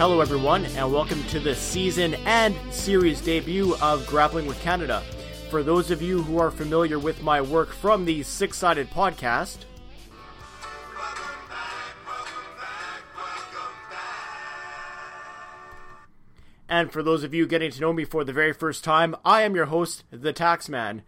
Hello, everyone, and welcome to the season and series debut of Grappling with Canada. For those of you who are familiar with my work from the Six Sided Podcast, and for those of you getting to know me for the very first time, I am your host, The Taxman.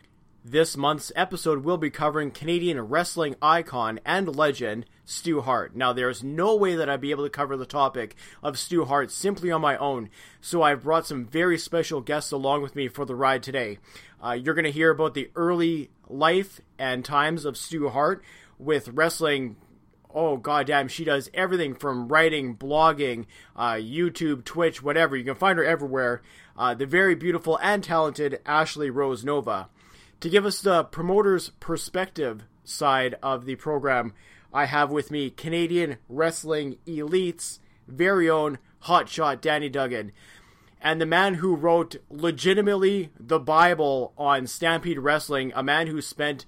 This month's episode will be covering Canadian wrestling icon and legend Stu Hart. Now, there's no way that I'd be able to cover the topic of Stu Hart simply on my own, so I've brought some very special guests along with me for the ride today. Uh, you're going to hear about the early life and times of Stu Hart with wrestling. Oh goddamn, she does everything from writing, blogging, uh, YouTube, Twitch, whatever. You can find her everywhere. Uh, the very beautiful and talented Ashley Rose Nova. To give us the promoter's perspective side of the program, I have with me Canadian Wrestling Elite's very own hotshot Danny Duggan. And the man who wrote legitimately the Bible on Stampede Wrestling, a man who spent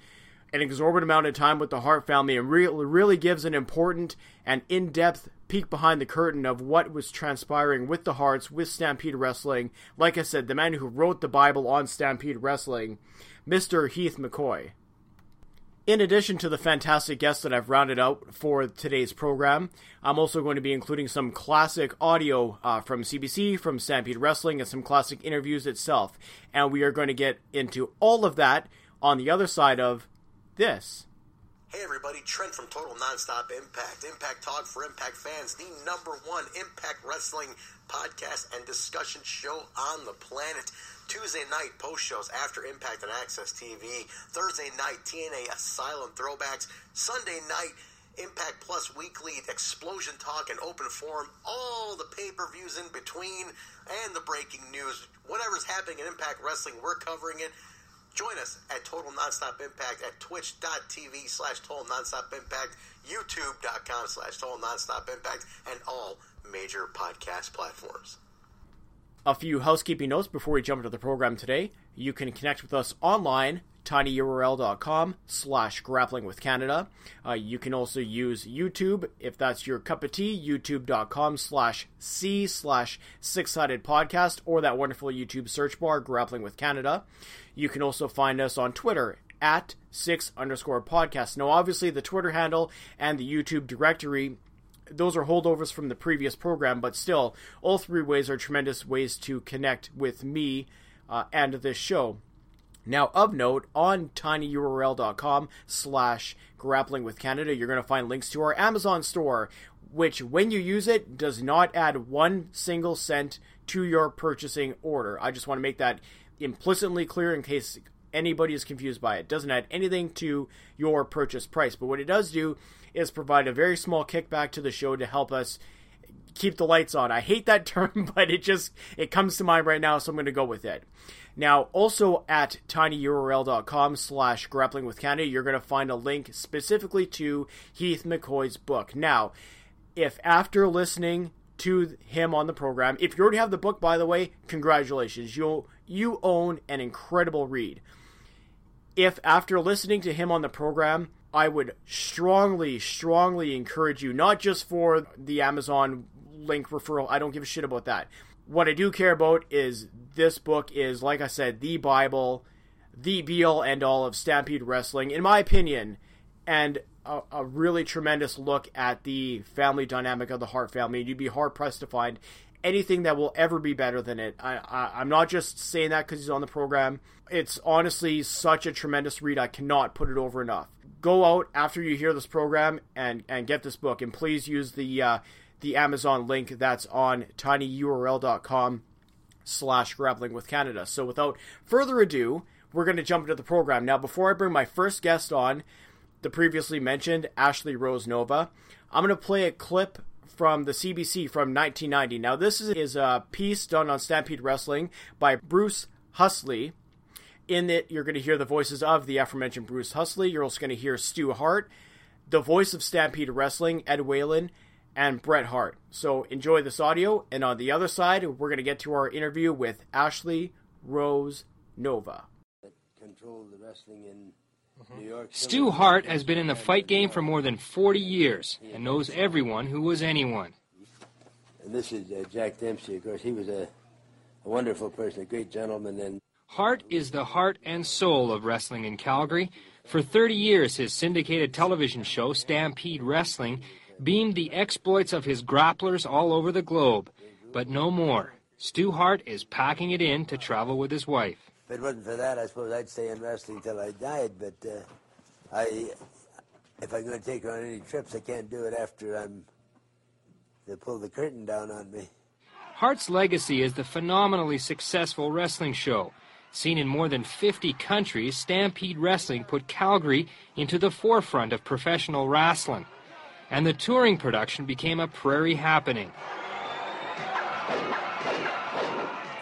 an exorbitant amount of time with the Hart family and really, really gives an important and in depth peek behind the curtain of what was transpiring with the Harts, with Stampede Wrestling. Like I said, the man who wrote the Bible on Stampede Wrestling. Mr. Heath McCoy. In addition to the fantastic guests that I've rounded out for today's program, I'm also going to be including some classic audio uh, from CBC, from Stampede Wrestling, and some classic interviews itself. And we are going to get into all of that on the other side of this. Hey everybody, Trent from Total Nonstop Impact. Impact Talk for Impact fans, the number one Impact Wrestling podcast and discussion show on the planet. Tuesday night post shows after Impact and AXS TV. Thursday night TNA Asylum throwbacks. Sunday night Impact Plus Weekly Xplosion Talk and Open Forum. All the pay per views in between and the breaking news. Whatever's happening in Impact Wrestling, we're covering it. Join us at Total Nonstop Impact at twitch.tv slash Total Nonstop Impact, youtube.com slash Total Nonstop Impact, and all major podcast platforms. A few housekeeping notes before we jump into the program today. You can connect with us online, tinyurl.com slash grappling with Canada. Uh, you can also use YouTube if that's your cup of tea, youtube.com slash C slash six sided podcast or that wonderful YouTube search bar, grappling with Canada. You can also find us on Twitter at six underscore podcast. Now, obviously, the Twitter handle and the YouTube directory those are holdovers from the previous program, but still, all three ways are tremendous ways to connect with me uh, and this show. Now, of note, on tinyurl.com slash grappling with Canada, you're going to find links to our Amazon store, which, when you use it, does not add one single cent to your purchasing order. I just want to make that implicitly clear in case anybody is confused by it. it doesn't add anything to your purchase price, but what it does do is provide a very small kickback to the show to help us keep the lights on. I hate that term, but it just it comes to mind right now, so I'm going to go with it. Now, also at tinyurl.com slash grappling with Canada, you're going to find a link specifically to Heath McCoy's book. Now, if after listening to him on the program, if you already have the book, by the way, congratulations. You you own an incredible read. If after listening to him on the program, I would strongly, strongly encourage you, not just for the Amazon link referral, I don't give a shit about that. What I do care about is this book is, like I said, the Bible, the be all end all of Stampede Wrestling, in my opinion, and a, a, really tremendous look at the family dynamic of the Hart family. You'd be hard pressed to find anything that will ever be better than it. I, am not just saying that because he's on the program. It's honestly such a tremendous read. I cannot put it over enough go out after you hear this program and and get this book and please use the uh, the Amazon link that's on tinyurl.com slash grappling with Canada. So without further ado, we're going to jump into the program. Now, before I bring my first guest on, the previously mentioned Ashley Rose Nova, I'm going to play a clip from the CBC from 1990. Now, this is a piece done on Stampede Wrestling by Bruce Husley, in it, you're going to hear the voices of the aforementioned Bruce Husley. You're also going to hear Stu Hart, the voice of Stampede Wrestling, Ed Whalen, and Bret Hart. So enjoy this audio. And on the other side, we're going to get to our interview with Ashley Rose Nova. Control the wrestling in New York. Stu Hart has been in the fight game for more than 40 years and knows everyone who was anyone. And this is uh, Jack Dempsey. Of course, he was a, a wonderful person, a great gentleman, and Hart is the heart and soul of wrestling in Calgary. For 30 years, his syndicated television show, Stampede Wrestling, beamed the exploits of his grapplers all over the globe. But no more. Stu Hart is packing it in to travel with his wife. if it wasn't for that, I suppose I'd stay in wrestling till I died. But uh, I, if I'm going to take her on any trips, I can't do it after I'm. They pull the curtain down on me. Hart's legacy is the phenomenally successful wrestling show. Seen in more than 50 countries, Stampede Wrestling put Calgary into the forefront of professional wrestling. And the touring production became a prairie happening.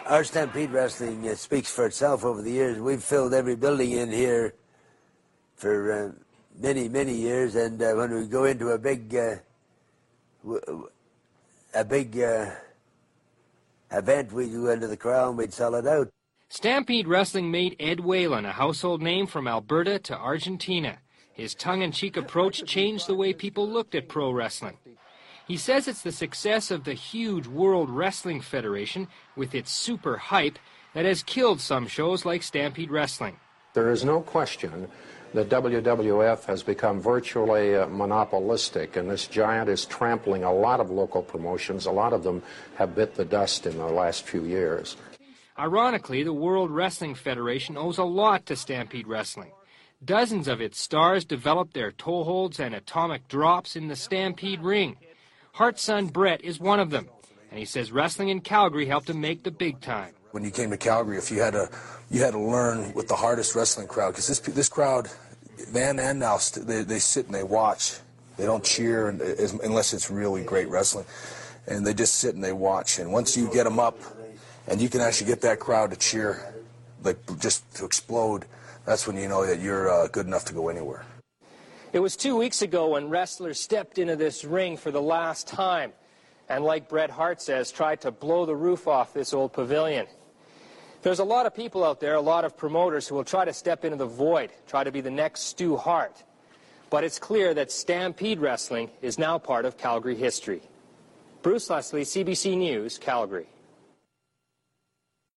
Our Stampede Wrestling uh, speaks for itself over the years. We've filled every building in here for uh, many, many years, and uh, when we go into a big, uh, a big uh, event, we go into the crowd and we'd sell it out. Stampede Wrestling made Ed Whalen a household name from Alberta to Argentina. His tongue-in-cheek approach changed the way people looked at pro wrestling. He says it's the success of the huge World Wrestling Federation, with its super hype, that has killed some shows like Stampede Wrestling. There is no question that WWF has become virtually uh, monopolistic, and this giant is trampling a lot of local promotions. A lot of them have bit the dust in the last few years. Ironically, the World Wrestling Federation owes a lot to Stampede Wrestling. Dozens of its stars developed their toeholds and atomic drops in the Stampede ring. Hart's son Bret is one of them, and he says wrestling in Calgary helped him make the big time. when you came to Calgary, if you had to, you had to learn with the hardest wrestling crowd because this this crowd, then and now, they, they sit and they watch. They don't cheer unless it's really great wrestling, and they just sit and they watch. And once you get them up, and you can actually get that crowd to cheer, like just to explode, that's when you know that you're uh, good enough to go anywhere. It was two weeks ago when wrestlers stepped into this ring for the last time, and like Bret Hart says, tried to blow the roof off this old pavilion. There's a lot of people out there, a lot of promoters who will try to step into the void, try to be the next Stu Hart. But it's clear that Stampede Wrestling is now part of Calgary history. Bruce Leslie, CBC News, Calgary.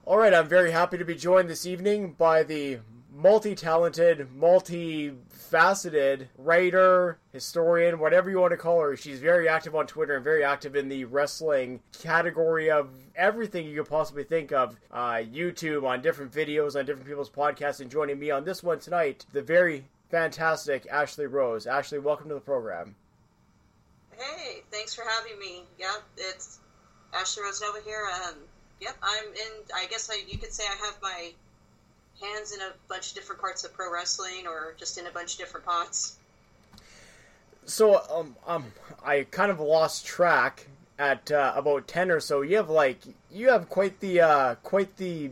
All right, I'm very happy to be joined this evening by the multi-talented, multi-faceted writer, historian, whatever you want to call her. She's very active on Twitter and very active in the wrestling category of everything you could possibly think of. Uh, YouTube, on different videos, on different people's podcasts, and joining me on this one tonight, the very fantastic Ashley Rose. Ashley, welcome to the program. Hey, thanks for having me. Yeah, it's Ashley Rose Nova here. Um, yep, I'm in. I guess I, you could say I have my hands in a bunch of different parts of pro wrestling, or just in a bunch of different pots. So, um, um, I kind of lost track at uh, about ten or so. You have like you have quite the uh, quite the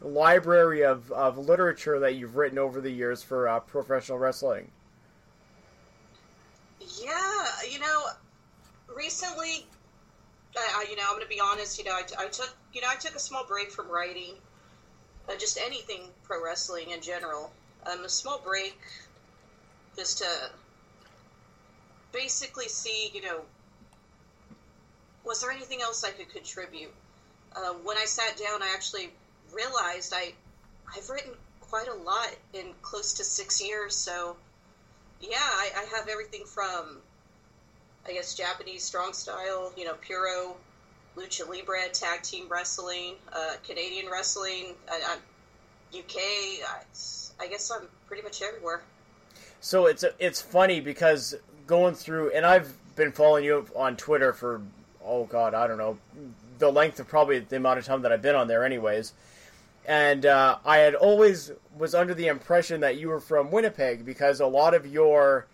library of, of literature that you've written over the years for uh, professional wrestling. Yeah, you know, recently, I, I, you know, I'm going to be honest. You know, I, I took, you know, I took a small break from writing, uh, just anything pro wrestling in general. Um, a small break, just to basically see, you know, was there anything else I could contribute? Uh, when I sat down, I actually realized I, I've written quite a lot in close to six years. So, yeah, I, I have everything from, I guess, Japanese strong style, you know, Puro, Lucha Libre, tag team wrestling, uh, Canadian wrestling, UK. I, I guess I'm pretty much everywhere. So it's it's funny because going through, and I've been following you on Twitter for oh god, I don't know, the length of probably the amount of time that I've been on there, anyways. And uh, I had always was under the impression that you were from Winnipeg because a lot of your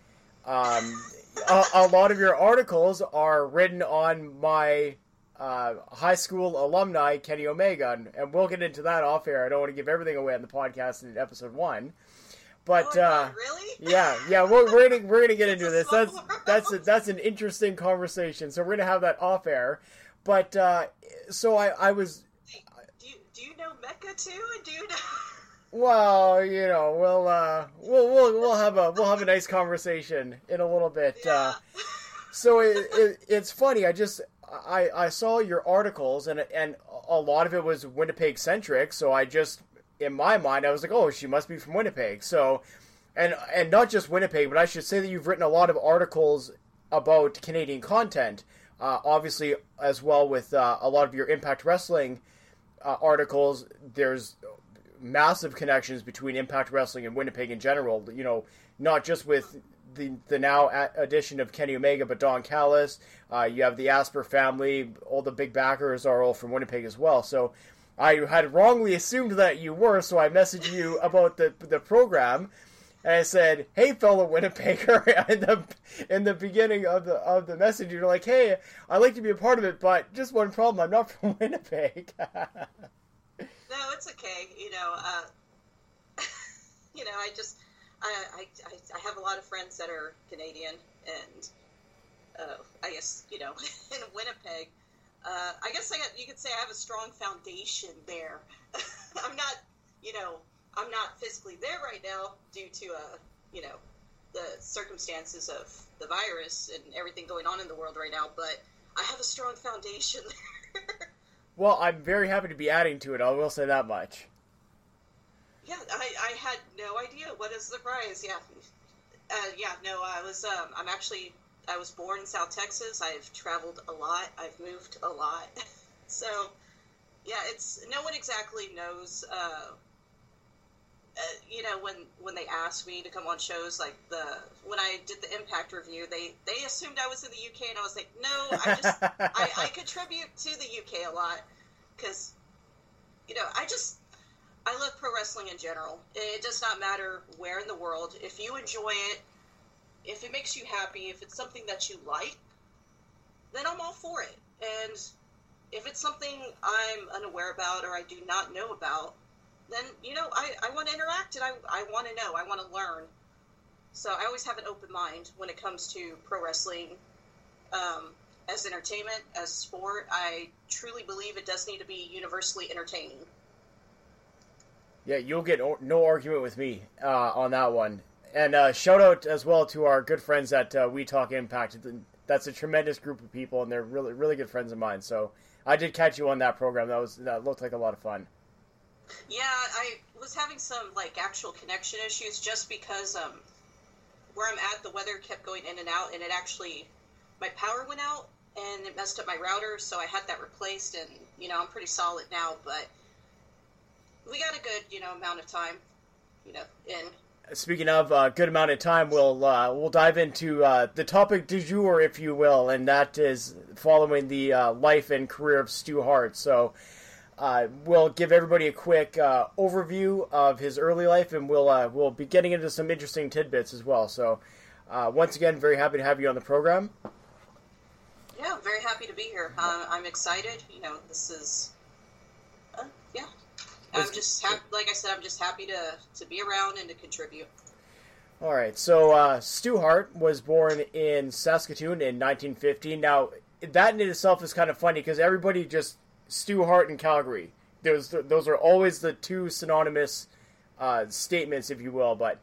um, a, a lot of your articles are written on my uh, high school alumni Kenny Omega, and, and we'll get into that off air. I don't want to give everything away on the podcast in episode one, but oh, uh, really? yeah, yeah, we're, we're gonna we're gonna get into this. That's that's a, that's an interesting conversation. So we're gonna have that off air. But uh, so I I was Do you, do you know Mecca too? And do you know? well, you know, we'll uh, we'll we'll we'll have a we'll have a nice conversation in a little bit. Uh, so it, it, it's funny. I just I, I saw your articles and and a lot of it was Winnipeg centric. So I just in my mind I was like, oh, she must be from Winnipeg. So and and not just Winnipeg, but I should say that you've written a lot of articles about Canadian content. Uh, obviously, as well with uh, a lot of your Impact Wrestling uh, articles, there's massive connections between Impact Wrestling and Winnipeg in general. You know, not just with the the now addition of Kenny Omega, but Don Callis. Uh, you have the Asper family. All the big backers are all from Winnipeg as well. So I had wrongly assumed that you were. So I messaged you about the the program. And I said, "Hey, fellow Winnipegger," in the in the beginning of the of the message, you're like, "Hey, I'd like to be a part of it, but just one problem: I'm not from Winnipeg." no, it's okay. You know, uh, you know, I just I, I, I have a lot of friends that are Canadian, and uh, I guess you know in Winnipeg. Uh, I guess I you could say I have a strong foundation there. I'm not, you know, I'm not physically there right now due to uh, you know, the circumstances of the virus and everything going on in the world right now. But I have a strong foundation there. well, I'm very happy to be adding to it. I will say that much. Yeah, I, I had no idea. What a surprise! Yeah, uh, yeah. No, I was. Um, I'm actually. I was born in South Texas. I've traveled a lot. I've moved a lot. so, yeah, it's no one exactly knows. Uh, uh, you know, when when they asked me to come on shows, like the when I did the Impact review, they they assumed I was in the UK, and I was like, no, I just I, I contribute to the UK a lot because you know I just I love pro wrestling in general. It does not matter where in the world. If you enjoy it, if it makes you happy, if it's something that you like, then I'm all for it. And if it's something I'm unaware about or I do not know about, then, you know, I, I want to interact and I, I want to know, I want to learn. So I always have an open mind when it comes to pro wrestling um, as entertainment, as sport. I truly believe it does need to be universally entertaining. Yeah, you'll get no argument with me uh, on that one. And uh, shout out as well to our good friends at uh, We Talk Impact. That's a tremendous group of people, and they're really, really good friends of mine. So I did catch you on that program. That was that looked like a lot of fun. Yeah, I was having some like actual connection issues just because um, where I'm at, the weather kept going in and out, and it actually my power went out and it messed up my router, so I had that replaced, and you know I'm pretty solid now, but we got a good you know amount of time, you know, in. Speaking of a uh, good amount of time, we'll uh, we'll dive into uh, the topic du jour, if you will, and that is following the uh, life and career of Stu Hart. So, uh, we'll give everybody a quick uh, overview of his early life, and we'll we'll be getting into some interesting tidbits as well. So, once again, very happy to have you on the program. Yeah, very happy to be here. I'm excited. You know, this is I'm just happy, like I said, I'm just happy to to be around and to contribute. All right, so uh, Stu Hart was born in Saskatoon in 1950. Now, that in itself is kind of funny because everybody just Stu Hart and Calgary. Those those are always the two synonymous uh, statements, if you will. But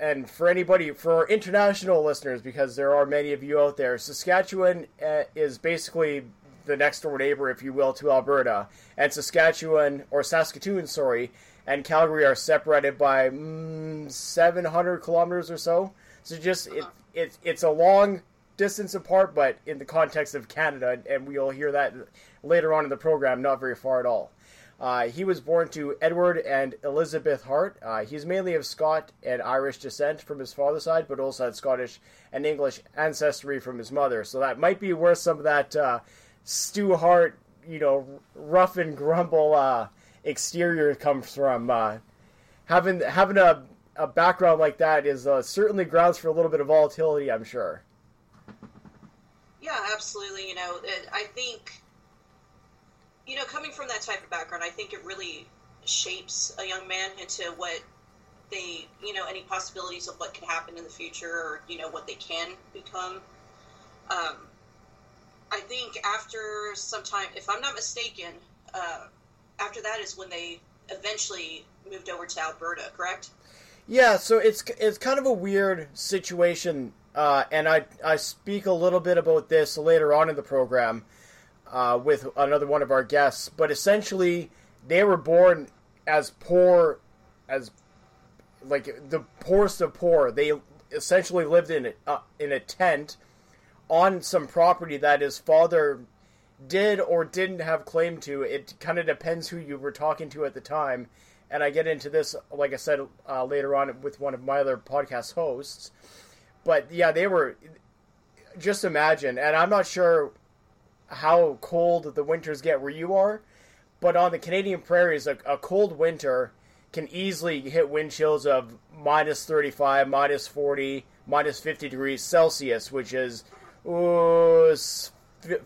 and for anybody, for international listeners, because there are many of you out there, Saskatchewan uh, is basically the next door neighbor, if you will, to Alberta. And Saskatchewan, or Saskatoon, sorry, and Calgary are separated by mm, 700 kilometers or so. So just it, it it's a long distance apart, but in the context of Canada, and we'll hear that later on in the program, not very far at all. Uh, he was born to Edward and Elizabeth Hart. Uh, he's mainly of Scot and Irish descent from his father's side, but also had Scottish and English ancestry from his mother. So that might be where some of that uh, Stu Hart, you know, rough and grumble uh, exterior comes from. Uh, having having a, a background like that is uh, certainly grounds for a little bit of volatility, I'm sure. Yeah, absolutely. You know, I think, you know, coming from that type of background, I think it really shapes a young man into what they, you know, any possibilities of what could happen in the future or, you know, what they can become. Um, I think after some time, if I'm not mistaken, uh, after that is when they eventually moved over to Alberta, correct? Yeah, so it's it's kind of a weird situation uh, and I I speak a little bit about this later on in the program uh, with another one of our guests. But essentially, they were born as poor as like the poorest of poor. They essentially lived in a, uh, in a tent on some property that his father did or didn't have claim to. It kind of depends who you were talking to at the time. And I get into this, like I said, uh, later on with one of my other podcast hosts. But yeah, they were. Just imagine, and I'm not sure how cold the winters get where you are, but on the Canadian prairies, a, a cold winter can easily hit wind chills of minus 35, minus 40, minus 50 degrees Celsius, which is uh,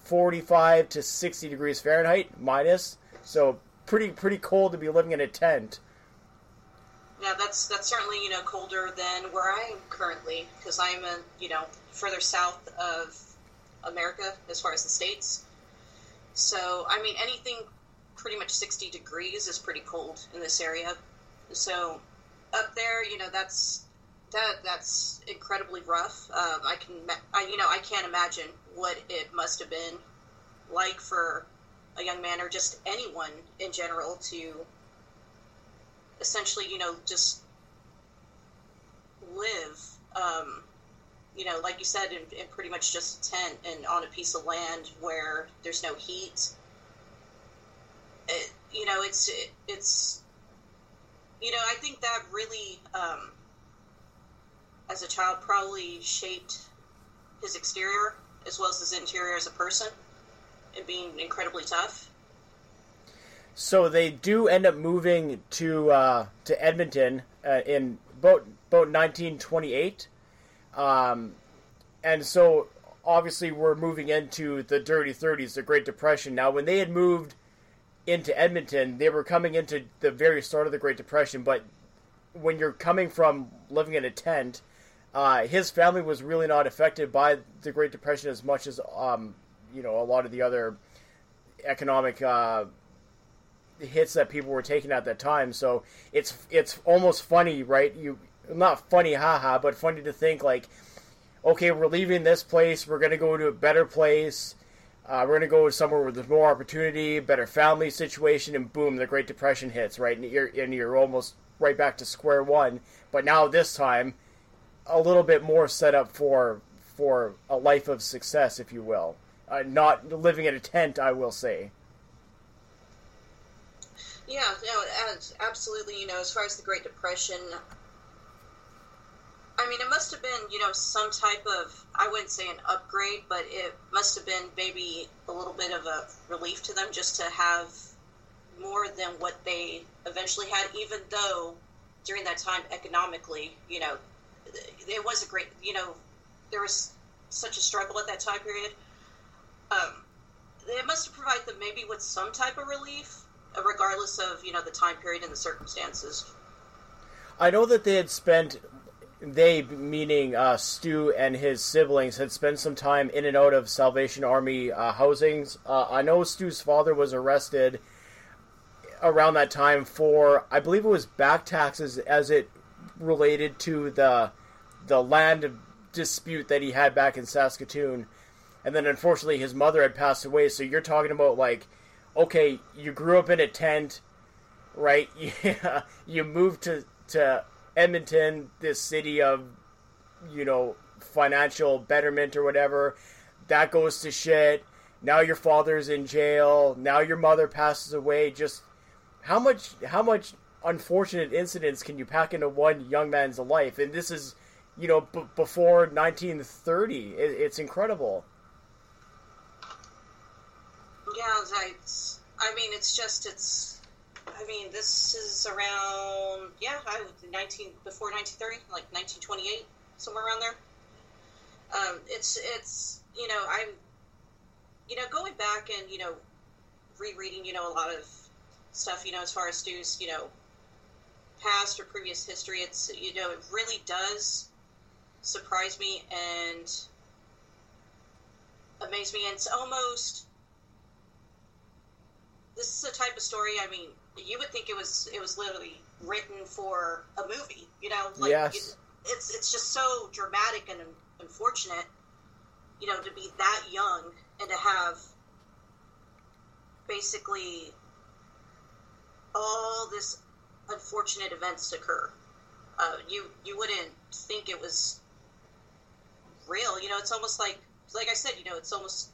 45 to 60 degrees Fahrenheit minus. So pretty pretty cold to be living in a tent. Yeah, that's that's certainly you know colder than where I am currently because I'm a you know further south of America as far as the states. So I mean anything pretty much 60 degrees is pretty cold in this area. So up there, you know that's that that's incredibly rough. Uh, I can I, you know I can't imagine what it must have been like for a young man or just anyone in general to essentially, you know, just live, um, you know, like you said, in, in, pretty much just a tent and on a piece of land where there's no heat. It, you know, it's it, it's you know, I think that really, um, as a child, probably shaped his exterior as well as his interior as a person and being incredibly tough. So they do end up moving to uh, to Edmonton uh, in about about 1928, um, and so obviously we're moving into the dirty 30s, the Great Depression. Now, when they had moved into Edmonton, they were coming into the very start of the Great Depression. But when you're coming from living in a tent, uh, his family was really not affected by the Great Depression as much as um, you know a lot of the other economic uh, hits that people were taking at that time. So it's it's almost funny, right? You not funny, haha, but funny to think like, okay, we're leaving this place, we're gonna go to a better place. Uh, we're going to go somewhere where there's more opportunity, better family situation, and boom, the Great Depression hits, right? And you're, and you're almost right back to square one. But now this time, a little bit more set up for for a life of success, if you will. Uh, not living in a tent, I will say. Yeah, no, absolutely. You know, as far as the Great Depression, I mean, it must have been, you know, some type of, I wouldn't say an upgrade, but it must have been maybe a little bit of a relief to them just to have more than what they eventually had, even though during that time, economically, you know, it was a great, you know, there was such a struggle at that time period. Um, it must have provided them maybe with some type of relief, regardless of, you know, the time period and the circumstances. I know that they had spent they, meaning uh, Stu and his siblings, had spent some time in and out of Salvation Army uh, housings. Uh, I know Stu's father was arrested around that time for, I believe it was back taxes as it related to the the land dispute that he had back in Saskatoon. And then unfortunately his mother had passed away. So you're talking about like, okay, you grew up in a tent, right? Yeah, you moved to to Edmonton, this city of, you know, financial betterment or whatever, that goes to shit. Now your father's in jail. Now your mother passes away. Just how much how much unfortunate incidents can you pack into one young man's life? And this is, you know, b- before 1930. It, it's incredible. Yeah, it's. I mean, it's just it's I mean, this is around yeah, I nineteen before nineteen thirty, like nineteen twenty eight, somewhere around there. Um, it's it's you know I'm you know going back and you know rereading you know a lot of stuff you know as far as Stu's you know past or previous history. It's you know it really does surprise me and amaze me, and it's almost this is a type of story. I mean, you would think it was it was literally written for a movie. You know, like yes. It, it's it's just so dramatic and unfortunate, you know, to be that young and to have basically all this unfortunate events occur. Uh, you you wouldn't think it was real. You know, it's almost like like I said. You know, it's almost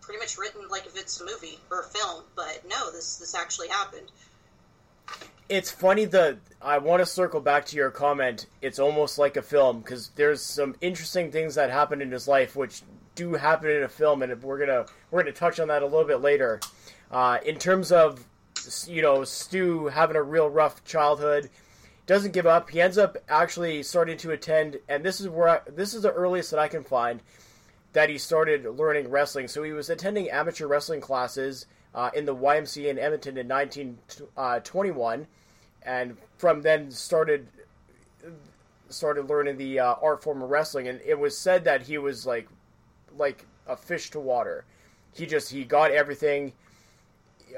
pretty much written like if it's a movie or a film. But no, this this actually happened. It's funny that I want to circle back to your comment. It's almost like a film because there's some interesting things that happened in his life which do happen in a film, and we're gonna we're gonna touch on that a little bit later. Uh, in terms of you know Stu having a real rough childhood, doesn't give up. He ends up actually starting to attend, and this is where I, this is the earliest that I can find that he started learning wrestling. So he was attending amateur wrestling classes uh, in the YMCA in Edmonton in 1921, uh, and from then started started learning the uh, art form of wrestling. And it was said that he was like like a fish to water. He just he got everything.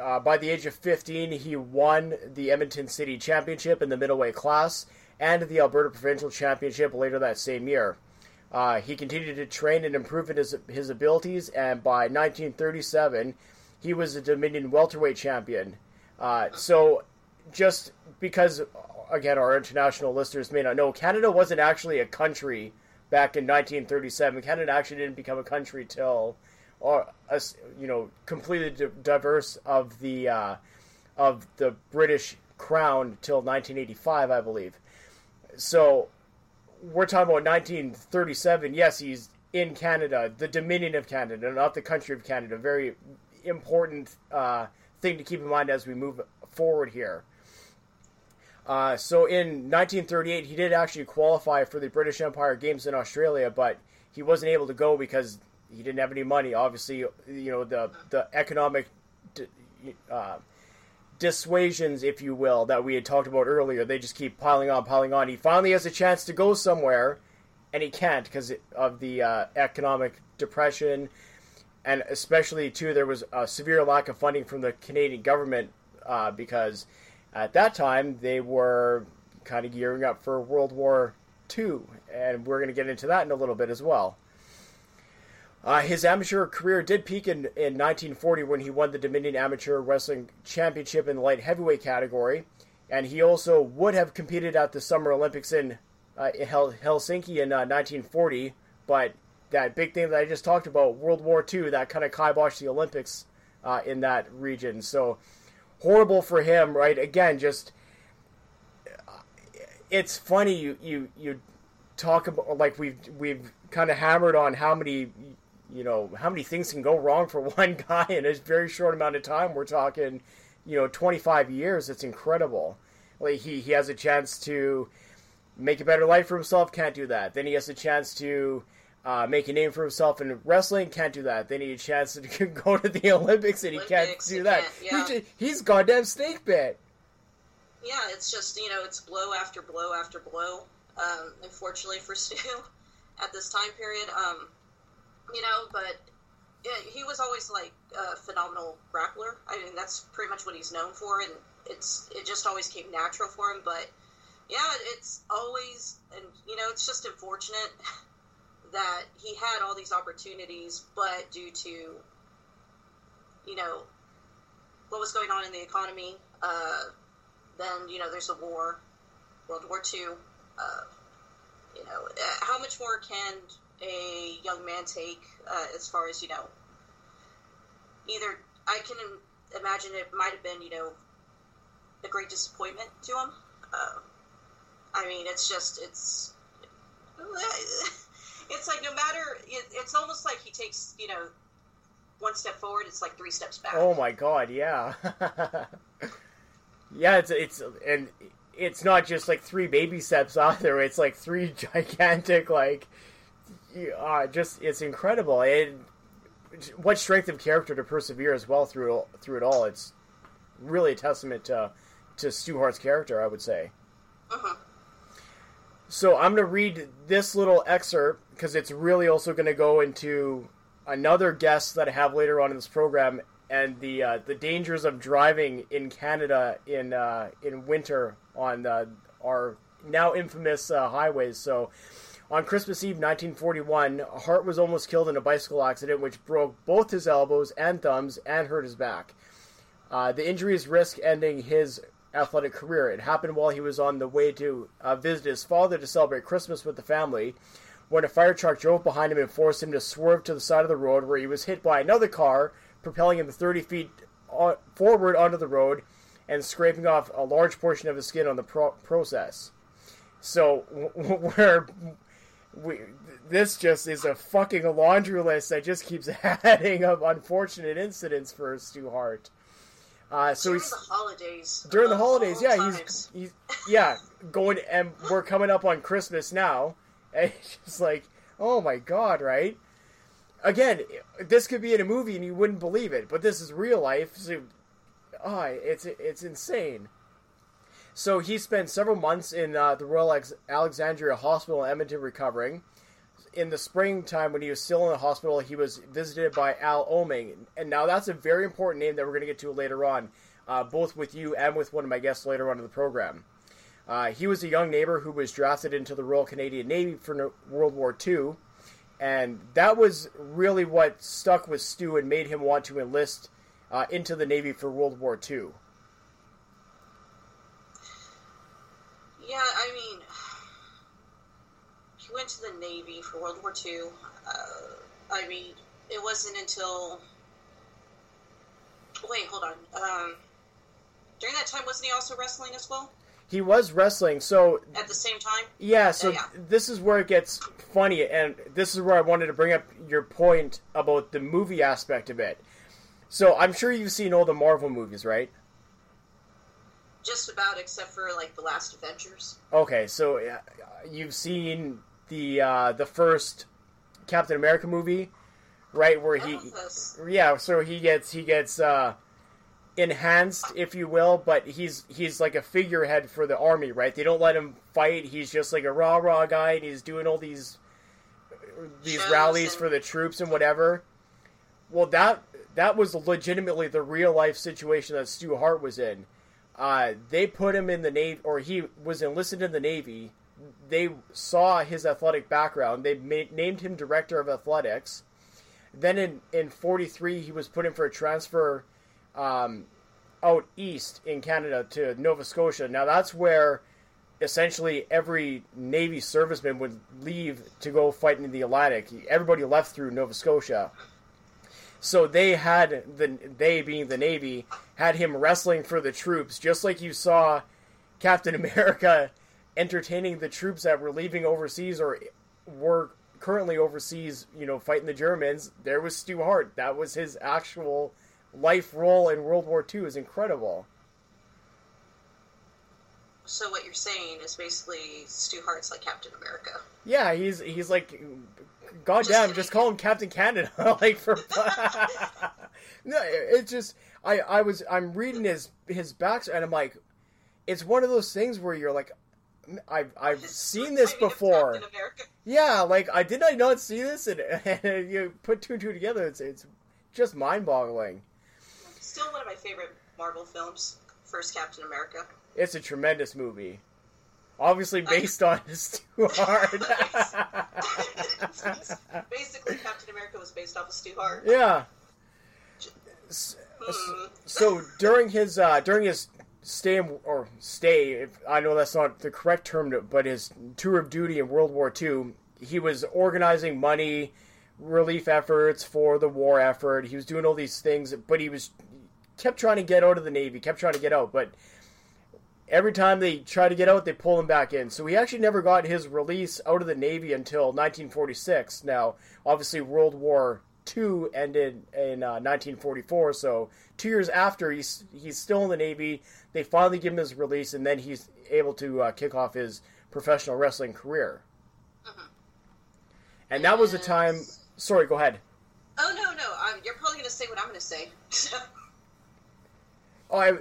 Uh, by the age of 15, he won the Edmonton City Championship in the middleweight class and the Alberta Provincial Championship later that same year. Uh, he continued to train and improve his, his abilities, and by 1937, he was a Dominion welterweight champion. Uh, so, just because, again, our international listeners may not know, Canada wasn't actually a country back in 1937. Canada actually didn't become a country till, or you know, completely diverse of the uh, of the British Crown till 1985, I believe. So, we're talking about 1937. Yes, he's in Canada, the Dominion of Canada, not the country of Canada. Very important uh, thing to keep in mind as we move forward here. Uh, so in 1938, he did actually qualify for the British Empire Games in Australia, but he wasn't able to go because he didn't have any money. Obviously, you know the the economic uh, dissuasions, if you will, that we had talked about earlier. They just keep piling on, piling on. He finally has a chance to go somewhere, and he can't because of the uh, economic depression and especially too there was a severe lack of funding from the Canadian government uh, because at that time they were kind of gearing up for World War II, and we're going to get into that in a little bit as well. Uh, his amateur career did peak in, in 1940 when he won the Dominion Amateur Wrestling Championship in the light heavyweight category, and he also would have competed at the Summer Olympics in uh, Helsinki in 1940, uh, but that big thing that I just talked about, World War II, that kind of kiboshed the Olympics uh, in that region. So horrible for him, right? Again, just it's funny you you you talk about like we've we've kind of hammered on how many you know how many things can go wrong for one guy in a very short amount of time. We're talking you know 25 years. It's incredible. Like he he has a chance to make a better life for himself. Can't do that. Then he has a chance to uh, make a name for himself in wrestling. Can't do that. They need a chance to go to the Olympics, and he Olympics, can't do that. Can't, yeah. he, he's goddamn snake bit. Yeah, it's just you know it's blow after blow after blow. Um, unfortunately for Stu, at this time period, um, you know, but he was always like a phenomenal grappler. I mean, that's pretty much what he's known for, and it's it just always came natural for him. But yeah, it's always and you know it's just unfortunate that he had all these opportunities, but due to, you know, what was going on in the economy, uh, then, you know, there's a war, World War II. Uh, you know, uh, how much more can a young man take uh, as far as, you know, either I can imagine it might have been, you know, a great disappointment to him. Uh, I mean, it's just, it's it's like no matter it, it's almost like he takes you know one step forward it's like three steps back oh my god yeah yeah it's it's and it's not just like three baby steps either it's like three gigantic like uh, just it's incredible and what strength of character to persevere as well through through it all it's really a testament to to Stu Hart's character I would say uh-huh. So I'm going to read this little excerpt because it's really also going to go into another guest that I have later on in this program and the uh, the dangers of driving in Canada in uh, in winter on uh, our now infamous uh, highways. So On Christmas Eve 1941, Hart was almost killed in a bicycle accident which broke both his elbows and thumbs and hurt his back. Uh, the injuries risk ending his athletic career. It happened while he was on the way to uh, visit his father to celebrate Christmas with the family when a fire truck drove behind him and forced him to swerve to the side of the road where he was hit by another car, propelling him 30 feet on, forward onto the road and scraping off a large portion of his skin on the pro- process. So, where we, this just is a fucking laundry list that just keeps adding up unfortunate incidents for Stu Hart. Uh, so during he's the holidays. during the holidays, yeah, times. he's, he's yeah going, and we're coming up on Christmas now, and it's just like, oh my god, right? Again, this could be in a movie and you wouldn't believe it, but this is real life. So, ah, it's it's insane. So he spent several months in uh, the Royal Alex- Alexandra Hospital in Edmonton recovering. In the springtime, when he was still in the hospital, he was visited by Al Oeming. And now that's a very important name that we're going to get to later on, uh, both with you and with one of my guests later on in the program. Uh, he was a young neighbor who was drafted into the Royal Canadian Navy for no- World War II. And that was really what stuck with Stu and made him want to enlist uh, into the Navy for World War II. Yeah, I mean, he went to the Navy for World War II. Uh, I mean, it wasn't until. Wait, hold on. Um, during that time, wasn't he also wrestling as well? He was wrestling, so At the same time? Yeah, so Yeah, this is where it gets funny, and this is where I wanted to bring up your point about the movie aspect of it. So I'm sure you've seen all the Marvel movies, right? Just about, except for, like, the last Avengers. Okay, so uh, you've seen the uh, the first Captain America movie, right? Where he, yeah, so he gets he gets uh, enhanced, if you will, but he's he's like a figurehead for the army, right? They don't let him fight. He's just like a rah rah guy, and he's doing all these these Shows rallies and- for the troops and whatever. Well, that that was legitimately the real life situation that Stu Hart was in. Uh, they put him in the navy, or he was enlisted in the navy. They saw his athletic background. They named him director of athletics. Then in in '43, he was put in for a transfer um, out east in Canada to Nova Scotia. Now that's where essentially every Navy serviceman would leave to go fight in the Atlantic. Everybody left through Nova Scotia. So they had the they being the Navy had him wrestling for the troops, just like you saw Captain America entertaining the troops that were leaving overseas or were currently overseas, you know, fighting the Germans. There was Stu Hart. That was his actual life role in World War II. is incredible. So what you're saying is basically Stu Hart's like Captain America. Yeah, he's he's like, goddamn, Just just, call him Captain Canada. like for no, it's just I I was I'm reading his his back and I'm like, it's one of those things where you're like, I've I've seen this I mean, before. Yeah, like I did I not see this, and, and you put two and two together. It's it's just mind boggling. Still one of my favorite Marvel films. First Captain America. It's a tremendous movie. Obviously based on Stu Hart. Basically, Captain America was based off of Stu Hart. yeah. S- Hmm. So during his uh, during his stay in, or stay, if, I know that's not the correct term, to- but his tour of duty in World War II, he was organizing money, relief efforts for the war effort. He was doing all these things, but he was kept trying to get out of the Navy, kept trying to get out, but every time they try to get out, they pull him back in. So he actually never got his release out of the Navy until 1946. Now, obviously, World War II ended in uh, 1944, so two years after, he's he's still in the Navy. They finally give him his release, and then he's able to uh, kick off his professional wrestling career. And that was the time. Sorry, go ahead. Oh no, no, um, you're probably gonna say what I'm gonna say. Oh, I,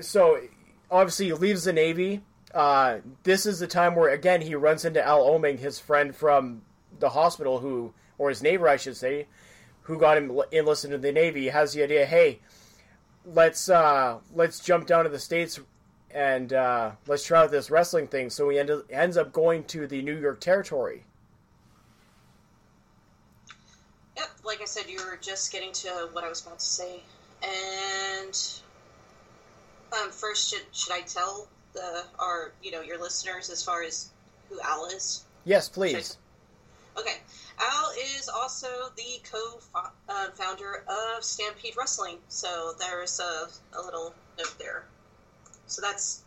so obviously he leaves the Navy. Uh, this is the time where again he runs into Al Oeming, his friend from the hospital, who or his neighbor, I should say, who got him enlisted in the Navy. He has the idea, hey, let's uh, let's jump down to the states and uh, let's try out this wrestling thing. So he end, ends up going to the New York territory. Yep, like I said, you were just getting to what I was about to say, and um, first, should should I tell the our you know your listeners as far as who Al is? Yes, please. Okay, Al is also the co-founder of Stampede Wrestling, so there's a, a little note there. So that's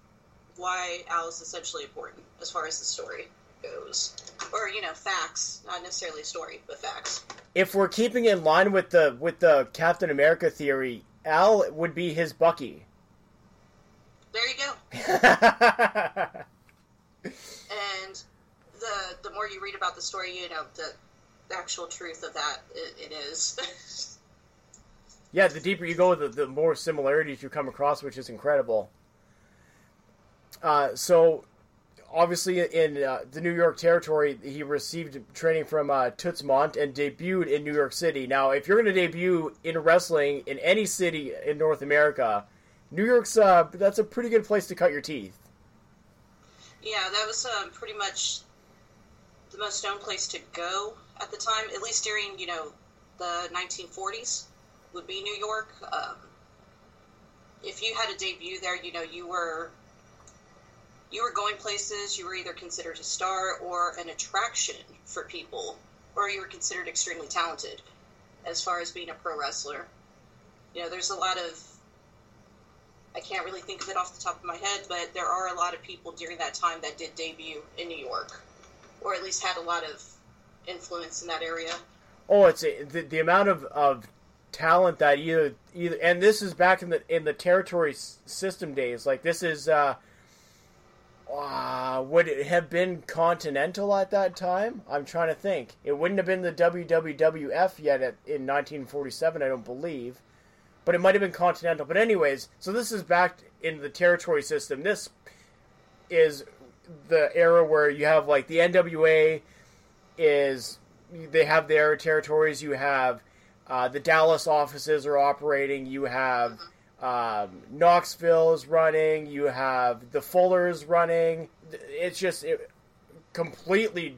why Al is essentially important as far as the story goes, or you know, facts, not necessarily story, but facts. If we're keeping in line with the with the Captain America theory, Al would be his Bucky. There you go. and the the more you read about the story, you know the, the actual truth of that it, it is. yeah, the deeper you go, the the more similarities you come across, which is incredible. Uh, so, obviously, in uh, the New York territory, he received training from uh, Toots Mondt and debuted in New York City. Now, if you're going to debut in wrestling in any city in North America, New York's uh, that's a pretty good place to cut your teeth. Yeah, that was um, pretty much the most known place to go at the time, at least during you know the 1940s, would be New York. Um, if you had a debut there, you know you were you were going places. You were either considered a star or an attraction for people, or you were considered extremely talented as far as being a pro wrestler. You know, there's a lot of I can't really think of it off the top of my head, but there are a lot of people during that time that did debut in New York, or at least had a lot of influence in that area. Oh, it's the, the amount of, of talent that either and this is back in the in the territory system days. Like this is uh, uh, would it have been Continental at that time? I'm trying to think. It wouldn't have been the WWF yet at, in 1947, I don't believe but it might have been Continental. But anyways, so this is back in the territory system. This is the era where you have like the NWA is they have their territories. You have uh, the Dallas offices are operating. You have um, Knoxville is running. You have the Fullers running. It's just it, completely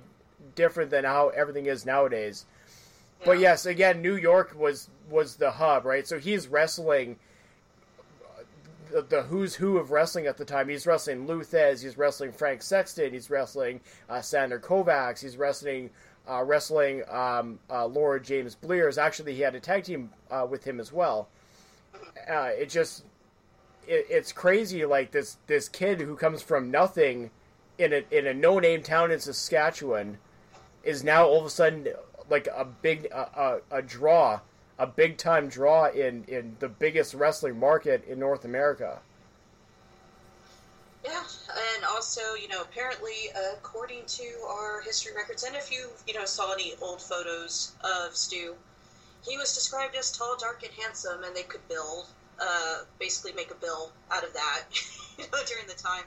different than how everything is nowadays. But yes, again, New York was was the hub, right? So he's wrestling the, the, who's who of wrestling at the time. He's wrestling Lou Thesz, he's wrestling Frank Sexton, he's wrestling uh, Sandor Kovacs, he's wrestling uh, wrestling um, uh, Lord James Blears. Actually, he had a tag team uh, with him as well. Uh, it just it, it's crazy, like this this kid who comes from nothing in a in a no name town in Saskatchewan is now all of a sudden like a big a, a, a draw, a big time draw in in the biggest wrestling market in North America. Yeah, and also, you know, apparently, according to our history records, and if you, you know, saw any old photos of Stu, he was described as tall, dark, and handsome, and they could build, uh, basically make a bill out of that, you know, during the time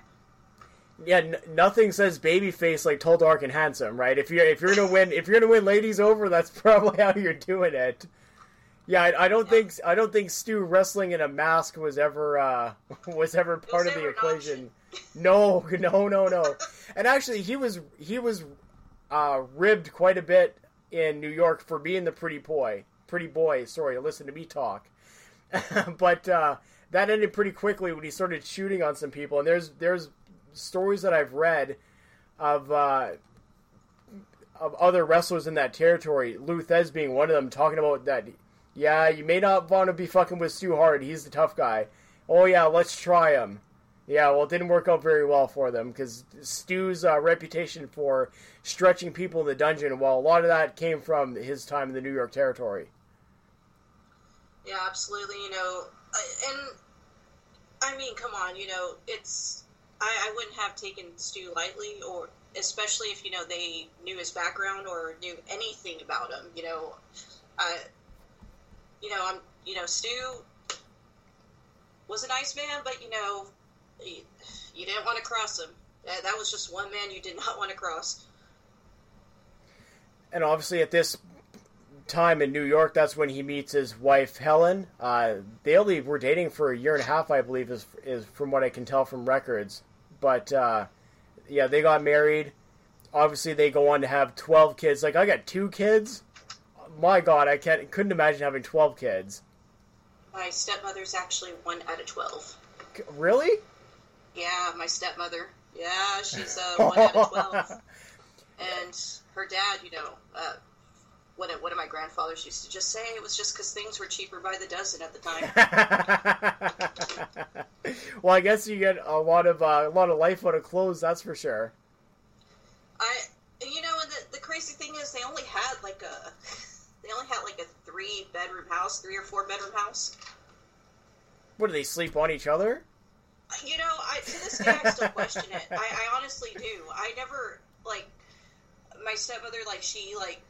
yeah, n- nothing says babyface like tall, dark, and handsome, right? If you're if you're gonna win if you're gonna win ladies over, that's probably how you're doing it. Yeah, I, I don't yeah. think I don't think Stu wrestling in a mask was ever uh, was ever part was of the equation. No, no, no, no. and actually, he was he was uh, ribbed quite a bit in New York for being the pretty boy. Pretty boy, sorry, listen to me talk. but uh, that ended pretty quickly when he started shooting on some people. And there's there's stories that I've read of uh, of other wrestlers in that territory, Lou Thesz being one of them, talking about that. Yeah, you may not want to be fucking with Stu Hart. He's the tough guy. Oh yeah, let's try him. Yeah, well, it didn't work out very well for them because Stu's uh, reputation for stretching people in the dungeon, well, a lot of that came from his time in the New York territory. Yeah, absolutely. You know, and I mean, come on, you know, it's I, I wouldn't have taken Stu lightly, or especially if you know they knew his background or knew anything about him. You know, you know, I'm, you know, Stu was a nice man, but you know, he, you didn't want to cross him. That, that was just one man you did not want to cross. And obviously, at this time in New York, that's when he meets his wife Helen. Uh, they only were dating for a year and a half, I believe, is is from what I can tell from records. But uh, yeah, they got married. Obviously, they go on to have twelve kids. Like I got two kids. my God, I can't couldn't imagine having twelve kids. My stepmother's actually one out of twelve. Really? Yeah, my stepmother. Yeah, she's uh, one out of twelve. And her dad, you know, uh, of, one of my grandfathers used to just say it was just because things were cheaper by the dozen at the time. well, I guess you get a lot of uh, a lot of life out of clothes, that's for sure. I, you know, and the, the crazy thing is they only had like a they only had like a three bedroom house, three or four bedroom house. What do they sleep on each other? You know, I, to this day I still question it. I, I honestly do. I never like my stepmother like she like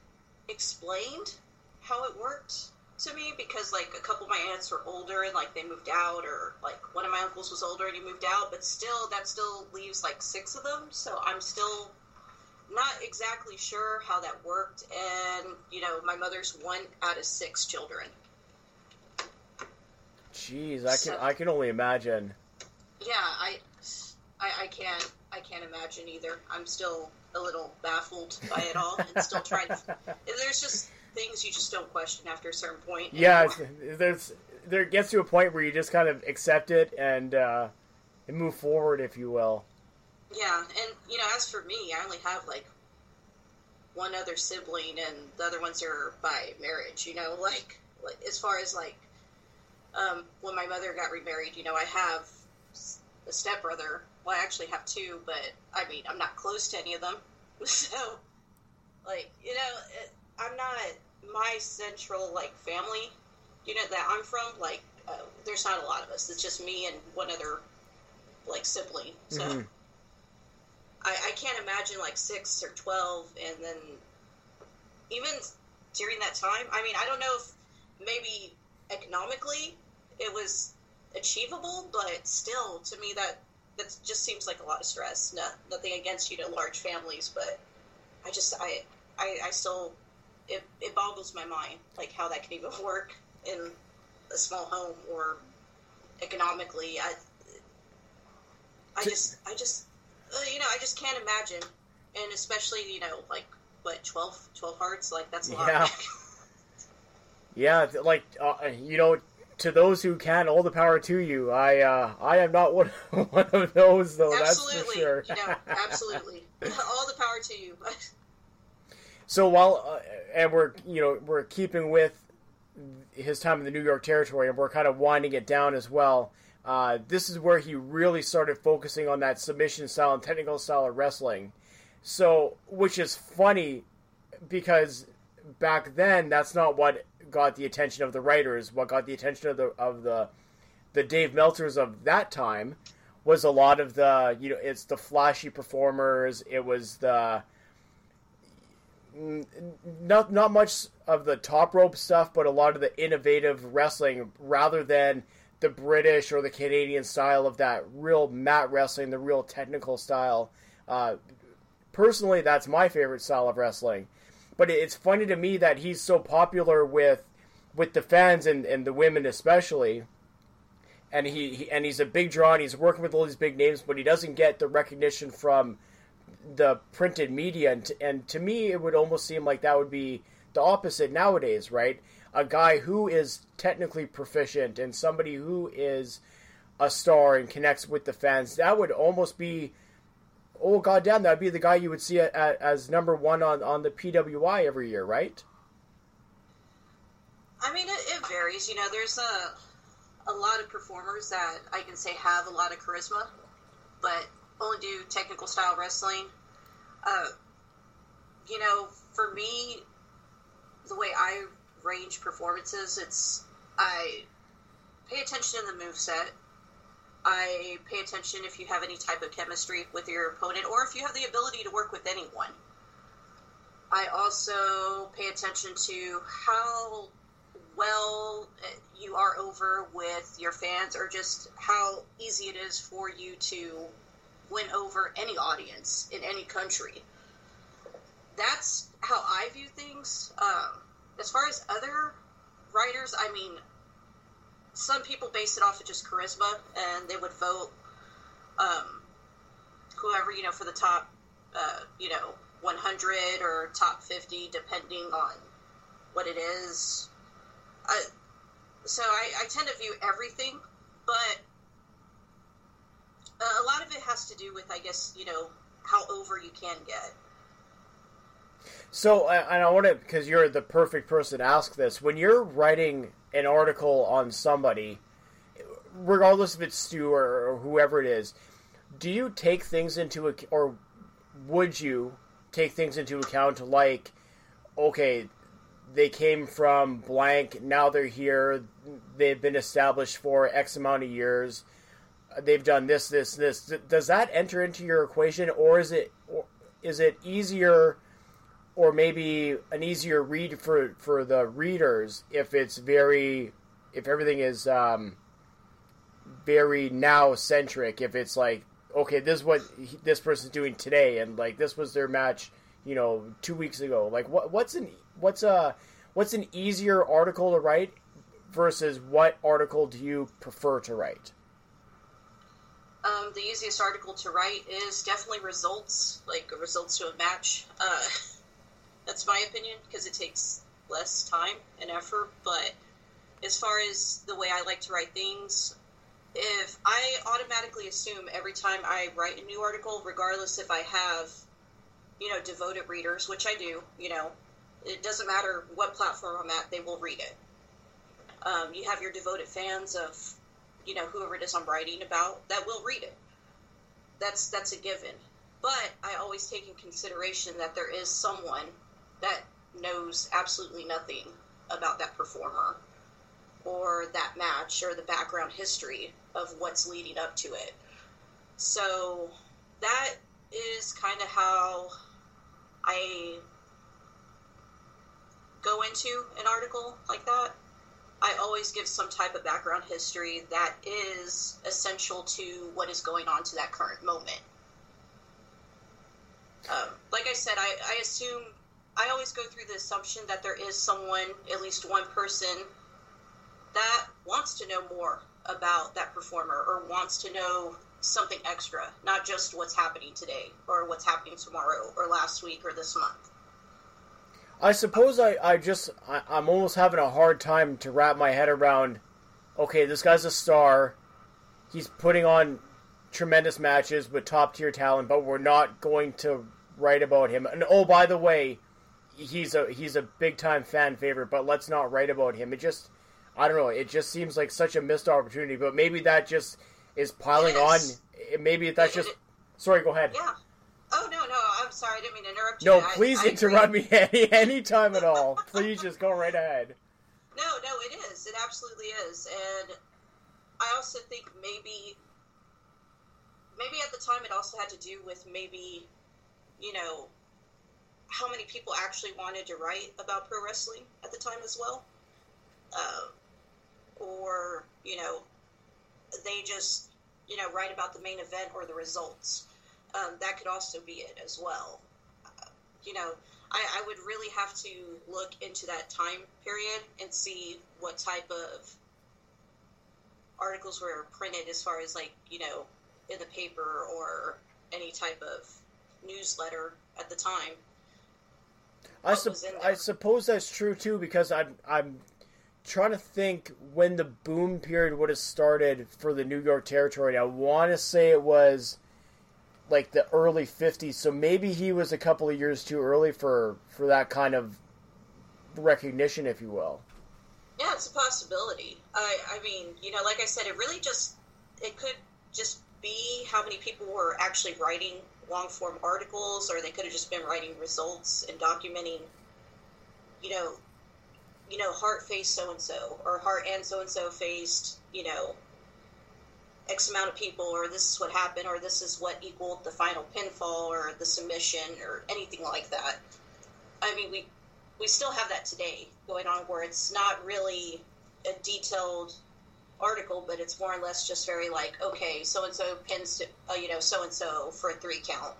explained how it worked to me because like a couple of my aunts were older and like they moved out or like one of my uncles was older and he moved out but still that still leaves like six of them. So i'm still not exactly sure how that worked. And you know my mother's one out of six children. Jeez i can so, i can only imagine. Yeah I, I i can't i can't imagine either. I'm still a little baffled by it all and still trying to. There's just things you just don't question after a certain point. Yeah, there's there gets to a point where you just kind of accept it and uh, and move forward, if you will. Yeah, and you know, as for me, I only have like one other sibling, and the other ones are by marriage. You know, like, like as far as like um, when my mother got remarried, you know, I have a stepbrother well, I actually have two, but I mean, I'm not close to any of them. So, like, you know, it, I'm not my central like family unit that I'm from. Like, uh, there's not a lot of us. It's just me and one other like sibling. So, mm-hmm. I, I can't imagine like six or twelve, and then even during that time. I mean, I don't know if maybe economically it was achievable, but still, to me, that that just seems like a lot of stress. No, nothing against you know large families, but I just I I, I still it, it boggles my mind like how that can even work in a small home or economically. I I just I just uh, you know I just can't imagine, and especially you know like what 12, 12 Harts like that's a lot. Yeah. yeah, like uh, you know to those who can, all the power to you. I uh, I am not one, one of those though. Absolutely. That's for sure. no, absolutely. all the power to you. so while uh, and we're you know we're keeping with his time in the New York territory, and we're kind of winding it down as well. Uh, this is where he really started focusing on that submission style and technical style of wrestling. So, which is funny because back then that's not what got the attention of the writers, what got the attention of the of the the Dave Meltzers of that time was a lot of the you know it's the flashy performers. It was the not not much of the top rope stuff, but a lot of the innovative wrestling rather than the British or the Canadian style of that real mat wrestling, the real technical style. Uh, personally, that's my favorite style of wrestling. But it's funny to me that he's so popular with with the fans and, and the women especially. And he, he and he's a big draw and he's working with all these big names, but he doesn't get the recognition from the printed media. And to, and to me, it would almost seem like that would be the opposite nowadays, right? A guy who is technically proficient and somebody who is a star and connects with the fans, that would almost be oh goddamn, that'd be the guy you would see at, at, as number one on, on the PWI every year, right? I mean, it, it, varies. You know, there's a a lot of performers that I can say have a lot of charisma, but only do technical style wrestling. Uh, you know, for me, the way I range performances, it's I pay attention to the move set. I pay attention if you have any type of chemistry with your opponent or if you have the ability to work with anyone. I also pay attention to how well you are over with your fans or just how easy it is for you to win over any audience in any country. That's how I view things. Um, as far as other writers, I mean, some people base it off of just charisma, and they would vote um, whoever you know for the top, uh, you know, 100 or top 50, depending on what it is. I, so I, I tend to view everything, but a lot of it has to do with, I guess, you know, how over you can get. So, and I want to, because you're the perfect person to ask this. When you're writing an article on somebody, regardless if it's Stu or, or whoever it is, do you take things into account, or would you take things into account like, okay, they came from blank, now they're here, they've been established for X amount of years, they've done this, this, this. Does that enter into your equation, or is it, or is it easier? Or maybe an easier read for for the readers if it's very if everything is um, very now centric if it's like okay this is what he, this person's doing today and like this was their match you know two weeks ago. Like what what's an what's a what's an easier article to write versus what article do you prefer to write? Um, the easiest article to write is definitely results like results to a match. Uh, That's my opinion because it takes less time and effort. But as far as the way I like to write things, if I automatically assume every time I write a new article, regardless if I have, you know, devoted readers, which I do, you know, it doesn't matter what platform I'm at, they will read it. Um, you have your devoted fans of, you know, whoever it is I'm writing about that will read it. That's that's a given. But I always take in consideration that there is someone that knows absolutely nothing about that performer or that match or the background history of what's leading up to it. So that is kind of how I go into an article like that. I always give some type of background history that is essential to what is going on to that current moment. Um, like I said, I, I assume I always go through the assumption that there is someone, at least one person, that wants to know more about that performer or wants to know something extra, not just what's happening today or what's happening tomorrow or last week or this month. I suppose I, I just I, I'm almost having a hard time to wrap my head around. Okay, this guy's a star. He's putting on tremendous matches with top tier talent, but we're not going to write about him. And oh, by the way, he's a he's a big time fan favorite, but let's not write about him. It just I don't know. It just seems like such a missed opportunity. But maybe that just is piling yes. on. Maybe that's just. Sorry, go ahead. Yeah. Oh no, no. I'm sorry. I didn't mean to interrupt you. No, please I, interrupt me any any time at all. please just go right ahead. No, no, it is. It absolutely is, and I also think maybe maybe at the time it also had to do with maybe you know how many people actually wanted to write about pro wrestling at the time as well. Uh, or, you know, they just, you know, write about the main event or the results. Um, that could also be it as well. Uh, you know, I, I would really have to look into that time period and see what type of articles were printed as far as like, you know, in the paper or any type of newsletter at the time I, su- I suppose that's true too because I'm I'm trying to think when the boom period would have started for the New York territory. I want to say it was like the early 50s, so maybe he was a couple of years too early for for that kind of recognition, if you will. Yeah, it's a possibility. I I mean, you know, like I said, it really just it could just be how many people were actually writing long form articles, or they could have just been writing results and documenting, you know, you know, Hart faced so and so, or Hart and so and so faced, you know, X amount of people, or this is what happened, or this is what equaled the final pinfall, or the submission, or anything like that. I mean, we we still have that today going on, where it's not really a detailed article, but it's more or less just very like, okay, so and so pins, to, uh, you know, so and so for a three count.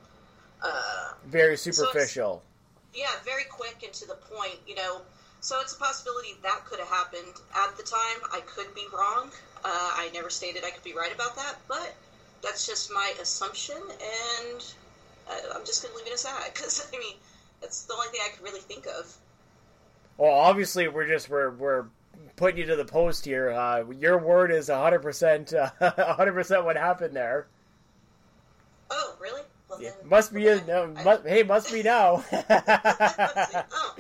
Uh, very superficial. So yeah, very quick and to the point. You know, so it's a possibility that could have happened at the time. I could be wrong. Uh, I never stated I could be right about that, but that's just my assumption, and uh, I'm just going to leave it as that because I mean, that's the only thing I could really think of. Well, obviously, we're just we're we're putting you to the post here. Uh, your word is hundred percent, hundred percent what happened there. Oh, really? Well, Yeah, then- must be. okay. No, I- must, hey, must be now. oh,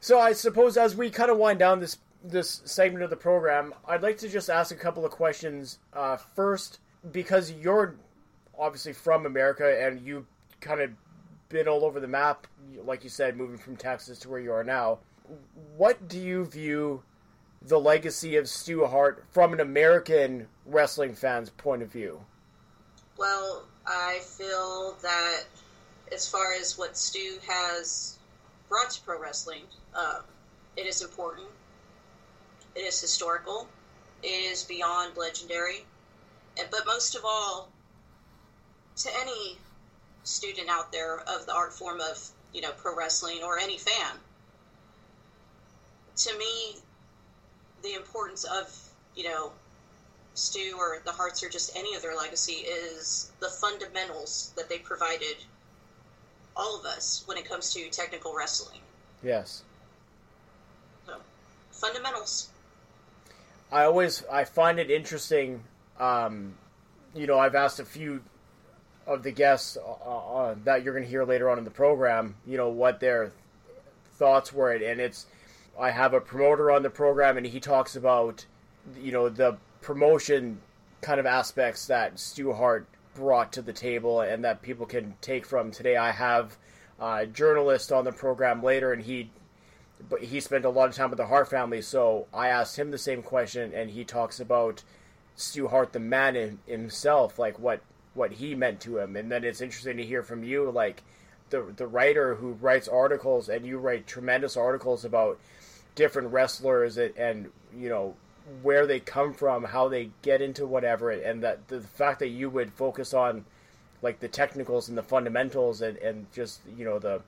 So I suppose as we kind of wind down this this segment of the program, I'd like to just ask a couple of questions. Uh, first, because you're obviously from America and you kind of been all over the map, like you said, moving from Texas to where you are now. What do you view the legacy of Stu Hart from an American wrestling fan's point of view? Well, I feel that as far as what Stu has brought to pro wrestling, uh, it is important. It is historical. It is beyond legendary. And, but most of all, to any student out there of the art form of you know pro wrestling or any fan, to me, the importance of you know Stu or the Harts or just any of their legacy is the fundamentals that they provided all of us when it comes to technical wrestling. Yes. So, fundamentals. I always I find it interesting. Um, you know, I've asked a few of the guests uh, uh, that you're going to hear later on in the program. You know what their thoughts were, and it's I have a promoter on the program, and he talks about you know the promotion kind of aspects that Stu Hart brought to the table, and that people can take from today. I have a journalist on the program later, and he but he spent a lot of time with the Hart family, so I asked him the same question, and he talks about Stu Hart, the man in, himself, like what what he meant to him, and then it's interesting to hear from you, like the the writer who writes articles, and you write tremendous articles about different wrestlers and, and you know where they come from, how they get into whatever, and that the fact that you would focus on like the technicals and the fundamentals and, and just you know the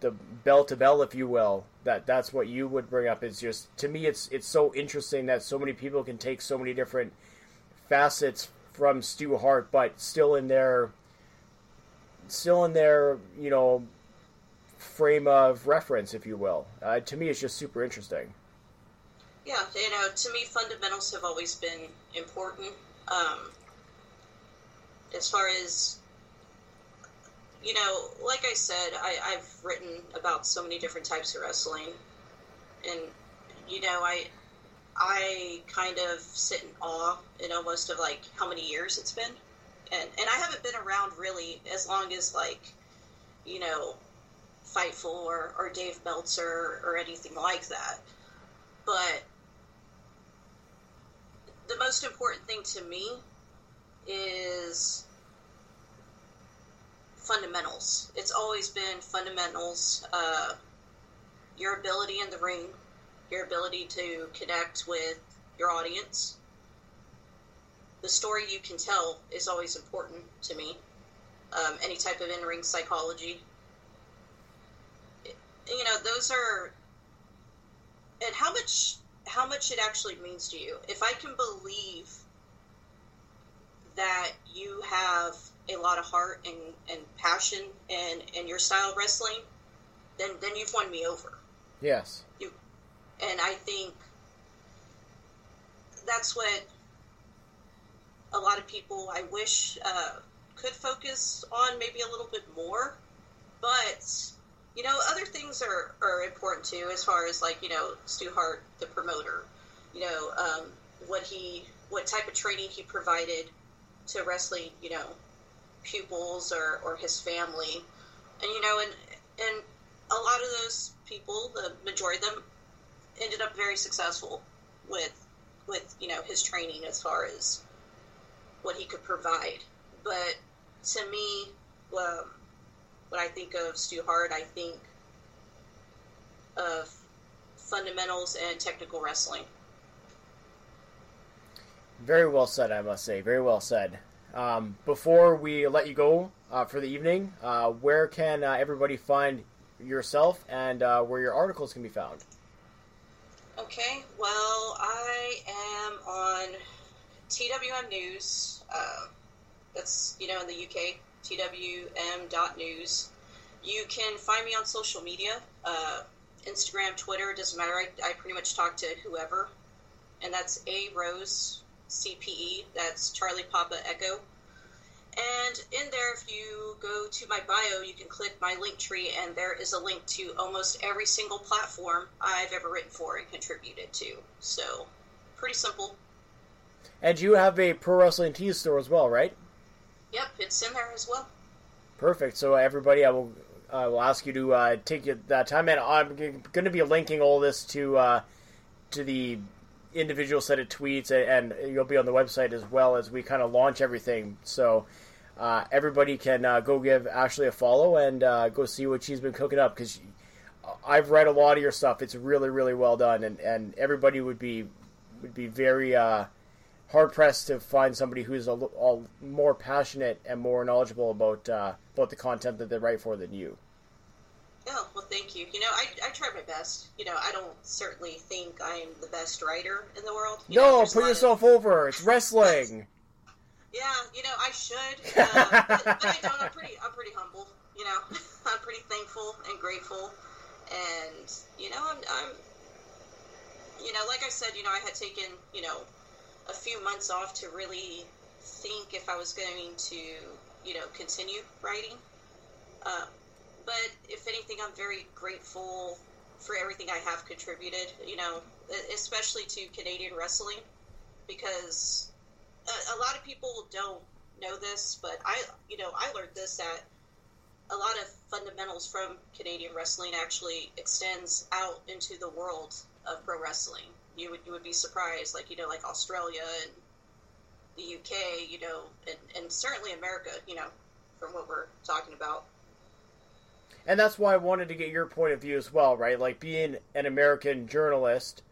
the bell to bell, if you will, that that's what you would bring up. Is just to me, it's it's so interesting that so many people can take so many different facets from Stu Hart, but still in their still in their you know frame of reference, if you will. Uh, to me, it's just super interesting. Yeah, you know, to me, fundamentals have always been important. Um, as far as, you know, like I said, I, I've written about so many different types of wrestling, and you know, I, I kind of sit in awe in almost of like how many years it's been, and and I haven't been around really as long as like, you know, Fightful or, or Dave Meltzer or anything like that, but the most important thing to me is fundamentals. It's always been fundamentals. Uh, your ability in the ring, your ability to connect with your audience. The story you can tell is always important to me. Um, any type of in ring psychology. You know, those are. And how much how much it actually means to you. If I can believe that you have a lot of heart and, and passion and, in your style of wrestling, then then you've won me over. Yes. You and I think that's what a lot of people I wish uh, could focus on maybe a little bit more. But you know, other things are, are important too, as far as like you know, Stu Hart, the promoter. You know, um, what he, what type of training he provided to wrestling, you know, pupils or, or his family, and you know, and and a lot of those people, the majority of them, ended up very successful with with you know his training as far as what he could provide. But to me, um, when I think of Stu Hart, I think of fundamentals and technical wrestling. Very well said, I must say. Very well said. Um, before we let you go uh, for the evening, uh, where can uh, everybody find yourself and uh, where your articles can be found? Okay, well, I am on TWM News. Uh, that's, you know, in the UK, twm.news. You can find me on social media uh, Instagram, Twitter, doesn't matter. I, I pretty much talk to whoever. And that's A Rose CPE. That's Charlie Papa Echo. And in there, if you go to my bio, you can click my link tree, and there is a link to almost every single platform I've ever written for and contributed to. So, pretty simple. And you have a pro wrestling tees store as well, right? Yep, it's in there as well. Perfect. So everybody, I will I will ask you to uh, take that time, and I'm going to be linking all this to uh, to the individual set of tweets, and, and, you'll be on the website as well as we kind of launch everything. So uh, everybody can uh, go give Ashley a follow and uh, go see what she's been cooking up because I've read a lot of your stuff. It's really really well done, and, and everybody would be would be very uh, hard pressed to find somebody who's a, a, more passionate and more knowledgeable about uh, about the content that they write for than you. Oh, well, thank you. You know, I, I try my best. You know, I don't certainly think I am the best writer in the world. You no, know, put yourself of... over. It's wrestling. Yeah, you know, I should, uh, but, but, I don't. I'm pretty, I'm pretty humble. You know, I'm pretty thankful and grateful, and you know, I'm, I'm, you know, like I said, you know, I had taken, you know, a few months off to really think if I was going to, you know, continue writing. Uh, but if anything, I'm very grateful for everything I have contributed. You know, especially to Canadian wrestling, because a, a lot of people don't know this, but I, you know, I learned this that a lot of fundamentals from Canadian wrestling actually extends out into the world of pro wrestling. You would you would be surprised, like you know, like Australia and the UK, you know, and, and certainly America, you know, from what we're talking about. And that's why I wanted to get your point of view as well, right? Like being an American journalist,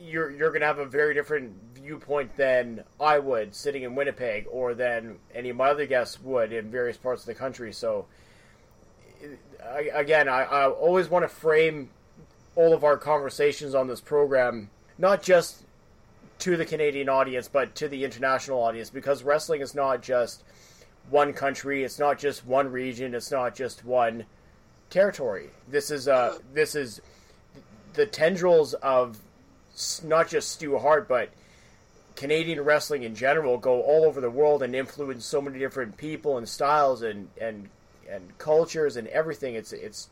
you're you're gonna have a very different viewpoint than I would sitting in Winnipeg, or than any of my other guests would in various parts of the country. So, I, again, I, I always want to frame all of our conversations on this program not just to the Canadian audience, but to the international audience, because wrestling is not just one country, it's not just one region, it's not just one territory. This is uh, this is the tendrils of not just Stu Hart, but Canadian wrestling in general go all over the world and influence so many different people and styles and and and cultures and everything. It's it's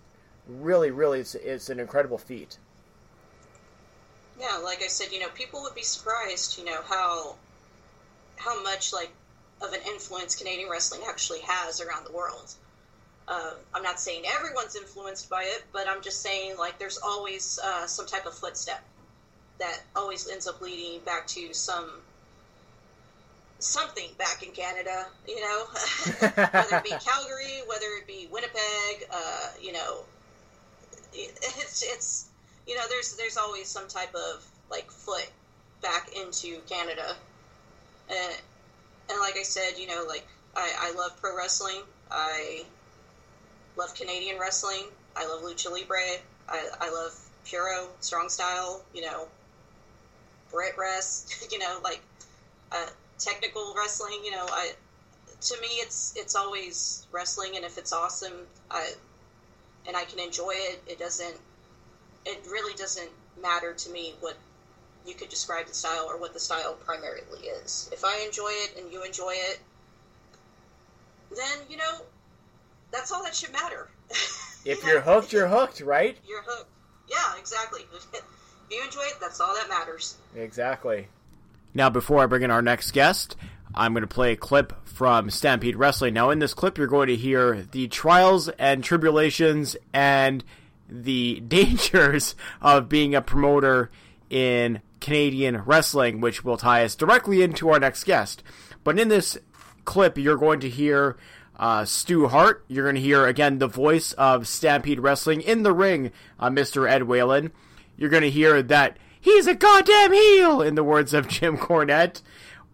really really it's it's an incredible feat. Yeah, like I said, you know, people would be surprised, you know, how how much like of an influence Canadian wrestling actually has around the world. Uh, I'm not saying everyone's influenced by it, but I'm just saying like there's always uh, some type of footstep that always ends up leading back to some something back in Canada, you know, whether it be Calgary, whether it be Winnipeg, uh, you know, it's it's you know there's there's always some type of like foot back into Canada, and and like I said, you know, like I, I love pro wrestling, I love Canadian wrestling, I love lucha libre, I, I love puro strong style, you know, Brit rest, you know, like uh, technical wrestling. You know, I to me it's it's always wrestling, and if it's awesome, I and I can enjoy it. It doesn't. It really doesn't matter to me what you could describe the style or what the style primarily is. If I enjoy it and you enjoy it, then you know that's all that should matter. if you are hooked, you're hooked, right? You're hooked. Yeah, exactly. If you enjoy it, that's all that matters. Exactly. Now, before I bring in our next guest, I'm going to play a clip from Stampede Wrestling. Now, in this clip, you're going to hear the trials and tribulations and the dangers of being a promoter in Canadian wrestling, which will tie us directly into our next guest. But in this clip, you're going to hear uh, Stu Hart. You're going to hear again the voice of Stampede Wrestling in the ring, uh, Mr. Ed Whalen you're going to hear that he's a goddamn heel, in the words of Jim Cornette.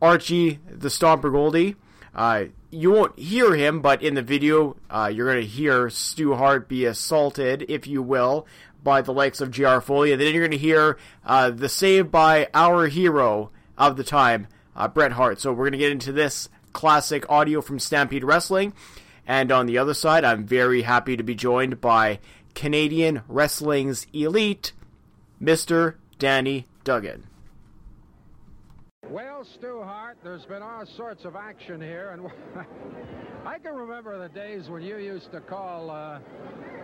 Archie the Stomper Gouldie. Uh, you won't hear him, but in the video, uh, you're going to hear Stu Hart be assaulted, if you will, by the likes of JR Foley. And then you're going to hear uh, the save by our hero of the time, uh, Bret Hart. So we're going to get into this classic audio from Stampede Wrestling. And on the other side, I'm very happy to be joined by Canadian Wrestling's elite, Mr. Danny Duggan. Well, Stu Hart, there's been all sorts of action here, and I can remember the days when you used to call uh,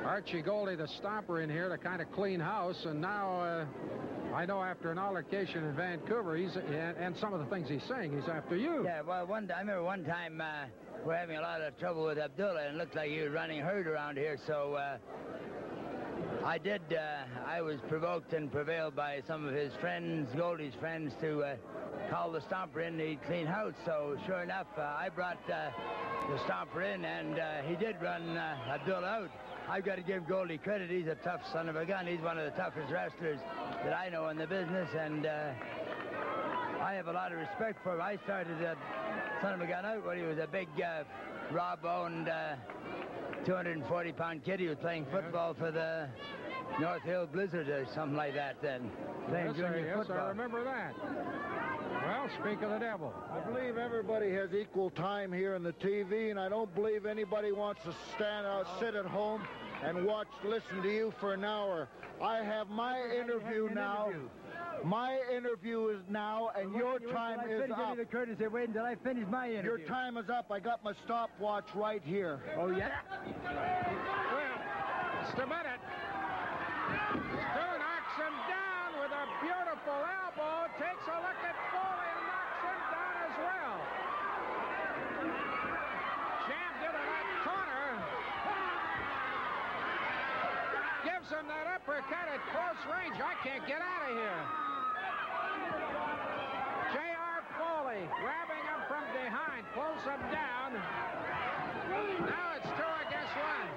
Archie Gouldie the Stomper in here to kind of clean house, and now uh, I know after an altercation in Vancouver, he's and, and, some of the things he's saying, he's after you. Yeah, well, one I remember one time uh, we're having a lot of trouble with Abdullah, and it looked like he was running herd around here, so uh, I did. Uh, I was provoked and prevailed by some of his friends, Gouldie's friends, to uh, call the stomper in to clean house. So sure enough, uh, I brought uh, the stomper in, and uh, he did run uh, Abdullah out. I've got to give Gouldie credit. He's a tough son of a gun. He's one of the toughest wrestlers that I know in the business, and I have a lot of respect for him. I started that son of a gun out when he was a big, raw-boned, 240-pound kid. He was playing football for the North Hill Blizzard or something like that then. Playing yes, junior yes, football. I remember that. Well, speak of the devil. I believe everybody has equal time here in the TV, and I don't believe anybody wants to stand out, sit at home, and watch, listen to you for an hour. I have my interview now. My interview is now, and your time is up. Give me the courtesy. Wait until I finish my interview. Your time is up. I got my stopwatch right here. Oh, yeah? Well, just a minute. Stu knocks him down with a beautiful elbow. Takes a look at Foley and knocks him down as well. Champ did a that corner. Gives him that uppercut at close range. I can't get out of here. J.R. Foley grabbing him from behind. Pulls him down. Now it's two against one.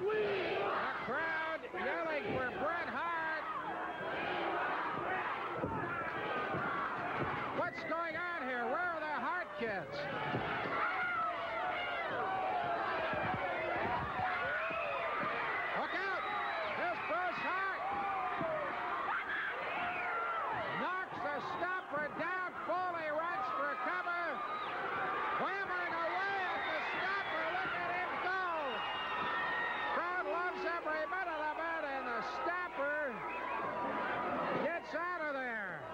The crowd yelling for Bret Hart. What's going on here? Where are the Hart kids? Look out! There's Bruce Hart. Knocks the Stomper down. Foley runs for cover. Clambering away at the Stomper. Look at him go. Crowd loves every minute of it, and the Stomper gets out of there.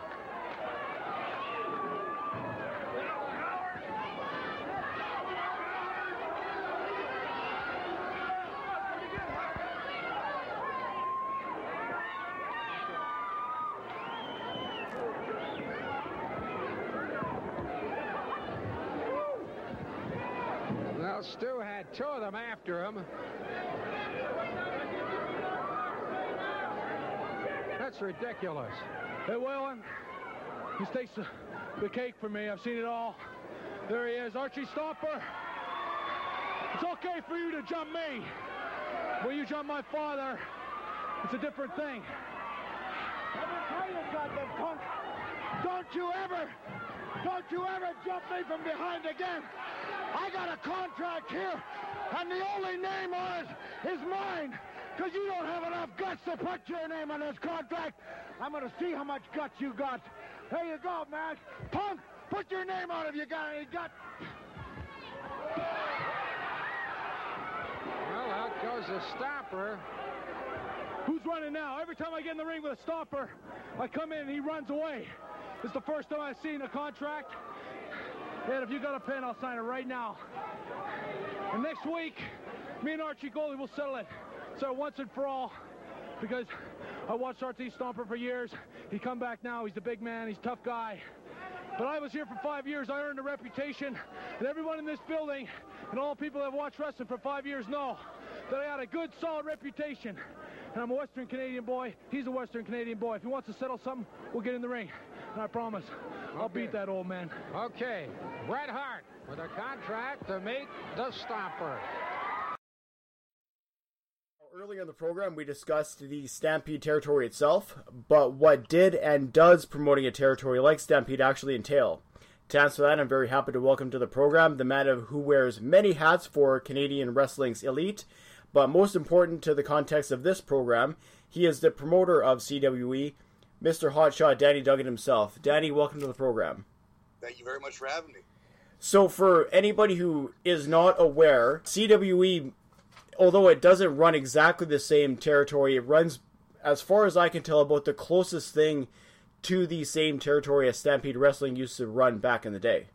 Well, Stu had two of them after him. That's ridiculous. Hey, Whalen, this takes the, the cake for me. I've seen it all. There he is, Archie Stomper. It's okay for you to jump me. When you jump my father, it's a different thing. punk. Don't you ever, don't you ever jump me from behind again. I got a contract here, and the only name on it is mine. Because you don't have enough guts to put your name on this contract. I'm going to see how much guts you got. There you go, man. Punk, put your name on it if you got any guts. Well, out goes the Stomper. Who's running now? Every time I get in the ring with a Stomper, I come in and he runs away. Is the first time I've seen a contract. And if you got a pen, I'll sign it right now. And next week, me and Archie Gouldie will settle it. So once and for all, because I watched Archie Stomper for years. He come back now. He's a big man. He's a tough guy. But I was here for five years. I earned a reputation. And everyone in this building and all people that have watched wrestling for five years know that I had a good, solid reputation. And I'm a Western Canadian boy. He's a Western Canadian boy. If he wants to settle something, we'll get in the ring. And I promise, I'll Okay. beat that old man. Okay, Bret Hart with a contract to meet the Stomper. Earlier in the program, we discussed the Stampede territory itself, but what did and does promoting a territory like Stampede actually entail? To answer that, I'm very happy to welcome to the program the man of who wears many hats for Canadian wrestling's elite, but most important to the context of this program, he is the promoter of CWE, Mr. Hotshot Danny Duggan himself. Danny, welcome to the program. Thank you very much for having me. So, for anybody who is not aware, CWE although it doesn't run exactly the same territory, it runs, as far as I can tell, about the closest thing to the same territory as Stampede Wrestling used to run back in the day.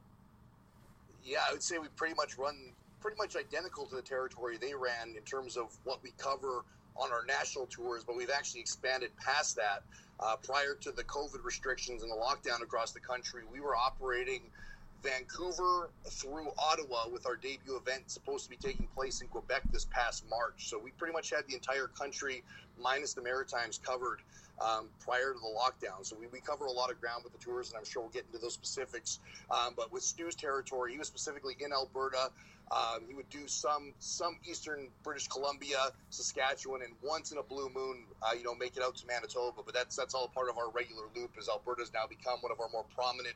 Yeah, I would say we pretty much run pretty much identical to the territory they ran in terms of what we cover on our national tours, but we've actually expanded past that. Uh, prior to the COVID restrictions and the lockdown across the country, we were operating Vancouver through Ottawa with our debut event supposed to be taking place in Quebec this past March. So we pretty much had the entire country minus the Maritimes covered um, prior to the lockdown. So we, we cover a lot of ground with the tours, and I'm sure we'll get into those specifics. Um, but with Stu's territory, he was specifically in Alberta. Um, he would do some some eastern British Columbia, Saskatchewan, and once in a blue moon, uh, you know, make it out to Manitoba. But that's that's all part of our regular loop. As Alberta has now become one of our more prominent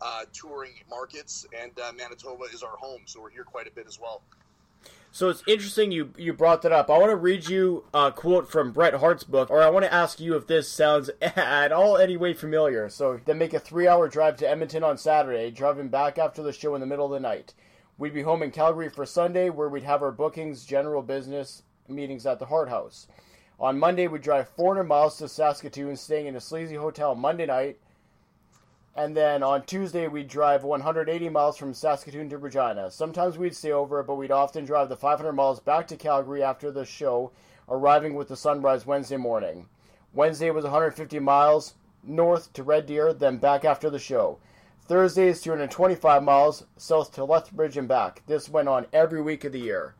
uh, touring markets, and uh, Manitoba is our home, so we're here quite a bit as well. So it's interesting you you brought that up. I want to read you a quote from Bret Hart's book, or I want to ask you if this sounds at all any way familiar. So they make a three hour drive to Edmonton on Saturday, driving back after the show in the middle of the night. We'd be home in Calgary for Sunday, where we'd have our bookings, general business meetings at the Hart House. On Monday, we'd drive 400 miles to Saskatoon, staying in a sleazy hotel Monday night. And then on Tuesday, we'd drive 180 miles from Saskatoon to Regina. Sometimes we'd stay over, but we'd often drive the 500 miles back to Calgary after the show, arriving with the sunrise Wednesday morning. Wednesday was 150 miles north to Red Deer, then back after the show. Thursday is 225 miles south to Lethbridge and back. This went on every week of the year.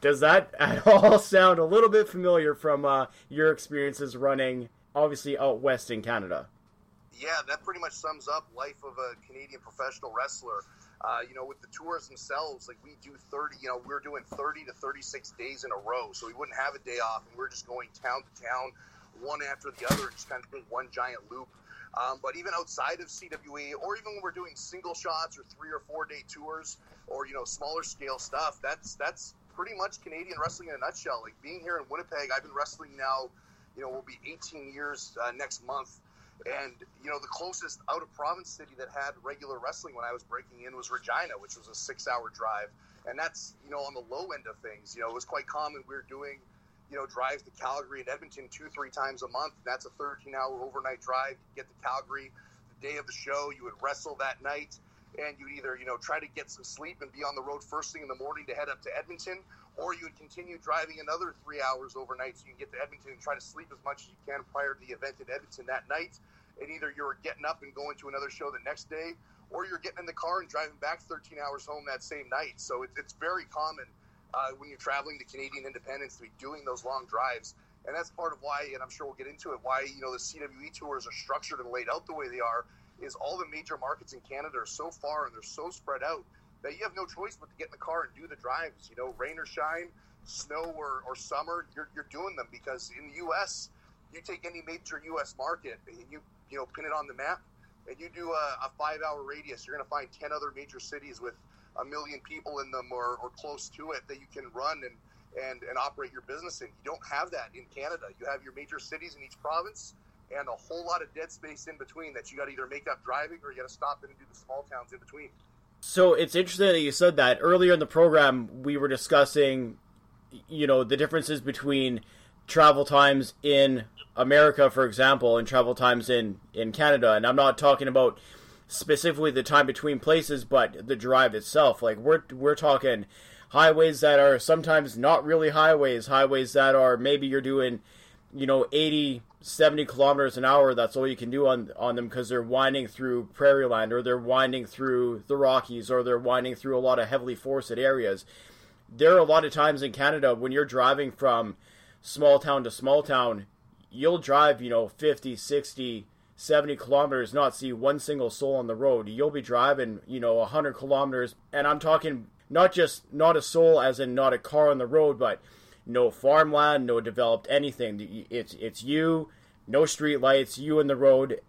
Does that at all sound a little bit familiar from uh, your experiences running, obviously, out west in Canada? Yeah, that pretty much sums up life of a Canadian professional wrestler. Uh, you know, with the tours themselves, like we do 30, you know, we're doing 30 to 36 days in a row. So we wouldn't have a day off and we're just going town to town, one after the other, just kind of doing one giant loop. Um, but even outside of CWE, or even when we're doing single shots or three or four day tours, or you know smaller scale stuff, that's that's pretty much Canadian wrestling in a nutshell. Like being here in Winnipeg, I've been wrestling now, you know, will be 18 years uh, next month. And you know, the closest out of province city that had regular wrestling when I was breaking in was Regina, which was a six-hour drive. And that's you know on the low end of things. You know, it was quite common. We were doing you know, drives to Calgary and Edmonton two, three times a month. That's a 13 hour overnight drive. You get to Calgary the day of the show. You would wrestle that night and you'd either, you know, try to get some sleep and be on the road first thing in the morning to head up to Edmonton, or you would continue driving another three hours overnight so you can get to Edmonton and try to sleep as much as you can prior to the event in Edmonton that night. And either you're getting up and going to another show the next day, or you're getting in the car and driving back 13 hours home that same night. So it, it's very common uh, when you're traveling to Canadian independence to be doing those long drives. And that's part of why, and I'm sure we'll get into it, why you know the CWE tours are structured and laid out the way they are. Is all the major markets in Canada are so far and they're so spread out that you have no choice but to get in the car and do the drives. You know, rain or shine, snow or, or summer, you're, you're doing them because in the U.S., you take any major U.S. market and you you know pin it on the map, and you do a, a five hour radius, you're going to find ten other major cities with a million people in them or, or close to it that you can run and, and, and operate your business in. You don't have that in Canada. You have your major cities in each province and a whole lot of dead space in between that you got to either make up driving or you got to stop in and do the small towns in between. So it's interesting that you said that. Earlier in the program, we were discussing, you know, the differences between travel times in America, for example, and travel times in, in Canada. And I'm not talking about specifically the time between places, but the drive itself. Like we're we're talking highways that are sometimes not really highways, highways that are maybe you're doing, you know, 80, 70 kilometers an hour. That's all you can do on on them because they're winding through prairie land or they're winding through the Rockies or they're winding through a lot of heavily forested areas. There are a lot of times in Canada when you're driving from small town to small town, you'll drive, you know, 50, 60, 70 kilometers, not see one single soul on the road. You'll be driving, you know, 100 kilometers, and I'm talking not just not a soul as in not a car on the road, but no farmland, no developed anything. It's it's you, no street lights, you in the road,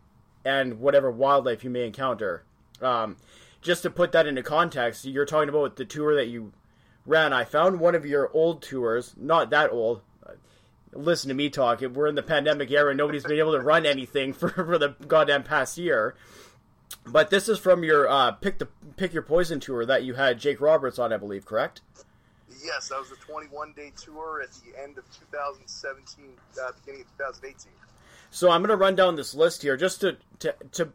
and whatever wildlife you may encounter. Um, just to put that into context, you're talking about the tour that you ran. I found one of your old tours, not that old, listen to me talk. We're in the pandemic era. Nobody's been able to run anything for, for the goddamn past year. But this is from your uh, pick the pick your poison tour that you had Jake Roberts on, I believe, correct? Yes, that was a 21 day tour at the end of 2017, uh, beginning of 2018. So I'm going to run down this list here just to to to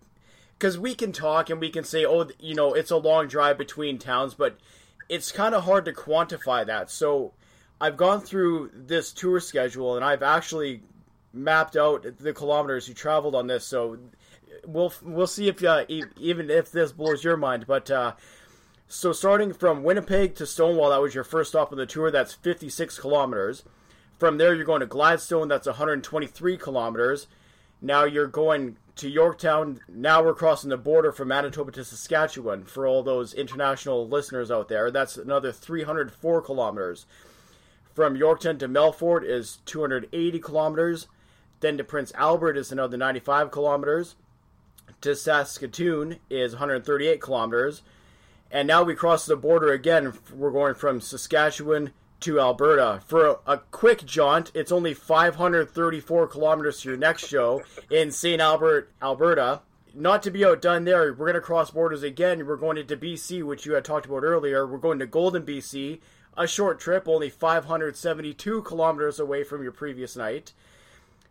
because we can talk and we can say, oh, you know, it's a long drive between towns, but it's kind of hard to quantify that. So I've gone through this tour schedule and I've actually mapped out the kilometers you traveled on this. So we'll we'll see if uh, even if this blows your mind, but. Uh, so starting from Winnipeg to Stonewall, that was your first stop on the tour. That's 56 kilometers. From there, you're going to Gladstone. That's 123 kilometers. Now you're going to Yorkton. Now we're crossing the border from Manitoba to Saskatchewan. For all those international listeners out there, that's another 304 kilometers. From Yorkton to Melfort is 280 kilometers. Then to Prince Albert is another 95 kilometers. To Saskatoon is 138 kilometers. And now we cross the border again. We're going from Saskatchewan to Alberta. For a, a, quick jaunt, it's only 534 kilometers to your next show in St. Albert, Alberta. Not to be outdone there, we're going to cross borders again. We're going into BC, which you had talked about earlier. We're going to Golden, BC. A short trip, only 572 kilometers away from your previous night.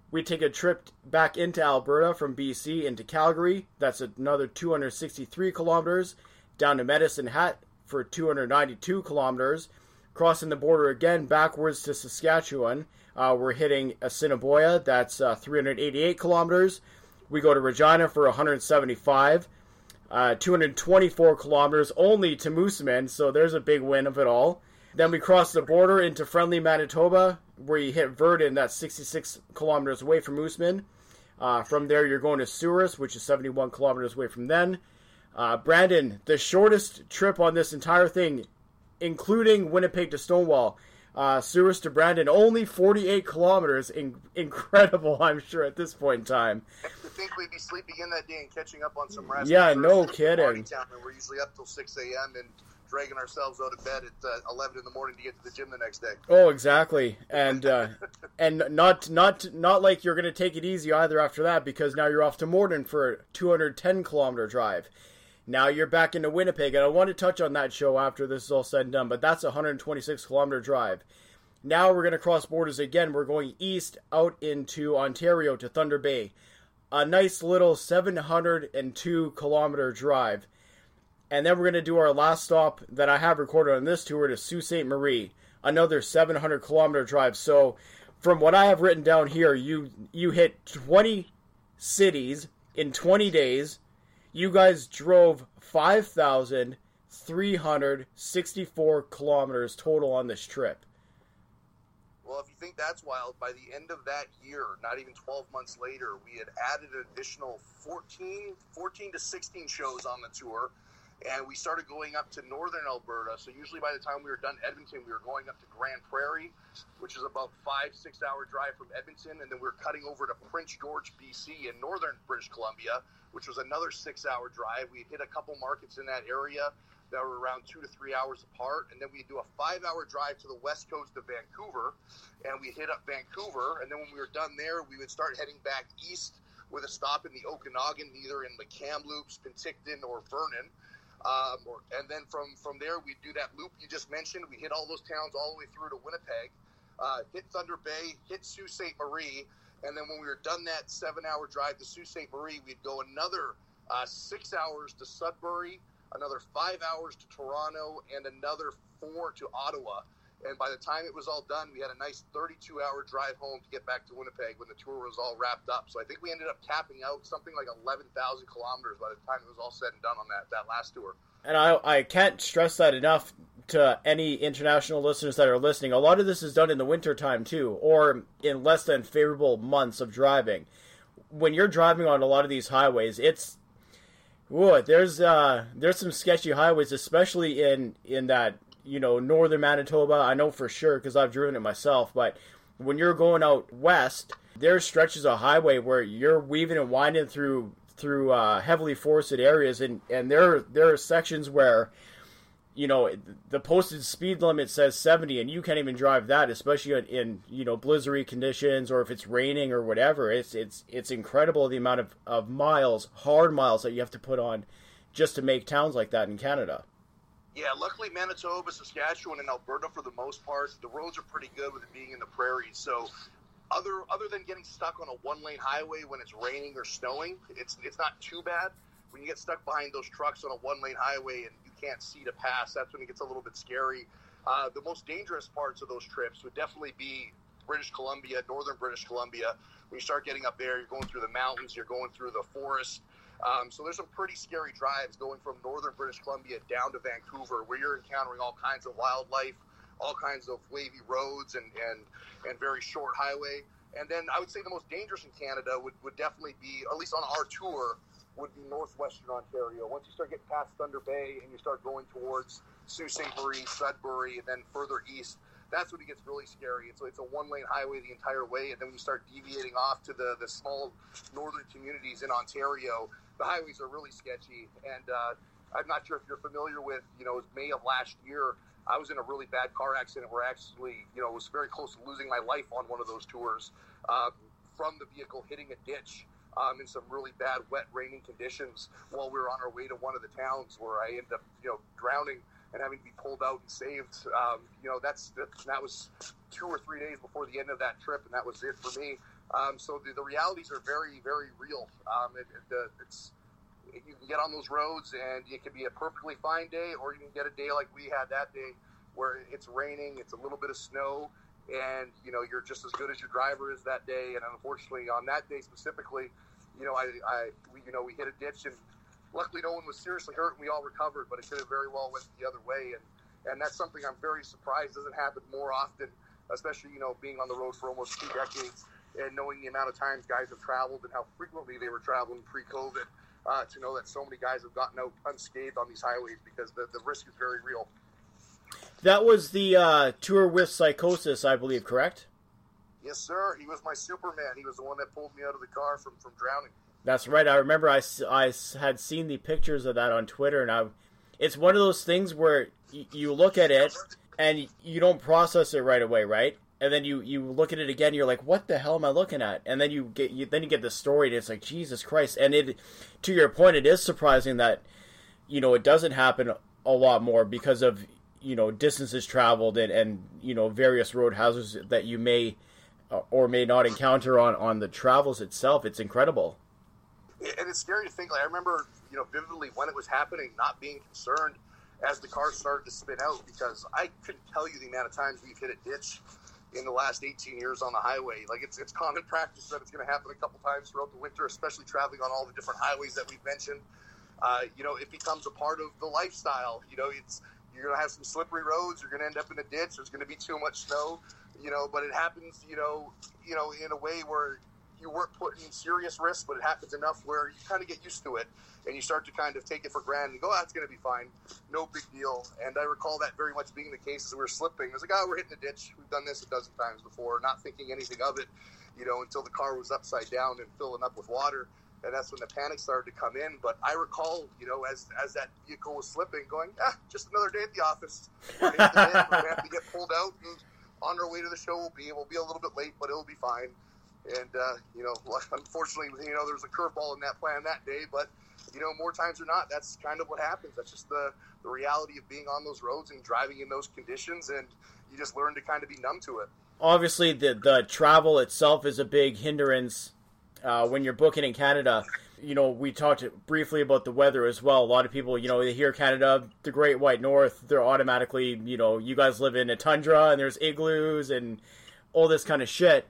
We take a trip back into Alberta from BC into Calgary. That's another 263 kilometers down to Medicine Hat for 292 kilometers. Crossing the border again backwards to Saskatchewan, uh, we're hitting Assiniboia, that's uh, 388 kilometers. We go to Regina for 175, uh, 224 kilometers only to Moosomin, so there's a big win of it all. Then we cross the border into friendly Manitoba, where you hit Virden, that's 66 kilometers away from Moosomin. Uh, from there, you're going to Souris, which is 71 kilometers away from then. Uh, Brandon, the shortest trip on this entire thing, including Winnipeg to Stonewall, uh, Souris to Brandon, only 48 kilometers. In- incredible, I'm sure, at this point in time. To think we'd be sleeping in that day and catching up on some rest. Yeah, no kidding. Town, and we're usually up till 6 a.m. and dragging ourselves out of bed at uh, 11 in the morning to get to the gym the next day. Oh, exactly, and uh, and not not not like you're going to take it easy either after that because now you're off to Morden for a 210 kilometer drive. Now you're back into Winnipeg, and I want to touch on that show after this is all said and done, but that's a 126 kilometer drive. Now we're going to cross borders again. We're going east out into Ontario to Thunder Bay. A nice little 702 kilometer drive. And then we're going to do our last stop that I have recorded on this tour to Sault Ste. Marie, another 700 kilometer drive. So, from what I have written down here, you you hit 20 cities in 20 days you guys drove 5,364 kilometers total on this trip. Well, if you think that's wild, by the end of that year, not even 12 months later, we had added an additional 14, 14 to 16 shows on the tour and we started going up to northern Alberta. So usually by the time we were done Edmonton, we were going up to Grande Prairie, which is about five six hour drive from Edmonton, and then we were cutting over to Prince George, BC, in northern British Columbia, which was another six hour drive. We hit a couple markets in that area that were around two to three hours apart, and then we do a five hour drive to the west coast of Vancouver, and we hit up Vancouver, and then when we were done there, we would start heading back east with a stop in the Okanagan, either in the Kamloops, Penticton, or Vernon um, or, and then from, from there, we do that loop you just mentioned. We hit all those towns all the way through to Winnipeg, uh, hit Thunder Bay, hit Sault Ste. Marie. And then when we were done that seven hour drive to Sault Ste. Marie, we'd go another uh, six hours to Sudbury, another five hours to Toronto, and another four to Ottawa. And by the time it was all done, we had a nice 32 hour drive home to get back to Winnipeg when the tour was all wrapped up. So I think we ended up capping out something like 11,000 kilometers by the time it was all said and done on that, that last tour. And I, I can't stress that enough to any international listeners that are listening. A lot of this is done in the wintertime too, or in less than favorable months of driving. When you're driving on a lot of these highways, it's Ooh, there's uh, there's some sketchy highways, especially in in that you know, northern Manitoba, I know for sure because I've driven it myself, but when you're going out west, there's stretches of highway where you're weaving and winding through through uh, heavily forested areas, and and there there are sections where you know the posted speed limit says 70 and you can't even drive that especially in, in you know blizzardy conditions or if it's raining or whatever. It's it's it's incredible the amount of, of miles hard miles that you have to put on just to make towns like that in canada Yeah, luckily Manitoba, Saskatchewan, and Alberta for the most part, the roads are pretty good with it being in the prairies. So, other other than getting stuck on a one lane highway when it's raining or snowing, it's it's not too bad. When you get stuck behind those trucks on a one lane highway and you can't see to pass, that's when it gets a little bit scary. Uh, the most dangerous parts of those trips would definitely be British Columbia, northern British Columbia. When you start getting up there, you're going through the mountains, you're going through the forest. Um, so there's some pretty scary drives going from northern British Columbia down to Vancouver, where you're encountering all kinds of wildlife, all kinds of wavy roads, and and and very short highway. And then I would say the most dangerous in Canada would, would definitely be, at least on our tour, would be northwestern Ontario. Once you start getting past Thunder Bay and you start going towards Sault Ste. Marie, Sudbury, and then further east, that's when it gets really scary. It's, it's a one lane highway the entire way, and then when you start deviating off to the, the small northern communities in Ontario, the highways are really sketchy. And uh, I'm not sure if you're familiar with, you know, it was May of last year. I was in a really bad car accident where I actually, you know, was very close to losing my life on one of those tours um, from the vehicle hitting a ditch. Um, in some really bad, wet, raining conditions while we were on our way to one of the towns where I ended up, you know, drowning and having to be pulled out and saved. Um, you know, that's that, that, was two or three days before the end of that trip, and that was it for me. Um, so the, the, realities are very, very real. Um, it, it, it's you can get on those roads, and it can be a perfectly fine day, or you can get a day like we had that day, where it's raining, it's a little bit of snow, and you know you're just as good as your driver is that day. And unfortunately, on that day specifically, you know, I, I we, you know, we hit a ditch, and luckily no one was seriously hurt, and we all recovered. But it could have very well went the other way, and and that's something I'm very surprised doesn't happen more often, especially you know being on the road for almost two decades and knowing the amount of times guys have traveled and how frequently they were traveling pre-COVID, uh, to know that so many guys have gotten out unscathed on these highways because the, the risk is very real. That was the uh, tour with psychosis, I believe, correct? Yes, sir. He was my Superman. He was the one that pulled me out of the car from, from drowning. That's right. I remember I, I had seen the pictures of that on Twitter, and I, it's one of those things where y- you look at it and you don't process it right away, right? and then you you look at it again you're like what the hell am i looking at and then you get you then you get the story and it's like jesus christ and it to your point it is surprising that you know it doesn't happen a lot more because of you know distances traveled and and you know various road hazards that you may or may not encounter on on the travels itself it's incredible and it's scary to think like i remember you know vividly when it was happening not being concerned as the car started to spin out because i couldn't tell you the amount of times we've hit a ditch in the last 18 years on the highway. Like it's it's common practice that it's going to happen a couple times throughout the winter, especially traveling on all the different highways that we've mentioned. Uh, you know, it becomes a part of the lifestyle. You know, it's you're going to have some slippery roads. You're going to end up in a ditch. There's going to be too much snow. You know, but it happens. You know, you know, in a way where you weren't put in serious risk, but it happens enough where you kind of get used to it and you start to kind of take it for granted and go, oh, that's going to be fine. No big deal. And I recall that very much being the case as we were slipping. It was like, oh, we're hitting a ditch. We've done this a dozen times before, not thinking anything of it, you know, until the car was upside down and filling up with water. And that's when the panic started to come in. But I recall, you know, as as that vehicle was slipping, going, ah, just another day at the office. We're going have to get pulled out. And on our way to the show, we'll be, we'll be a little bit late, but it'll be fine. And, uh, you know, unfortunately, you know, there was a curveball in that plan that day, but you know, more times or not, that's kind of what happens. That's just the, the reality of being on those roads and driving in those conditions, and you just learn to kind of be numb to it. Obviously, the the travel itself is a big hindrance uh, when you're booking in Canada. You know, we talked briefly about the weather as well. A lot of people, you know, they hear Canada, the Great White North, they're automatically, you know, you guys live in a tundra and there's igloos and all this kind of shit.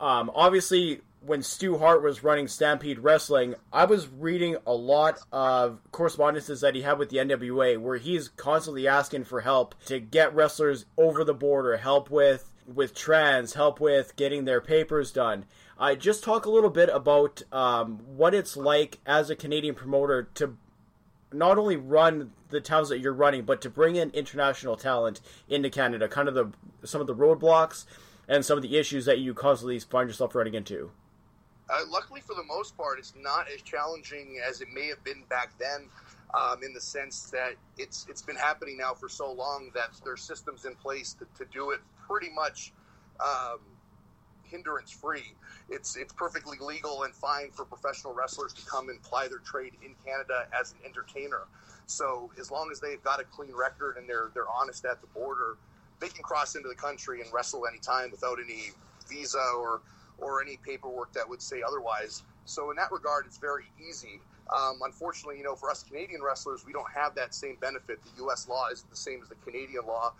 Um, obviously, when Stu Hart was running Stampede Wrestling, I was reading a lot of correspondences that he had with the NWA where he's constantly asking for help to get wrestlers over the border, help with with trans, help with getting their papers done. I uh, just talk a little bit about um, what it's like as a Canadian promoter to not only run the towns that you're running, but to bring in international talent into Canada. Kind of the some of the roadblocks and some of the issues that you constantly find yourself running into. Uh, luckily, for the most part, it's not as challenging as it may have been back then. Um, in the sense that it's it's been happening now for so long that there's systems in place to, to do it pretty much um, hindrance free. It's it's perfectly legal and fine for professional wrestlers to come and ply their trade in Canada as an entertainer. So as long as they've got a clean record and they're they're honest at the border, they can cross into the country and wrestle anytime without any visa or or any paperwork that would say otherwise. So in that regard, it's very easy. Um, unfortunately, you know, for us Canadian wrestlers, we don't have that same benefit. The U.S. law isn't the same as the Canadian law,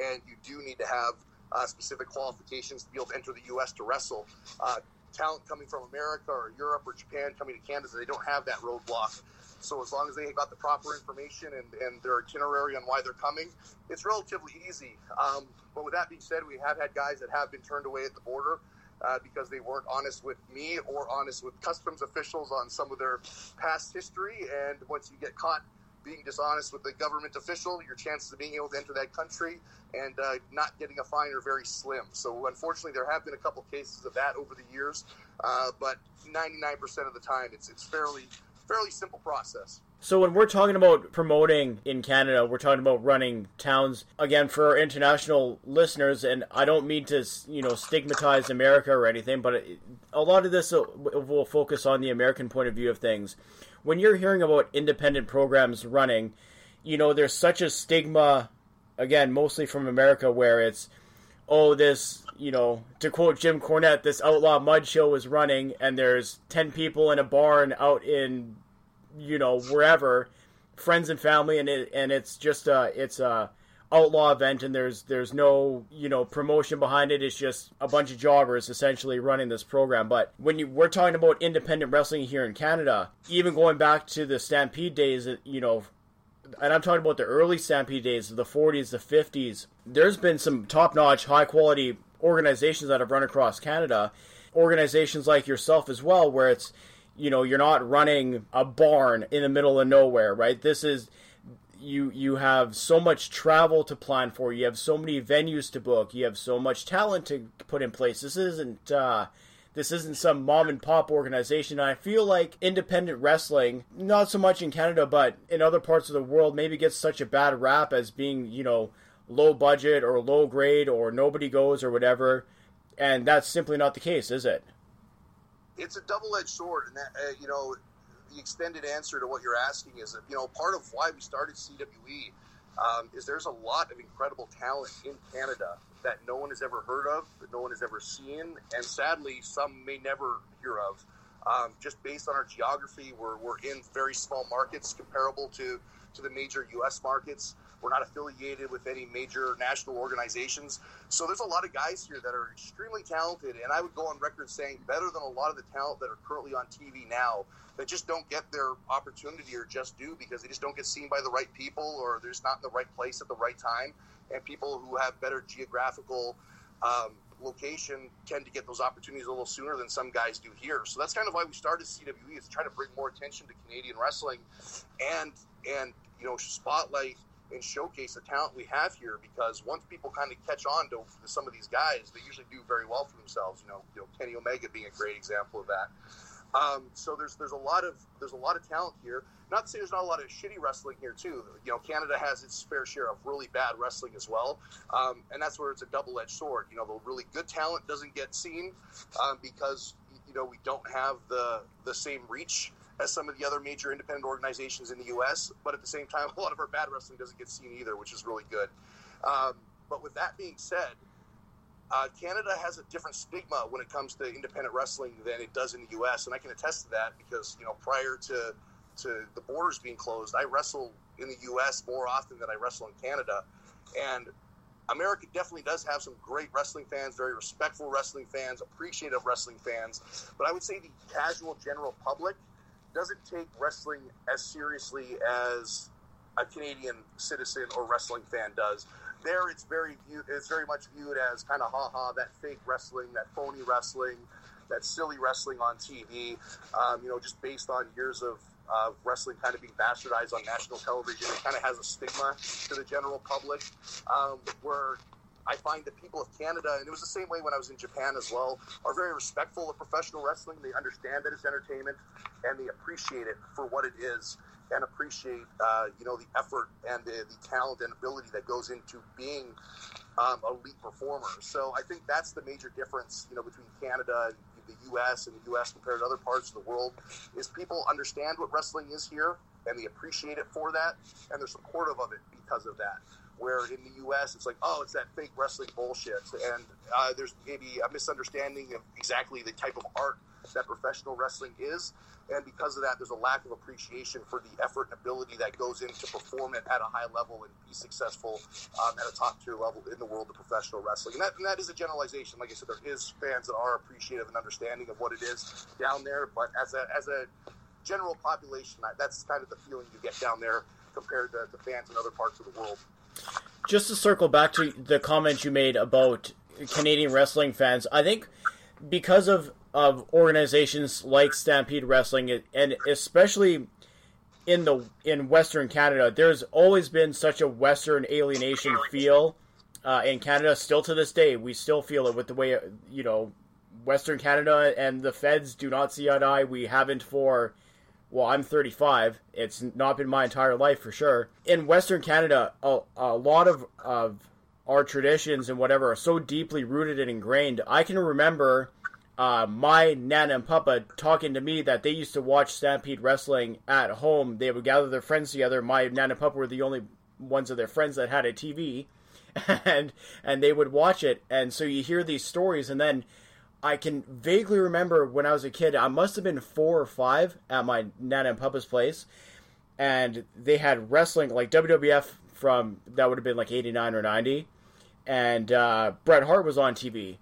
and you do need to have uh, specific qualifications to be able to enter the U.S. to wrestle. Uh, talent coming from America or Europe or Japan coming to Canada, they don't have that roadblock. So as long as they got the proper information and, and their itinerary on why they're coming, it's relatively easy. Um, but with that being said, we have had guys that have been turned away at the border uh, because they weren't honest with me or honest with customs officials on some of their past history. And once you get caught being dishonest with the government official, your chances of being able to enter that country and uh, not getting a fine are very slim. So unfortunately, there have been a couple cases of that over the years, uh, but 99% of the time, it's it's fairly fairly simple process. So when we're talking about promoting in Canada, we're talking about running towns again for our international listeners, and I don't mean to you know stigmatize America or anything, but a lot of this will focus on the American point of view of things. When you're hearing about independent programs running, you know there's such a stigma, again mostly from America, where it's oh this you know to quote Jim Cornette, this outlaw mud show is running, and there's ten people in a barn out in you know wherever, friends and family, and it and it's just a it's a outlaw event, and there's there's no you know promotion behind it. It's just a bunch of jobbers essentially running this program. But when you we're talking about independent wrestling here in Canada, even going back to the Stampede days, you know. And I'm talking about the early Stampede days, of the 40s, the 50s. There's been some top-notch, high-quality organizations that have run across Canada, organizations like yourself as well, where it's you know you're not running a barn in the middle of nowhere right? This is you you have so much travel to plan for. You have so many venues to book. You have so much talent to put in place. This isn't uh, this isn't some mom and pop organization. I feel like independent wrestling not so much in canada but in other parts of the world maybe gets such a bad rap as being you know low budget or low grade or nobody goes or whatever. And that's simply not the case is it it's a double-edged sword, and that uh, you know, the extended answer to what you're asking is that you know part of why we started CWE um, is there's a lot of incredible talent in Canada that no one has ever heard of, that no one has ever seen, and sadly some may never hear of. Um, just based on our geography, we're, we're in very small markets comparable to, to the major U.S. markets. We're not affiliated with any major national organizations. So there's a lot of guys here that are extremely talented, and I would go on record saying better than a lot of the talent that are currently on TV now that just don't get their opportunity or just do because they just don't get seen by the right people or they're just not in the right place at the right time. And people who have better geographical um, location tend to get those opportunities a little sooner than some guys do here. So that's kind of why we started CWE is to try to bring more attention to Canadian wrestling and and you know spotlight and showcase the talent we have here because once people kind of catch on to some of these guys, they usually do very well for themselves. You know, you know Kenny Omega being a great example of that. Um, so there's there's a lot of there's a lot of talent here. Not to say there's not a lot of shitty wrestling here too. You know, Canada has its fair share of really bad wrestling as well, um, and that's where it's a double-edged sword. You know, the really good talent doesn't get seen um, because you know we don't have the the same reach as some of the other major independent organizations in the U.S. But at the same time, a lot of our bad wrestling doesn't get seen either, which is really good. Um, but with that being said, uh, Canada has a different stigma when it comes to independent wrestling than it does in the U.S., and I can attest to that because you know prior to to the borders being closed, I wrestle in the U.S. more often than I wrestle in Canada, and America definitely does have some great wrestling fans, very respectful wrestling fans, appreciative wrestling fans, but I would say the casual general public doesn't take wrestling as seriously as a Canadian citizen or wrestling fan does. There, it's very viewed, it's very much viewed as kind of ha ha that fake wrestling, that phony wrestling, that silly wrestling on TV. Um, you know, just based on years of uh, wrestling kind of being bastardized on national television, it kind of has a stigma to the general public. Um, where I find that people of Canada, and it was the same way when I was in Japan as well, are very respectful of professional wrestling. They understand that it's entertainment and they appreciate it for what it is. and appreciate, uh, you know, the effort and the, the, talent and ability that goes into being um, elite performers. So I think that's the major difference, you know, between Canada and the U.S. and the U.S. compared to other parts of the world is people understand what wrestling is here and they appreciate it for that and they're supportive of it because of that. Where in the U.S. it's like, oh, it's that fake wrestling bullshit, and uh, there's maybe a misunderstanding of exactly the type of art that professional wrestling is. And because of that, there's a lack of appreciation for the effort and ability that goes into perform it at a high level and be successful um, at a top tier level in the world of professional wrestling. And that, and that is a generalization. Like I said, there is fans that are appreciative and understanding of what it is down there. But as a, as a general population, that's kind of the feeling you get down there compared to the fans in other parts of the world. Just to circle back to the comment you made about Canadian wrestling fans, I think because of of organizations like Stampede Wrestling, and especially in the in Western Canada, there's always been such a Western alienation feel uh, in Canada. Still to this day, we still feel it with the way you know Western Canada and the Feds do not see eye to eye. We haven't for well, I'm 35. It's not been my entire life for sure. In Western Canada, a, a lot of of our traditions and whatever are so deeply rooted and ingrained. I can remember uh, my nana and papa talking to me that they used to watch Stampede Wrestling at home. They would gather their friends together. My nana and papa were the only ones of their friends that had a TV, and and they would watch it. And so you hear these stories, and then I can vaguely remember when I was a kid. I must have been four or five at my nana and papa's place, and they had wrestling like WWF from that would have been like eighty nine or ninety, and uh, Bret Hart was on TV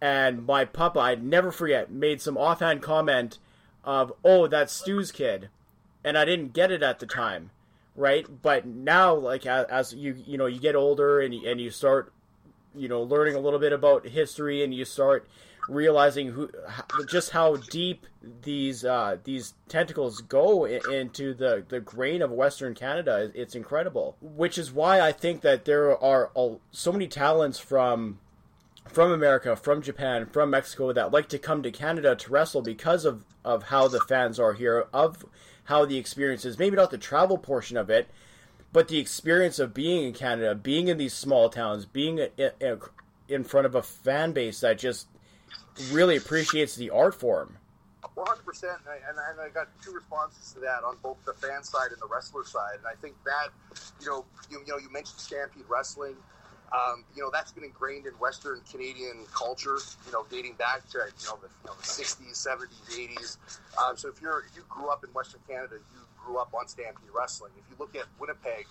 and my papa, I'd never forget, made some offhand comment of, "Oh, that's Stu's kid," and I didn't get it at the time, right? But now, like as, as you you know you get older and and you start you know learning a little bit about history and you start realizing who just how deep these uh, these tentacles go into the the grain of Western Canada. It's incredible, which is why I think that there are so many talents from from America, from Japan, from Mexico that like to come to Canada to wrestle because of, of how the fans are here, of how the experience is. Maybe not the travel portion of it, but the experience of being in Canada, being in these small towns, being in, in front of a fan base that just really appreciates the art form. 100%. And I, and I got two responses to that on both the fan side and the wrestler side. And I think that, you know, you, you know, you mentioned Stampede Wrestling um, you know, that's been ingrained in Western Canadian culture, you know, dating back to, you know, the, you know, the 60s, 70s, 80s. Um, so if you're, if you grew up in Western Canada, you grew up on Stampede Wrestling. If you look at Winnipeg,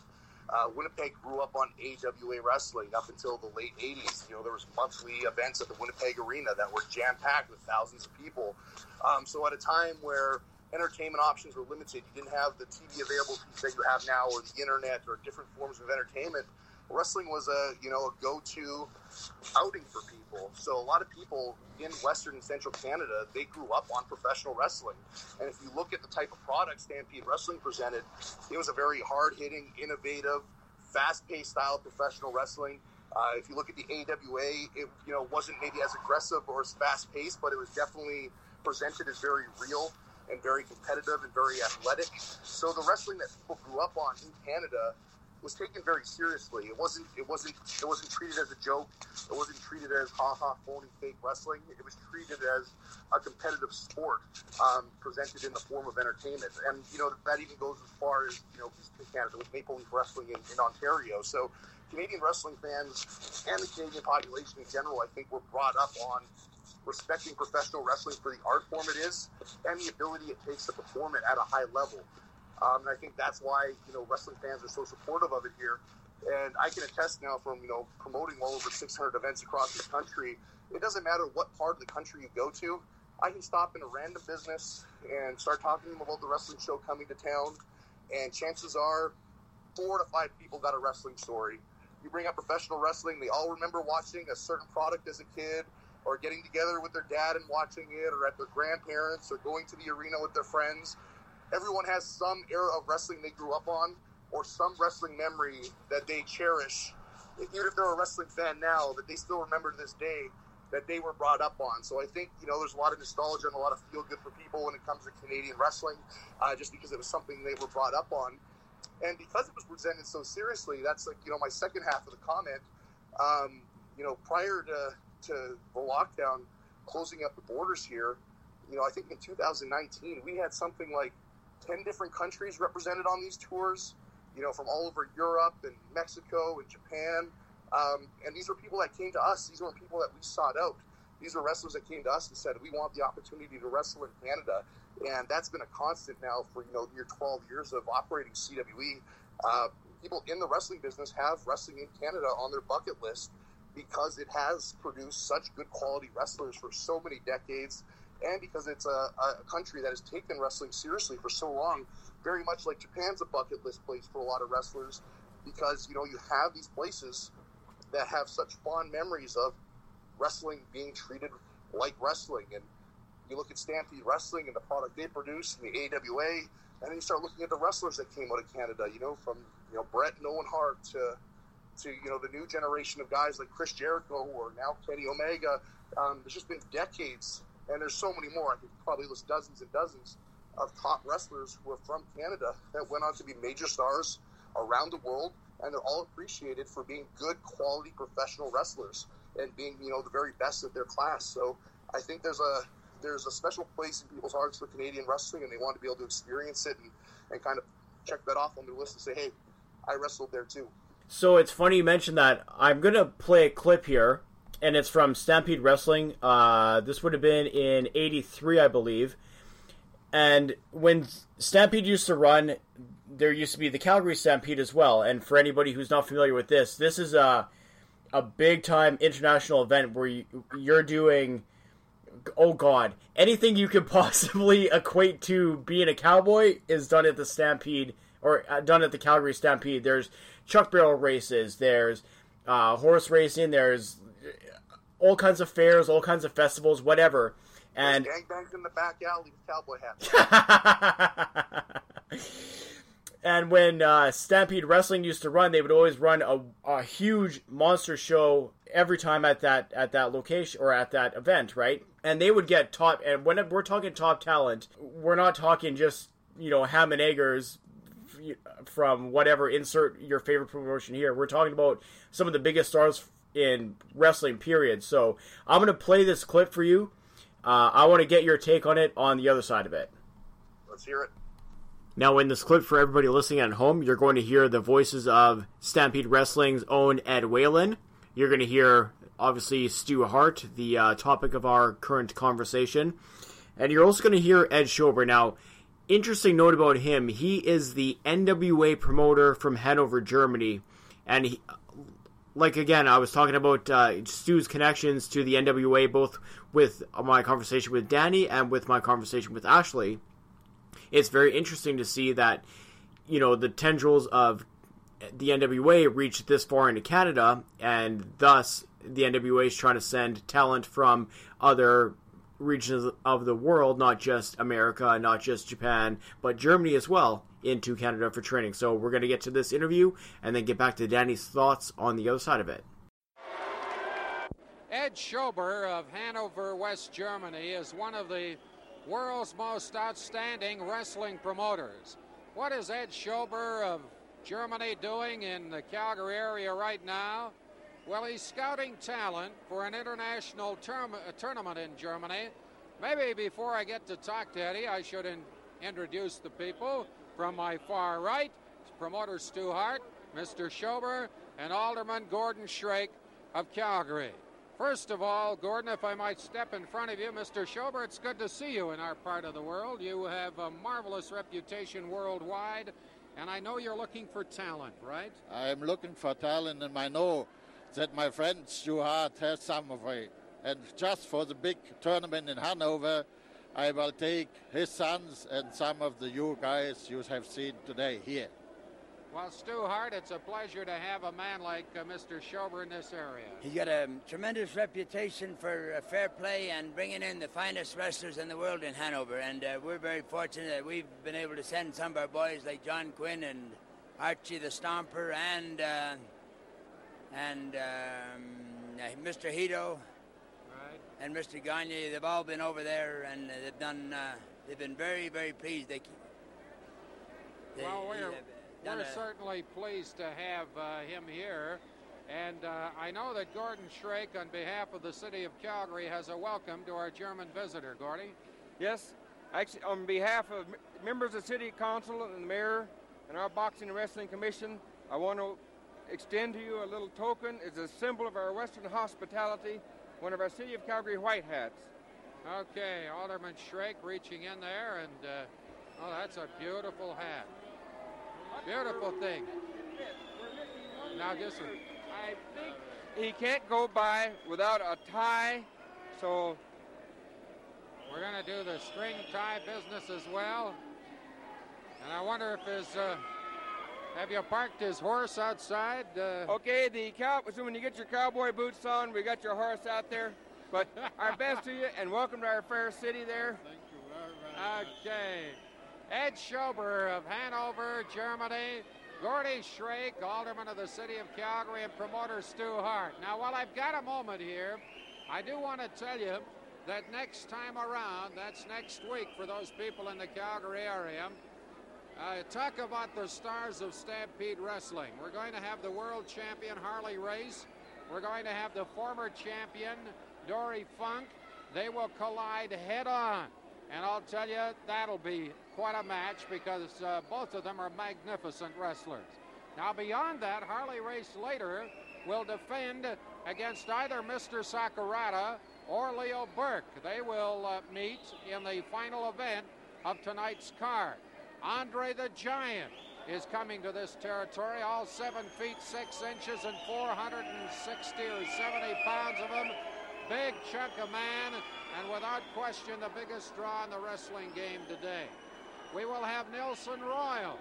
uh, Winnipeg grew up on AWA wrestling up until the late 80s. You know, there was monthly events at the Winnipeg Arena that were jam-packed with thousands of people. Um, so at a time where entertainment options were limited, you didn't have the TV available that you have now or the internet or different forms of entertainment – wrestling was a you know a go-to outing for people. So a lot of people in Western and Central Canada they grew up on professional wrestling, and if you look at the type of product Stampede Wrestling presented, it was a very hard-hitting, innovative, fast-paced style of professional wrestling. Uh, if you look at the AWA, it you know wasn't maybe as aggressive or as fast-paced, but it was definitely presented as very real and very competitive and very athletic. So the wrestling that people grew up on in Canada was taken very seriously. It wasn't it wasn't it wasn't treated as a joke. It wasn't treated as ha ha phony fake wrestling. It was treated as a competitive sport um, presented in the form of entertainment. And you know that even goes as far as you know Canada with Maple Leaf Wrestling in, in Ontario. So Canadian wrestling fans and the Canadian population in general, I think, were brought up on respecting professional wrestling for the art form it is and the ability it takes to perform it at a high level. Um, and I think that's why you know wrestling fans are so supportive of it here. And I can attest now from you know promoting well over 600 events across the country. It doesn't matter what part of the country you go to. I can stop in a random business and start talking to them about the wrestling show coming to town, and chances are, four to five people got a wrestling story. You bring up professional wrestling, they all remember watching a certain product as a kid, or getting together with their dad and watching it, or at their grandparents, or going to the arena with their friends everyone has some era of wrestling they grew up on or some wrestling memory that they cherish. Even if they're a wrestling fan now, that they still remember this day that they were brought up on. So I think you know there's a lot of nostalgia and a lot of feel good for people when it comes to Canadian wrestling, uh, just because it was something they were brought up on, and because it was presented so seriously. That's like you know my second half of the comment. Um, you know, prior to to the lockdown closing up the borders here, you know, I think in 2019 we had something like 10 different countries represented on these tours, you know, from all over Europe and Mexico and Japan. Um, and these were people that came to us. These weren't people that we sought out. These were wrestlers that came to us and said, "We want the opportunity to wrestle in Canada," and that's been a constant now for you know near 12 years of operating CWE. Uh, people in the wrestling business have wrestling in Canada on their bucket list because it has produced such good quality wrestlers for so many decades, and because it's a, a country that has taken wrestling seriously for so long. Very much like Japan's a bucket list place for a lot of wrestlers, because you know you have these places that have such fond memories of wrestling being treated like wrestling. And you look at Stampede Wrestling and the product they produce, and the AWA, and then you start looking at the wrestlers that came out of Canada. You know, from you know Bret and Owen Hart to to you know the new generation of guys like Chris Jericho or now Kenny Omega. Um, there's just been decades, and there's so many more. I could probably list dozens and dozens of top wrestlers who are from Canada that went on to be major stars around the world, and they're all appreciated for being good quality professional wrestlers and being you know the very best of their class. So I think there's a there's a special place in people's hearts for Canadian wrestling, and they want to be able to experience it and, and kind of check that off on their list and say, hey, I wrestled there too. So it's funny you mentioned that. I'm gonna play a clip here, and it's from Stampede Wrestling. Uh, this would have been in '83, I believe. And when Stampede used to run, there used to be the Calgary Stampede as well. And for anybody who's not familiar with this, this is a a big time international event where you, you're doing oh god anything you could possibly equate to being a cowboy is done at the stampede or uh, done at the calgary stampede there's chuck barrel races there's uh, horse racing there's all kinds of fairs all kinds of festivals whatever and gangbangs in the back alley with cowboy hats and when uh, Stampede Wrestling used to run, they would always run a, a huge monster show every time at that at that location or at that event, right? And they would get top. And when we're talking top talent, we're not talking just you know ham and eggers from whatever insert your favorite promotion here. We're talking about some of the biggest stars in wrestling. Period. So I'm going to play this clip for you. Uh, I want to get your take on it on the other side of it. Let's hear it. Now, in this clip for everybody listening at home, you're going to hear the voices of Stampede Wrestling's own Ed Whalen. You're going to hear, obviously, Stu Hart, the uh, topic of our current conversation. And you're also going to hear Ed Schober. Now, interesting note about him he is the NWA promoter from Hanover, Germany. And he, like again, I was talking about uh, Stu's connections to the NWA, both with my conversation with Danny and with my conversation with Ashley. It's very interesting to see that you know the tendrils of the NWA reach this far into Canada, and thus the NWA is trying to send talent from other regions of the world, not just America, not just Japan, but Germany as well, into Canada for training. So we're going to get to this interview and then get back to Danny's thoughts on the other side of it. Ed Schober of Hanover, West Germany, is one of the world's most outstanding wrestling promoters. What is Ed Schober of Germany doing in the Calgary area right now? Well, he's scouting talent for an international term, uh, tournament in Germany. Maybe before I get to talk to Eddie, I should in, introduce the people. From my far right, promoter Stu Hart, Mr. Schober, and Alderman Gordon Schrake of Calgary. First of all, Gordon, if I might step in front of you, Mr. Schober, it's good to see you in our part of the world. You have a marvelous reputation worldwide, and I know you're looking for talent, right? I'm looking for talent, and I know that my friend Stu Hart has some of it. And just for the big tournament in Hanover, I will take his sons and some of the you guys you have seen today here. Well, Stu Hart, it's a pleasure to have a man like uh, Mr. Schober in this area. He's got a tremendous reputation for uh, fair play and bringing in the finest wrestlers in the world in Hanover. And uh, we're very fortunate that we've been able to send some of our boys like John Quinn and Archie the Stomper and uh, and um, uh, Mr. Hito. And Mr. Gagne, they've all been over there and they've done. Uh, they've been very, very pleased. They, they well, we're, we're a, certainly pleased to have uh, him here. And uh, I know that Gordon Schrake, on behalf of the city of Calgary, has a welcome to our German visitor. Gordy? Yes. Actually, on behalf of members of the City Council and the Mayor and our Boxing and Wrestling Commission, I want to extend to you a little token. It's a symbol of our Western hospitality, one of our City of Calgary white hats. Okay, Alderman Schrake reaching in there, and uh, oh, that's a beautiful hat. Beautiful thing. Now, just I think he can't go by without a tie, so we're going to do the string tie business as well. And I wonder if his. Uh, have you parked his horse outside? Uh, okay, the cow. So when you get your cowboy boots on, we got your horse out there. But our best to you, and welcome to our fair city there. Thank you Okay. Ed Schober of Hanover, Germany. Gordy Schrake, alderman of the city of Calgary, and promoter Stu Hart. Now, while I've got a moment here, I do want to tell you that next time around, that's next week for those people in the Calgary area, uh, talk about the stars of Stampede Wrestling. We're going to have the world champion Harley Race. We're going to have the former champion Dory Funk. They will collide head on. And I'll tell you, that'll be quite a match because uh, both of them are magnificent wrestlers. Now, beyond that, Harley Race later will defend against either Mr. Sakurada or Leo Burke. They will uh, meet in the final event of tonight's card. Andre the Giant is coming to this territory, all seven feet six inches and 460 or 70 pounds of him. Big chunk of man, and without question the biggest draw in the wrestling game today. We will have Nelson Royal,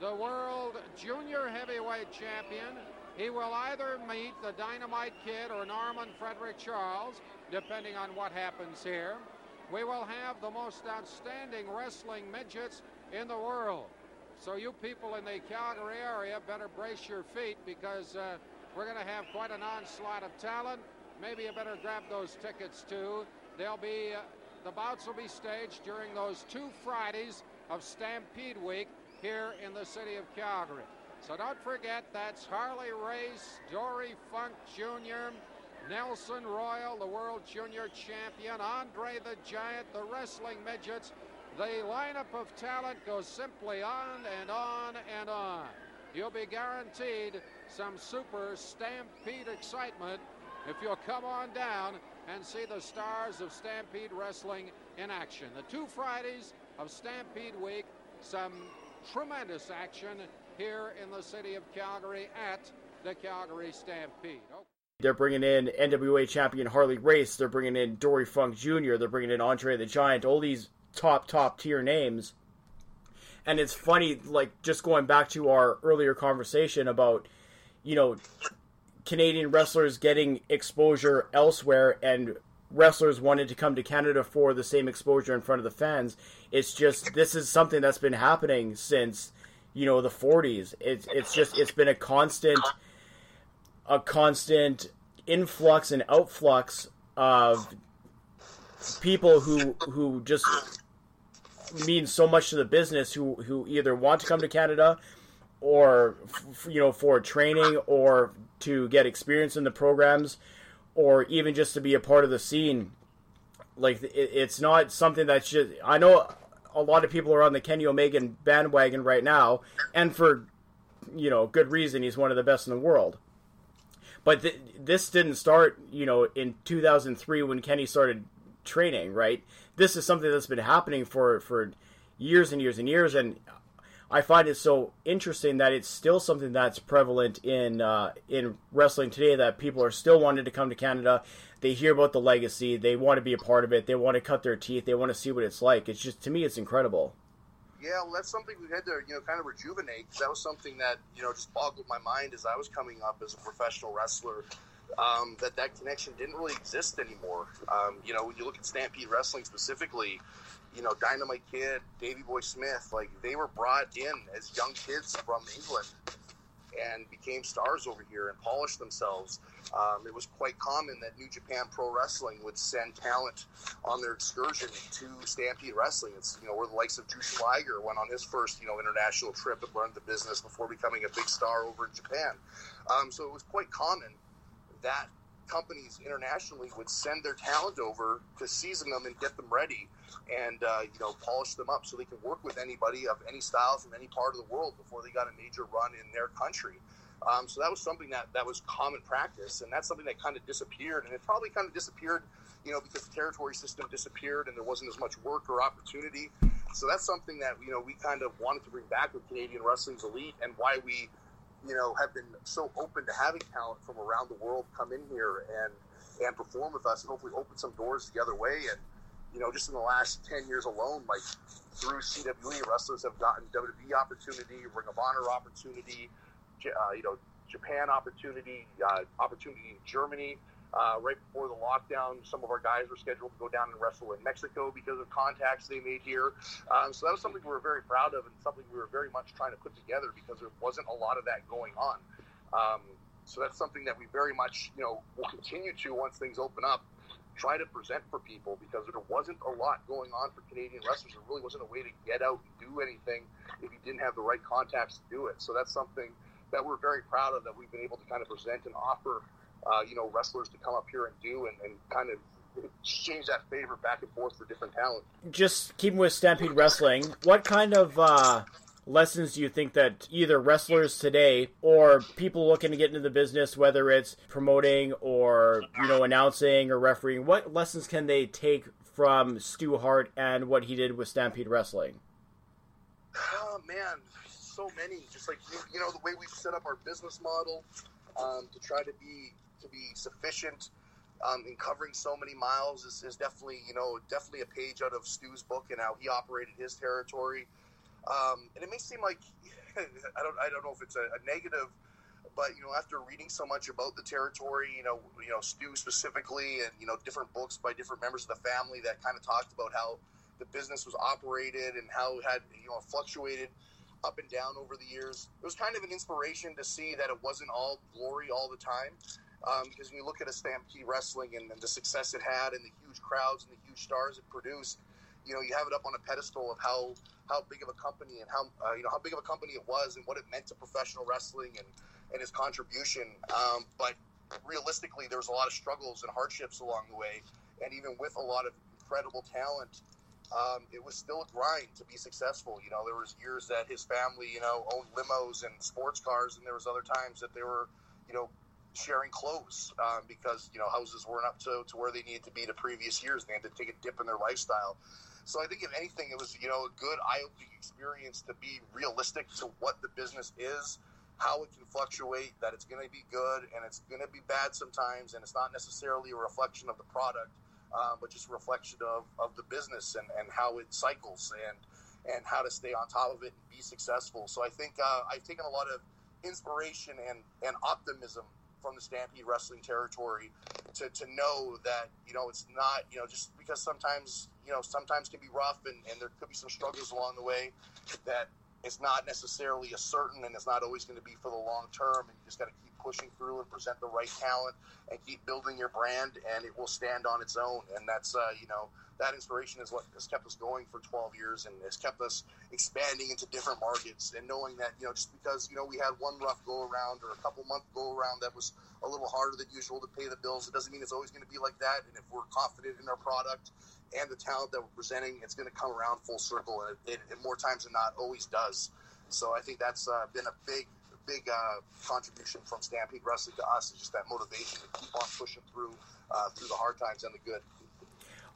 the world junior heavyweight champion. He will either meet the Dynamite Kid or Norman Frederick Charles depending on what happens here. We will have the most outstanding wrestling midgets in the world. So you people in the Calgary area better brace your feet because uh, we're going to have quite an onslaught of talent. Maybe you better grab those tickets too. They'll be uh, the bouts will be staged during those two Fridays of Stampede Week here in the city of Calgary. So don't forget that's Harley Race, Dory Funk Jr., Nelson Royal, the World Junior Champion, Andre the Giant, the Wrestling Midgets. The lineup of talent goes simply on and on and on. You'll be guaranteed some super stampede excitement if you'll come on down and see the stars of Stampede Wrestling in action. The two Fridays of Stampede Week, some tremendous action here in the city of Calgary at the Calgary Stampede. Okay. They're bringing in NWA champion Harley Race. They're bringing in Dory Funk Jr. They're bringing in Andre the Giant. All these top, top tier names. And it's funny, like, just going back to our earlier conversation about, you know, Canadian wrestlers getting exposure elsewhere and wrestlers wanted to come to Canada for the same exposure in front of the fans. It's just, this is something that's been happening since, you know, the 40s. It's, it's just, it's been a constant a constant influx and outflux of people who who just mean so much to the business who who either want to come to Canada or you know for training or to get experience in the programs or even just to be a part of the scene. Like it, it's not something that's just I know a lot of people are on the Kenny Omega bandwagon right now and for you know good reason he's one of the best in the world. But th- this didn't start, you know, in 2003 when Kenny started training, right? This is something that's been happening for for years and years and years, and I find it so interesting that it's still something that's prevalent in uh, in wrestling today. That people are still wanting to come to Canada. They hear about the legacy. They want to be a part of it. They want to cut their teeth. They want to see what it's like. It's just to me, it's incredible yeah, well, that's something we had to, you know, kind of rejuvenate. That was something that, you know, just boggled my mind as I was coming up as a professional wrestler. Um, that that connection didn't really exist anymore. Um, you know, when you look at Stampede Wrestling specifically, you know, Dynamite Kid, Davey Boy Smith, like they were brought in as young kids from England. and became stars over here and polished themselves. Um, it was quite common that New Japan Pro Wrestling would send talent on their excursion to Stampede Wrestling. It's you know where the likes of Jushin Liger went on his first you know international trip and learned the business before becoming a big star over in Japan. Um, so it was quite common that companies internationally would send their talent over to season them and get them ready and uh, you know polish them up so they can work with anybody of any style from any part of the world before they got a major run in their country. Um, so that was something that that was common practice, and that's something that kind of disappeared, and it probably kind of disappeared, you know, because the territory system disappeared and there wasn't as much work or opportunity. So that's something that you know we kind of wanted to bring back with Canadian Wrestling's elite, and why we, you know, have been so open to having talent from around the world come in here and and perform with us, and hopefully open some doors the other way and you know, just in the last 10 years alone, like through CWE, wrestlers have gotten WWE opportunity, Ring of Honor opportunity, uh, you know, Japan opportunity, uh, opportunity in Germany. Uh, right before the lockdown, some of our guys were scheduled to go down and wrestle in Mexico because of contacts they made here. Um, so that was something we were very proud of and something we were very much trying to put together because there wasn't a lot of that going on. Um, so that's something that we very much, you know, will continue to once things open up try to present for people because there wasn't a lot going on for Canadian wrestlers. There really wasn't a way to get out and do anything if you didn't have the right contacts to do it. So that's something that we're very proud of that we've been able to kind of present and offer, uh, you know, wrestlers to come up here and do and, and kind of exchange that favor back and forth for different talent. Just keeping with Stampede Wrestling, what kind of uh, lessons do you think that either wrestlers today or people looking to get into the business, whether it's promoting or you know announcing or refereeing, what lessons can they take from Stu Hart and what he did with Stampede Wrestling? Oh man, so many. Just like you know the way we've set up our business model um, to try to be to be sufficient. Um, in covering so many miles is, is definitely you know definitely a page out of Stu's book and how he operated his territory. Um, and it may seem like I don't I don't know if it's a, a, negative, but you know after reading so much about the territory, you know you know Stu specifically, and you know different books by different members of the family that kind of talked about how the business was operated and how it had you know fluctuated up and down over the years. It was kind of an inspiration to see that it wasn't all glory all the time. Um, because when you look at a Stampede Wrestling and, and, the success it had and the huge crowds and the huge stars it produced, you know, you have it up on a pedestal of how how big of a company and how uh, you know how big of a company it was and what it meant to professional wrestling and and his contribution. Um, but realistically, there was a lot of struggles and hardships along the way, and even with a lot of incredible talent. Um, it was still a grind to be successful. You know, there was years that his family, you know, owned limos and sports cars, and there was other times that they were, you know, sharing clothes um, because you know houses weren't up to, to where they needed to be the previous years. and They had to take a dip in their lifestyle. So I think if anything, it was you know a good eye-opening experience to be realistic to what the business is, how it can fluctuate, that it's going to be good and it's going to be bad sometimes, and it's not necessarily a reflection of the product, uh, but just a reflection of, of the business and, and how it cycles and and how to stay on top of it and be successful. So I think uh, I've taken a lot of inspiration and, and optimism from the Stampede Wrestling territory to, to know that, you know, it's not, you know, just because sometimes, you know, sometimes can be rough and, and there could be some struggles along the way that it's not necessarily a certain and it's not always going to be for the long term. And you just got to keep pushing through and present the right talent and keep building your brand and it will stand on its own. And that's, uh, you know, that inspiration is what has kept us going for 12 years and has kept us expanding into different markets and knowing that you know just because you know we had one rough go around or a couple month go around that was a little harder than usual to pay the bills it doesn't mean it's always going to be like that and if we're confident in our product and the talent that we're presenting it's going to come around full circle and it, it, it more times than not always does so i think that's uh, been a big big uh, contribution from stampede wrestling to us is just that motivation to keep on pushing through uh, through the hard times and the good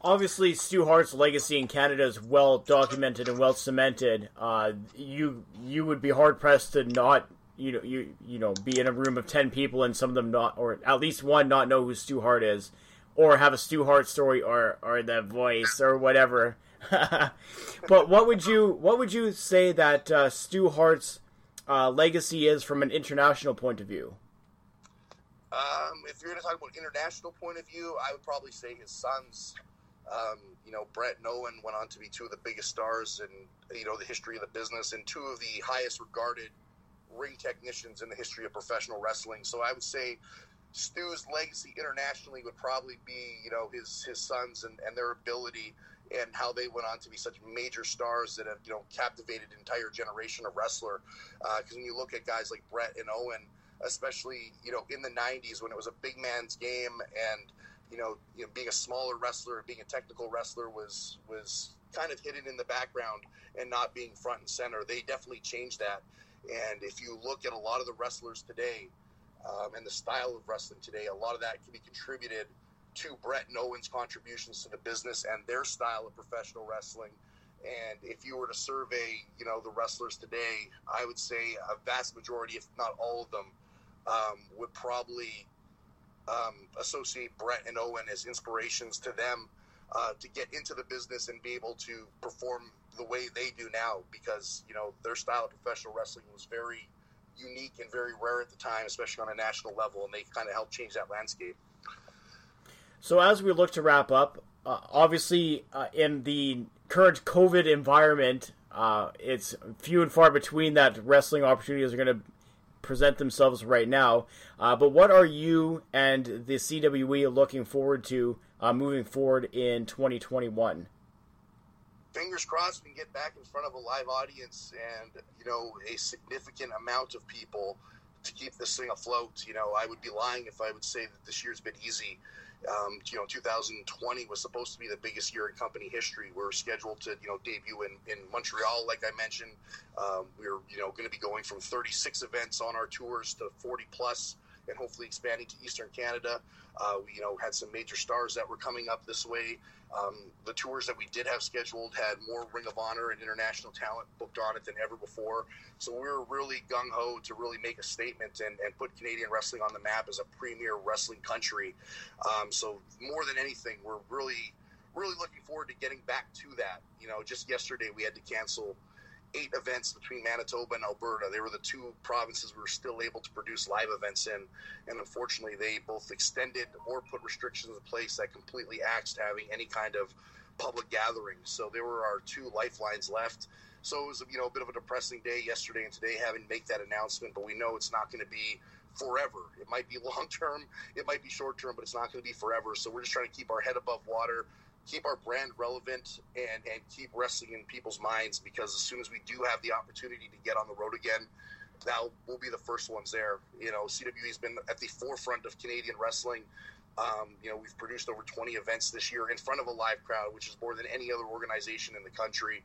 obviously Stu Hart's legacy in Canada is well documented and well cemented. Uh, you you would be hard pressed to not you know you you know be in a room of ten people and some of them not or at least one not know who Stu Hart is, or have a Stu Hart story or or the voice or whatever. but what would you what would you say that uh, Stu Hart's uh, legacy is from an international point of view? Um, if you're going to talk about international point of view, I would probably say his sons um, you know, Bret and Owen went on to be two of the biggest stars in you know the history of the business and two of the highest regarded ring technicians in the history of professional wrestling. So I would say Stu's legacy internationally would probably be, you know, his his sons and, and their ability and how they went on to be such major stars that have, you know, captivated entire generation of wrestler. Because uh, when you look at guys like Bret and Owen, especially, you know, in the 90s when it was a big man's game and, you know, you know, being a smaller wrestler, being a technical wrestler was was kind of hidden in the background and not being front and center. They definitely changed that. And if you look at a lot of the wrestlers today um, and the style of wrestling today, a lot of that can be contributed to Bret and Owen's contributions to the business and their style of professional wrestling. And if you were to survey, you know, the wrestlers today, I would say a vast majority, if not all of them, um, would probably um, associate Bret and Owen as inspirations to them uh, to get into the business and be able to perform the way they do now because you know their style of professional wrestling was very unique and very rare at the time, especially on a national level, and they kind of helped change that landscape. So as we look to wrap up, uh, obviously uh, in the current COVID environment, uh, it's few and far between that wrestling opportunities are going to present themselves right now. Uh, but what are you and the CWE looking forward to uh, moving forward in 2021? Fingers crossed we can get back in front of a live audience and, you know, a significant amount of people to keep this thing afloat. You know, I would be lying if I would say that this year's been easy. Um, you know, 2020 was supposed to be the biggest year in company history. We're scheduled to, you know, debut in, in Montreal, like I mentioned. Um, we're, you know, going to be going from 36 events on our tours to 40 plus and hopefully expanding to Eastern Canada. Uh, we, you know, had some major stars that were coming up this way. Um, the tours that we did have scheduled had more Ring of Honor and international talent booked on it than ever before. So we were really gung ho to really make a statement and, and put Canadian wrestling on the map as a premier wrestling country. Um, so more than anything, we're really, really looking forward to getting back to that. You know, just yesterday we had to cancel eight events between Manitoba and Alberta. They were the two provinces we were still able to produce live events in, and unfortunately, they both extended or put restrictions in place that completely axed having any kind of public gatherings. So there were our two lifelines left. So it was you know a bit of a depressing day yesterday and today having to make that announcement, but we know it's not going to be forever. It might be long term, it might be short term, but it's not going to be forever. So we're just trying to keep our head above water, keep our brand relevant and and keep wrestling in people's minds because as soon as we do have the opportunity to get on the road again that will be the first ones there you know cwe's been at the forefront of canadian wrestling um, you know we've produced over 20 events this year in front of a live crowd which is more than any other organization in the country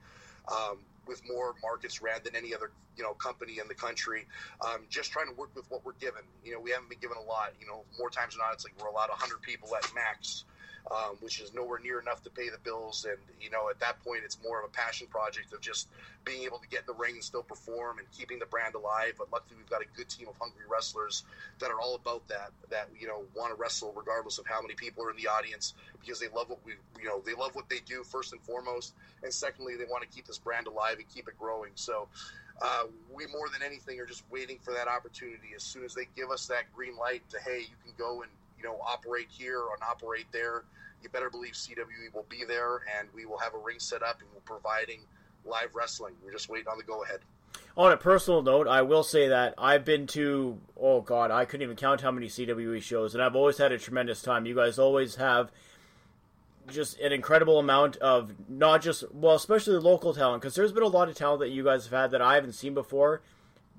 um, with more markets ran than any other you know company in the country. Um, just trying to work with what we're given. You know, we haven't been given a lot. You know, more times than not, it's like we're allowed 100 people at max um, which is nowhere near enough to pay the bills. And you know, at that point, it's more of a passion project of just being able to get in the ring and still perform and keeping the brand alive. But luckily, we've got a good team of hungry wrestlers that are all about that. That you know want to wrestle regardless of how many people are in the audience because they love what we you know they love what they do first and foremost, and secondly, they want to keep this brand alive and keep it growing. So. Uh, we more than anything are just waiting for that opportunity. As soon as they give us that green light to, hey, you can go and you know operate here and operate there, you better believe CWE will be there, and we will have a ring set up, and we're providing live wrestling. We're just waiting on the go ahead. On a personal note, I will say that I've been to oh god, I couldn't even count how many CWE shows, and I've always had a tremendous time. You guys always have just an incredible amount of not just well, especially the local talent, because there's been a lot of talent that you guys have had that I haven't seen before.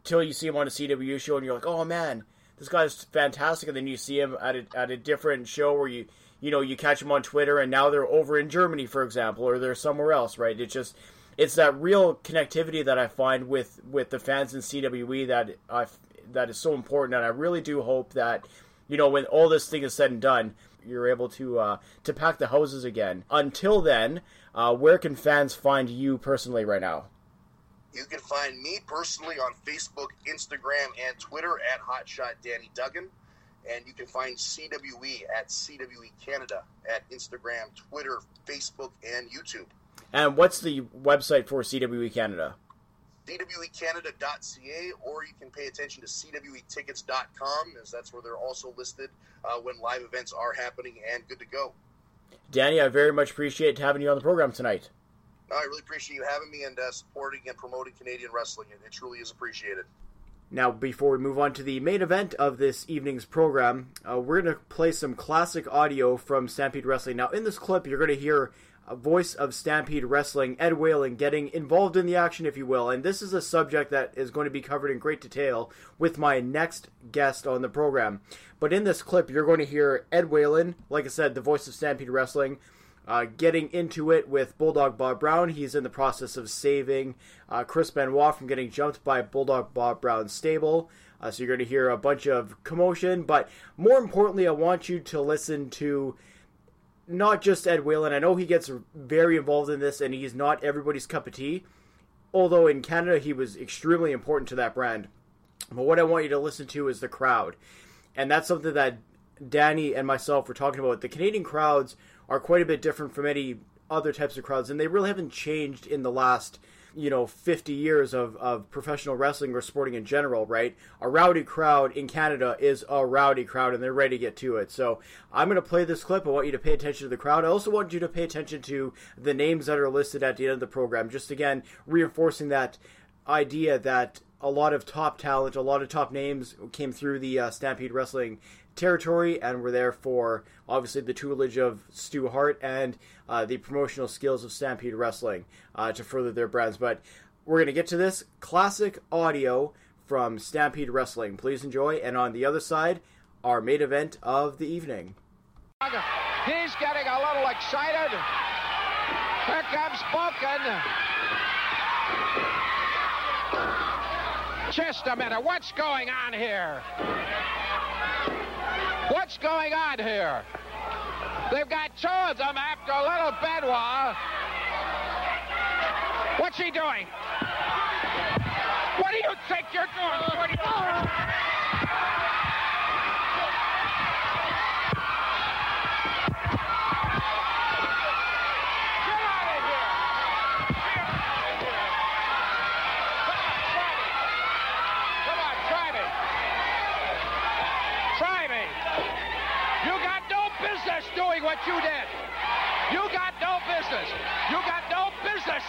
Till you see them on a CWE show, and you're like, oh man, this guy's fantastic, and then you see him at a, at a different show where you you know you catch him on Twitter and now they're over in Germany, for example, or they're somewhere else, right? It's just it's that real connectivity that I find with with the fans in CWE that I that is so important, and I really do hope that you know when all this thing is said and done, you're able to uh, to pack the houses again. Until then, uh, where can fans find you personally right now? You can find me personally on Facebook, Instagram, and Twitter at Hotshot Danny Duggan. And you can find CWE at CWE Canada at Instagram, Twitter, Facebook, and YouTube. And what's the website for CWE Canada? CWECanada.ca, or you can pay attention to CWEtickets.com, as that's where they're also listed uh, when live events are happening and good to go. Danny, I very much appreciate having you on the program tonight. I really appreciate you having me and uh, supporting and promoting Canadian wrestling. It, it truly is appreciated. Now, before we move on to the main event of this evening's program, uh, we're going to play some classic audio from Stampede Wrestling. Now, in this clip, you're going to hear a voice of Stampede Wrestling, Ed Whalen, getting involved in the action, if you will. And this is a subject that is going to be covered in great detail with my next guest on the program. But in this clip, you're going to hear Ed Whalen, like I said, the voice of Stampede Wrestling, uh, getting into it with Bulldog Bob Brown. He's in the process of saving uh, Chris Benoit from getting jumped by Bulldog Bob Brown's stable. Uh, so you're going to hear a bunch of commotion, but more importantly, I want you to listen to not just Ed Whalen. I know he gets very involved in this, and he's not everybody's cup of tea. Although in Canada, he was extremely important to that brand. But what I want you to listen to is the crowd, and that's something that Danny and myself were talking about. The Canadian crowds are quite a bit different from any other types of crowds, and they really haven't changed in the last you know 50 years of, of professional wrestling or sporting in general right? A rowdy crowd in canada is a rowdy crowd and they're ready to get to it. So i'm going to play this clip. I want you to pay attention to the crowd. I also want you to pay attention to the names that are listed at the end of the program. Just again reinforcing that idea that a lot of top talent a lot of top names came through the uh, stampede wrestling territory and were there for obviously the tutelage of Stu Hart and uh, the promotional skills of Stampede Wrestling uh, to further their brands. But we're going to get to this classic audio from Stampede Wrestling. Please enjoy. And on the other side, our main event of the evening. He's getting a little excited. Here comes Bunkin. Just a minute. What's going on here? What's going on here? They've got two of them after a little Benoit. What's he doing? What do you think you're doing?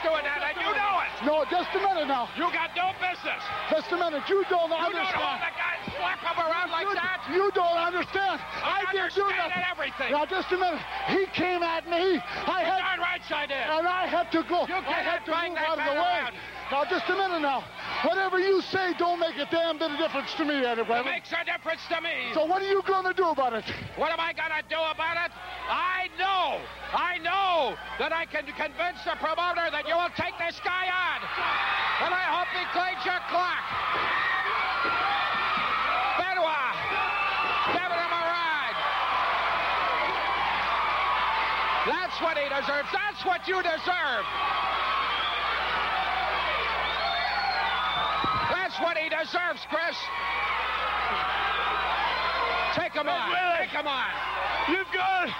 Doing that, and you know it. No, just a minute now. You got no business. Just a minute. You don't You don't understand. hold the guy and slap him around like you, that. You don't understand. I didn't do nothing. everything. Now, just a minute. He came at me. I had. Darn right I did. And I had to go. You I had to move that out of the way. around. Now, just a minute now. Whatever you say don't make a damn bit of difference to me, Eddie It makes a difference to me. So what are you going to do about it? What am I going to do about it? I know, I know that I can convince the promoter that you will take this guy on. And I hope he cleans your clock. Benoit, giving him a ride. That's what he deserves. That's what you deserve. That's what he deserves, Chris. Take him on. Take him on. You've gone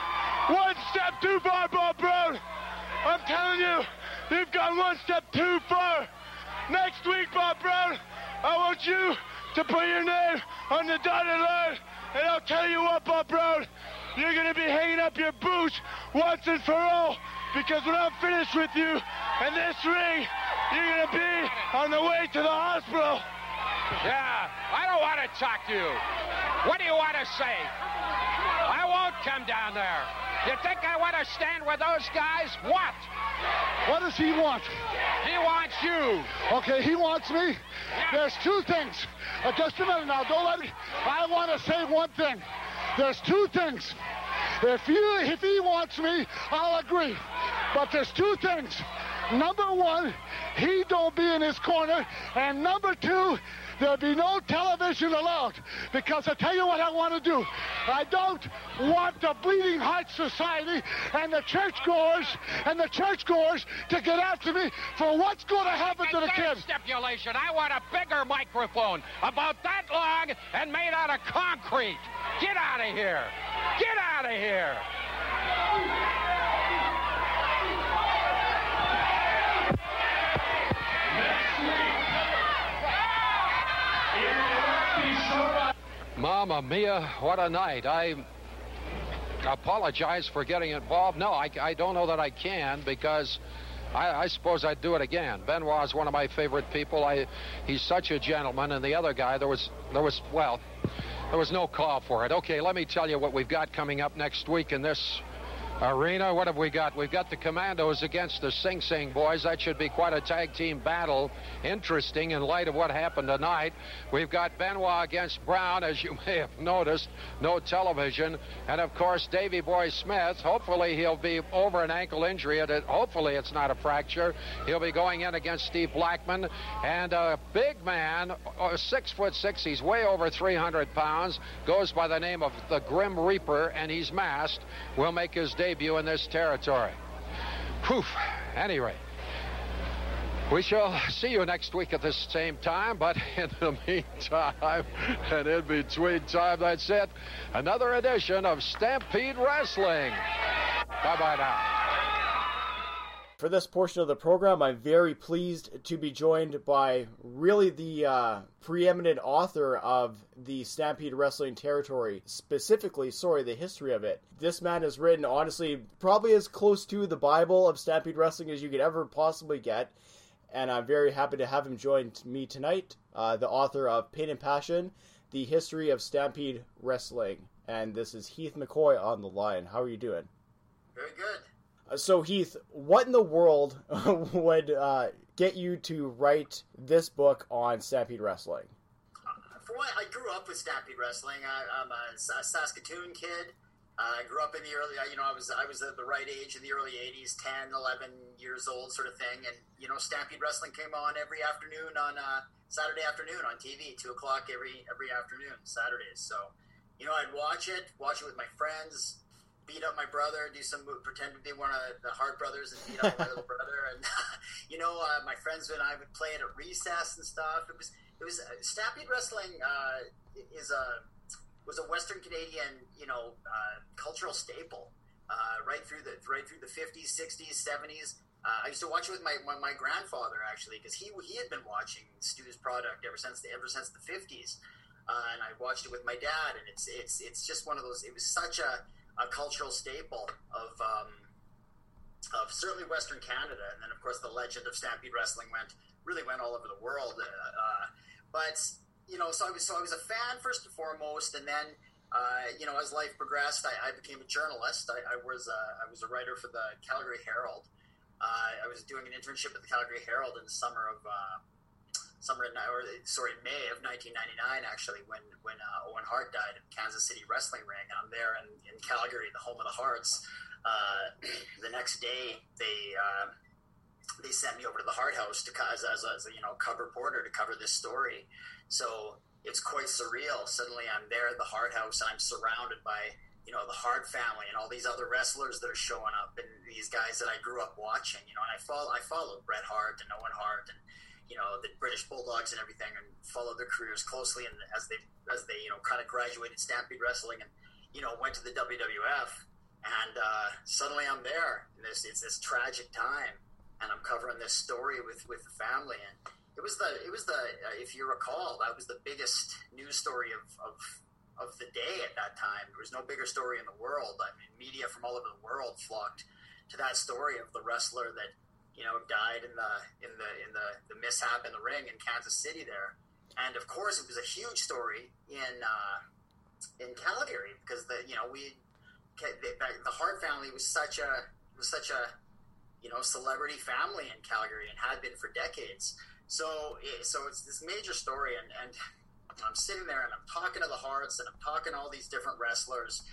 one step too far, Bob Brown. I'm telling you, you've gone one step too far. Next week, Bob Brown, I want you to put your name on the dotted line. And I'll tell you what, Bob Brown, you're going to be hanging up your boots once and for all. Because when I'm finished with you and this ring, you're going to be on the way to the hospital. Yeah, I don't want to talk to you. What do you want to say? I won't come down there. You think I want to stand with those guys? What? What does he want? He wants you. Okay, he wants me. There's two things. Uh, just a minute now. Don't let me. I want to say one thing. There's two things. If you, if he wants me, I'll agree. But there's two things. Number one, he don't be in his corner, and number two, there'll be no television allowed. Because I tell you what I want to do. I don't want the Bleeding Heart Society and the churchgoers and the churchgoers to get after me for what's going to happen to the kids. stipulation. I want a bigger microphone, about that long and made out of concrete. Get out of here. Get out of here. Mamma mia, what a night. I apologize for getting involved. No, I, I don't know that I can because I, I suppose I'd do it again. Benoit is one of my favorite people. I, he's such a gentleman, and the other guy, there was, there was, well, there was no call for it. Okay, let me tell you what we've got coming up next week in this arena. What have we got? We've got the Commandos against the Sing Sing boys. That should be quite a tag team battle. Interesting in light of what happened tonight. We've got Benoit against Brown, as you may have noticed. No television. And of course, Davey Boy Smith. Hopefully, he'll be over an ankle injury. Hopefully, it's not a fracture. He'll be going in against Steve Blackman. And a big man, six foot six, he's way over 300 pounds, goes by the name of the Grim Reaper, and he's masked, will make his debut debut in this territory. Whew. Anyway, we shall see you next week at the same time, but in the meantime and in between time, that's it. Another edition of Stampede Wrestling. Bye bye now. For this portion of the program, I'm very pleased to be joined by really the uh, preeminent author of the Stampede Wrestling territory, specifically, sorry, the history of it. This man has written, honestly, probably as close to the Bible of Stampede Wrestling as you could ever possibly get. And I'm very happy to have him join me tonight, uh, the author of Pain and Passion, The History of Stampede Wrestling. And this is Heath McCoy on the line. How are you doing? Very good. So Heath, what in the world would uh, get you to write this book on Stampede Wrestling? For one, I grew up with Stampede Wrestling. I, am a, a, Saskatoon kid. Uh, I grew up in the early, you know, I was I was at the right age in the early '80s, 10, 11 years old, sort of thing. And you know, Stampede Wrestling came on every afternoon on uh, Saturday afternoon on TV, two o'clock every every afternoon, Saturdays. So, you know, I'd watch it, watch it with my friends beat up my brother, do some pretend to be one of the Hart brothers and beat up my little brother, and you know, uh, my friends and I would play it at recess and stuff. It was it was uh, Stampede Wrestling uh, is a was a Western Canadian you know uh, cultural staple uh, right through the right through the fifties, sixties, seventies. Uh, I used to watch it with my my, my grandfather actually because he he had been watching Stu's product ever since the, ever since the fifties. and I watched it with my dad, and it's it's it's just one of those. It was such a a cultural staple of um, of certainly Western Canada, and then of course the legend of Stampede Wrestling went really went all over the world. Uh, uh, but you know, so I was so I was a fan first and foremost, and then uh, you know as life progressed, I, I became a journalist. I, I was a, I was a writer for the Calgary Herald. Uh, I was doing an internship at the Calgary Herald in the summer of uh, summer in, or sorry, May of 1999, actually, when when uh, Owen Hart died in Kansas City Wrestling Ring. And I'm there in, in Calgary, the home of the Harts. Uh, the next day, they uh, they sent me over to the Hart House to as, as, a, as a you know cover reporter to cover this story. So it's quite surreal. Suddenly, I'm there at the Hart House, and I'm surrounded by you know the Hart family and all these other wrestlers that are showing up, and these guys that I grew up watching. You know, and I follow I followed Bret Hart and Owen Hart and you know the British Bulldogs and everything, and followed their careers closely. And as they as they you know kind of graduated Stampede Wrestling and you know went to the WWF, and uh, suddenly I'm there. And this it's this tragic time, and I'm covering this story with with the family. And it was the it was the uh, if you recall that was the biggest news story of, of of the day at that time. There was no bigger story in the world. I mean, media from all over the world flocked to that story of the wrestler that you know, died in the in the in the, the mishap in the ring in Kansas City there. And of course, it was a huge story in uh, in Calgary because the you know we the, Hart family was such a was such a you know celebrity family in Calgary and had been for decades. So so it's this major story, and and I'm sitting there and I'm talking to the Harts and I'm talking to all these different wrestlers,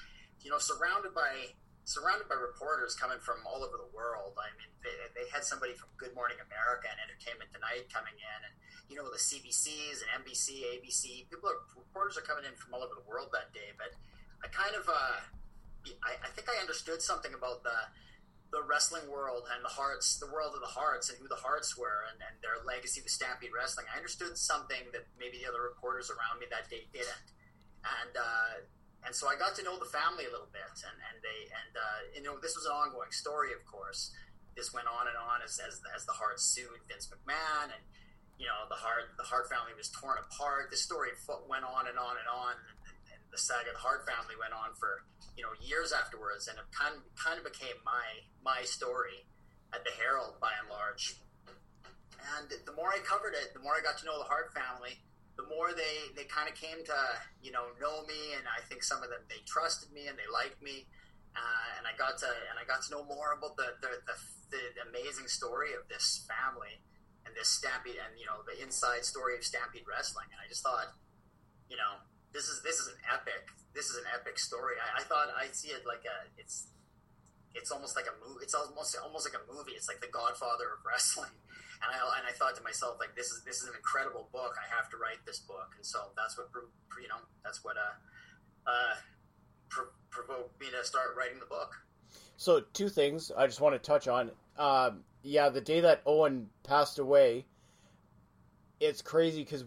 you know, surrounded by surrounded by reporters coming from all over the world. I mean, they, they had somebody from Good Morning America and Entertainment Tonight coming in, and you know the CBCs and NBC, ABC. People, are, reporters are coming in from all over the world that day. But I kind of, uh, I, I think I understood something about the the wrestling world and the Harts, the world of the Harts, and who the Harts were, and, and their legacy with Stampede Wrestling. I understood something that maybe the other reporters around me that day didn't, and. Uh, and so I got to know the family a little bit, and and they and uh, you know this was an ongoing story, of course. This went on and on as as, as the Hart sued Vince McMahon, and you know the Hart the Hart family was torn apart. This story went on and on and on, and, the saga of the Hart family went on for you know years afterwards, and it kind of, kind of became my my story at the Herald by and large. And the more I covered it, the more I got to know the Hart family. More they, they kind of came to you know know me, and I think some of them they trusted me and they liked me, uh, and I got to and I got to know more about the the, the the amazing story of this family and this Stampede and you know the inside story of Stampede Wrestling. And I just thought, you know, this is this is an epic. This is an epic story. I, I thought I see it like a it's it's almost like a movie. It's almost almost like a movie. It's like the Godfather of wrestling. And I and I thought to myself like this is this is an incredible book. I have to write this book. And so that's what you know that's what uh uh pro- provoked me to start writing the book. So two things I just want to touch on. Um, yeah, the day that Owen passed away, it's crazy because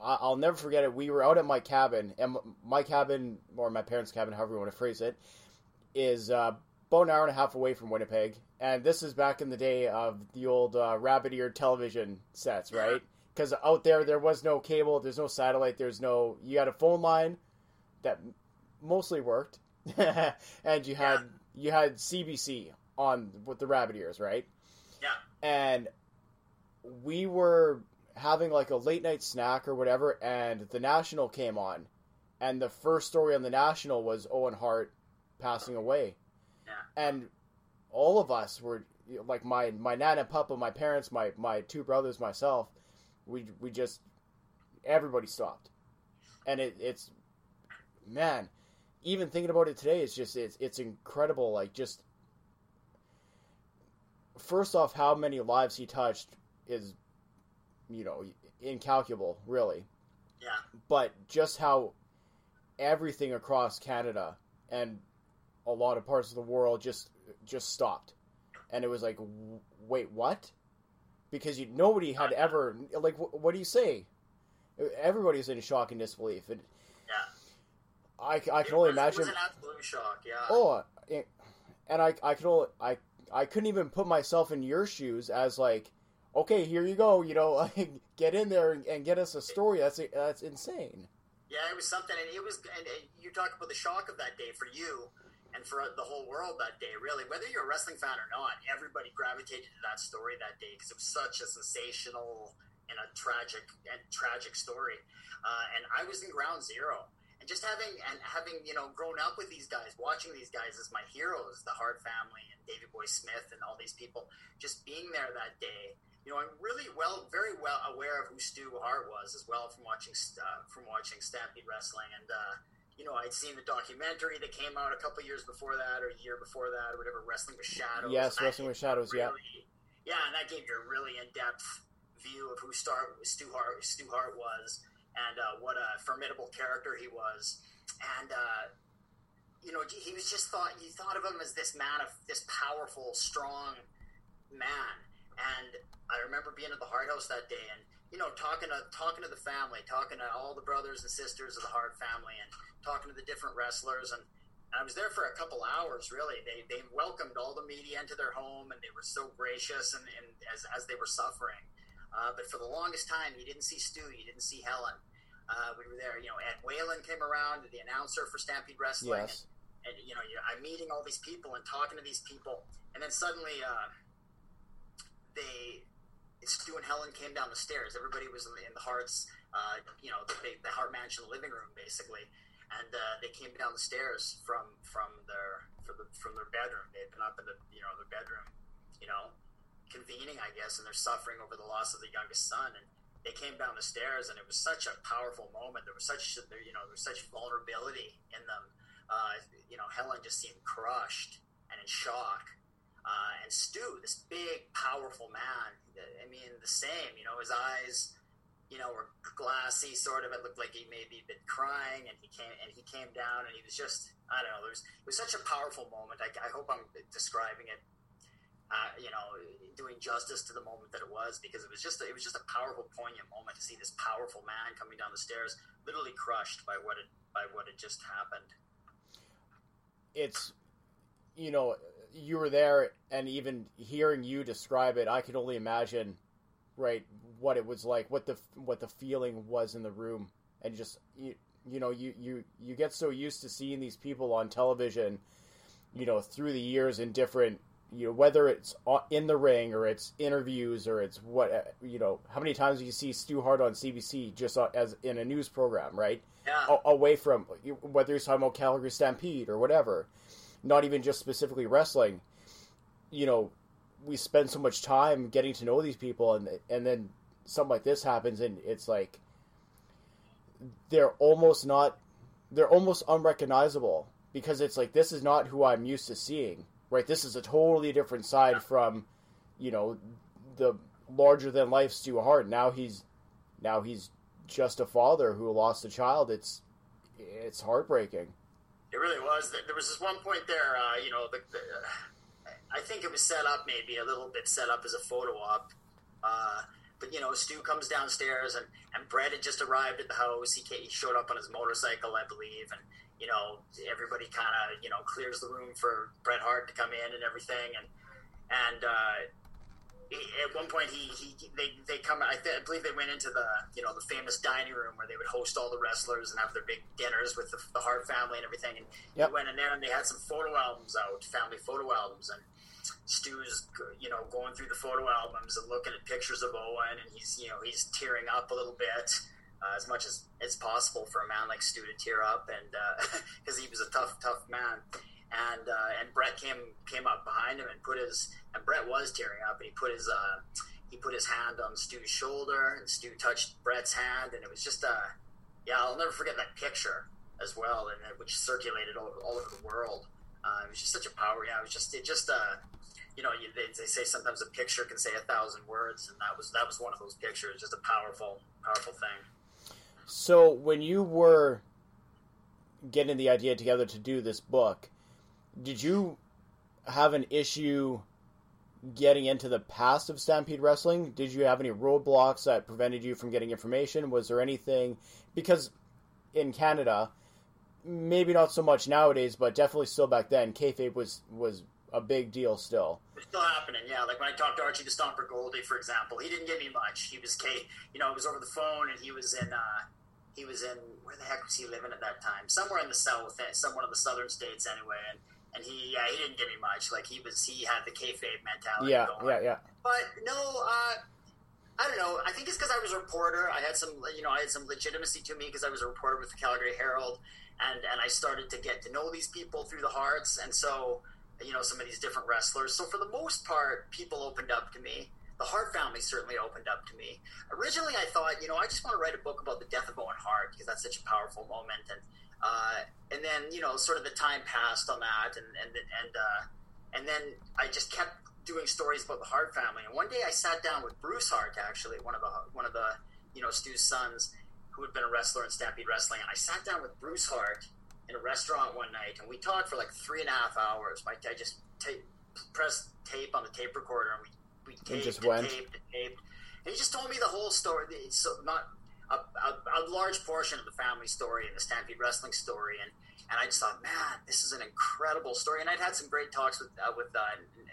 I'll never forget it. We were out at my cabin, and my cabin or my parents' cabin, however you want to phrase it, is uh, about an hour and a half away from Winnipeg. And this is back in the day of the old uh, rabbit ear television sets, right? Because out there, there was no cable, there's no satellite, there's no. You had a phone line that mostly worked, and you had you had CBC on with the rabbit ears, right? Yeah. And we were having like a late night snack or whatever, and the National came on, and the first story on the National was Owen Hart passing away. Yeah. And all of us were like my my nana, papa, my parents, my my two brothers, myself. We we just everybody stopped, and it, it's man. Even thinking about it today, it's just it's it's incredible. Like just first off, how many lives he touched is, you know, incalculable, really. Yeah. But just how everything across Canada and a lot of parts of the world just just stopped, and it was like, wait, what? Because you, nobody had ever like, what, what do you say? Everybody's in shock and disbelief, and yeah, I, I can only was, imagine. It was an absolute shock. Yeah. Oh, eh, and I I can only I I couldn't even put myself in your shoes as like, okay, here you go, you know, get in there and, and get us a story. That's that's insane. Yeah, it was something, and it was, and, and you talk about the shock of that day for you and for the whole world that day. Really, whether you're a wrestling fan or not, everybody gravitated to that story that day because it was such a sensational and a tragic and tragic story. Uh, and I was in ground zero, and just having and having you know grown up with these guys, watching these guys as my heroes, the Hart family and Davey Boy Smith and all these people, just being there that day. You know, I'm really well, very well aware of who Stu Hart was as well from watching uh, from watching Stampede Wrestling, and uh, you know, I'd seen the documentary that came out a couple years before that, or a year before that, or whatever, Wrestling with Shadows. Yes, Wrestling with Shadows. really, yeah. Yeah, and that gave you a really in depth view of who Star Stu Hart Stu Hart was, and uh, what a formidable character he was, and. Uh, you know, he was just thought you thought of him as this man of this powerful, strong man. And I remember being at the Hart House that day, and you know, talking to talking to the family, talking to all the brothers and sisters of the Hart family, and talking to the different wrestlers. And, and I was there for a couple hours. Really, they they welcomed all the media into their home, and they were so gracious, and, and as as they were suffering. Uh, but for the longest time, you didn't see Stu, you didn't see Helen. Uh, we were there. You know, Ed Whalen came around, the announcer for Stampede Wrestling. Yes. And, and you know, I'm meeting all these people and talking to these people, and then suddenly uh, they, Stu and Helen came down the stairs. Everybody was in the, in the Hart's, uh, you know, the, the Hart Mansion living room, basically, and uh, they came down the stairs from from their from, the, from their bedroom. They had been up in the you know their bedroom, you know, convening, I guess, and they're suffering over the loss of the youngest son, and they came down the stairs, and it was such a powerful moment. There was such you know there was such vulnerability in them. Uh, you know, Helen just seemed crushed and in shock. Uh, and Stu, this big, powerful man, I mean, the same, you know, his eyes, you know, were glassy, sort of. It looked like he maybe been crying, and he came and he came down, and he was just, I don't know, there was, it was such a powerful moment. I, I hope I'm describing it, uh, you know, doing justice to the moment that it was, because it was just, it was just a powerful, poignant moment to see this powerful man coming down the stairs, literally crushed by what it, by what had just happened. It's, you know, you were there, and even hearing you describe it, I could only imagine, right, what it was like, what the what the feeling was in the room, and just you, you know, you you you get so used to seeing these people on television, you know, through the years in different you know whether it's in the ring or it's interviews or it's what you know how many times do you see Stu Hart on CBC just uh, as in a news program right? Yeah. away from whether he's talking about Calgary Stampede or whatever not even just specifically wrestling you know we spend so much time getting to know these people and and then something like this happens and it's like they're almost not they're almost unrecognizable because it's like this is not who I'm used to seeing right? This is a totally different side from, you know, the larger than life Stu Hart. Now he's now he's just a father who lost a child. It's it's heartbreaking. It really was. There was this one point there, uh, you know, the, the, I think it was set up maybe a little bit set up as a photo op. Uh, but you know, Stu comes downstairs and and Bret had just arrived at the house. He, he showed up on his motorcycle, I believe, and you know, everybody kind of, you know, clears the room for Bret Hart to come in and everything. And, and, uh, at one point he, he they, they come I, th- I, believe they went into the you know the famous dining room where they would host all the wrestlers and have their big dinners with the, the Hart family and everything and yep. he went in there and they had some photo albums out family photo albums and Stu's you know going through the photo albums and looking at pictures of Owen and he's you know he's tearing up a little bit uh, as much as it's possible for a man like Stu to tear up, and because uh, he was a tough, tough man. And uh, and Bret came came up behind him and put his and Bret was tearing up, and he put his uh, he put his hand on Stu's shoulder, and Stu touched Bret's hand, and it was just a uh, yeah, I'll never forget that picture as well, and which circulated all, all over the world. Uh, it was just such a power. Yeah, it was just it just uh, you know, you, they, they, say sometimes a picture can say a thousand words, and that was that was one of those pictures. Just a powerful, powerful thing. So when you were getting the idea together to do this book, did you have an issue getting into the past of Stampede Wrestling? Did you have any roadblocks that prevented you from getting information? Was there anything because in Canada, maybe not so much nowadays, but definitely still back then, kayfabe was was a big deal still. It's still happening, yeah. Like when I talked to Archie the Stomper Gouldie, for example, he didn't give me much. He was K, you know, it was over the phone, and he was in uh, he was in where the heck was he living at that time? Somewhere in the south, somewhere of the southern states anyway. And and he yeah he didn't give me much. Like he was he had the kayfabe mentality. Yeah, going. yeah, yeah. But no, uh, I don't know. I think it's because I was a reporter. I had some you know I had some legitimacy to me because I was a reporter with the Calgary Herald, and and I started to get to know these people through the Harts, and so you know some of these different wrestlers. So for the most part, people opened up to me the Hart family certainly opened up to me. Originally, I thought, you know, I just want to write a book about the death of Owen Hart because that's such a powerful moment, and uh, and then you know, sort of the time passed on that, and and and uh, and then I just kept doing stories about the Hart family. And one day, I sat down with Bruce Hart, actually one of the one of the you know Stu's sons, who had been a wrestler in Stampede Wrestling, and I sat down with Bruce Hart in a restaurant one night, and we talked for like three and a half hours. My, I just tape, pressed tape on the tape recorder, and we we taped just and went. taped and taped. And he just told me the whole story. So not a, a, large portion of the family story and the Stampede Wrestling story, and and I just thought, man, this is an incredible story. And I'd had some great talks with uh, with uh,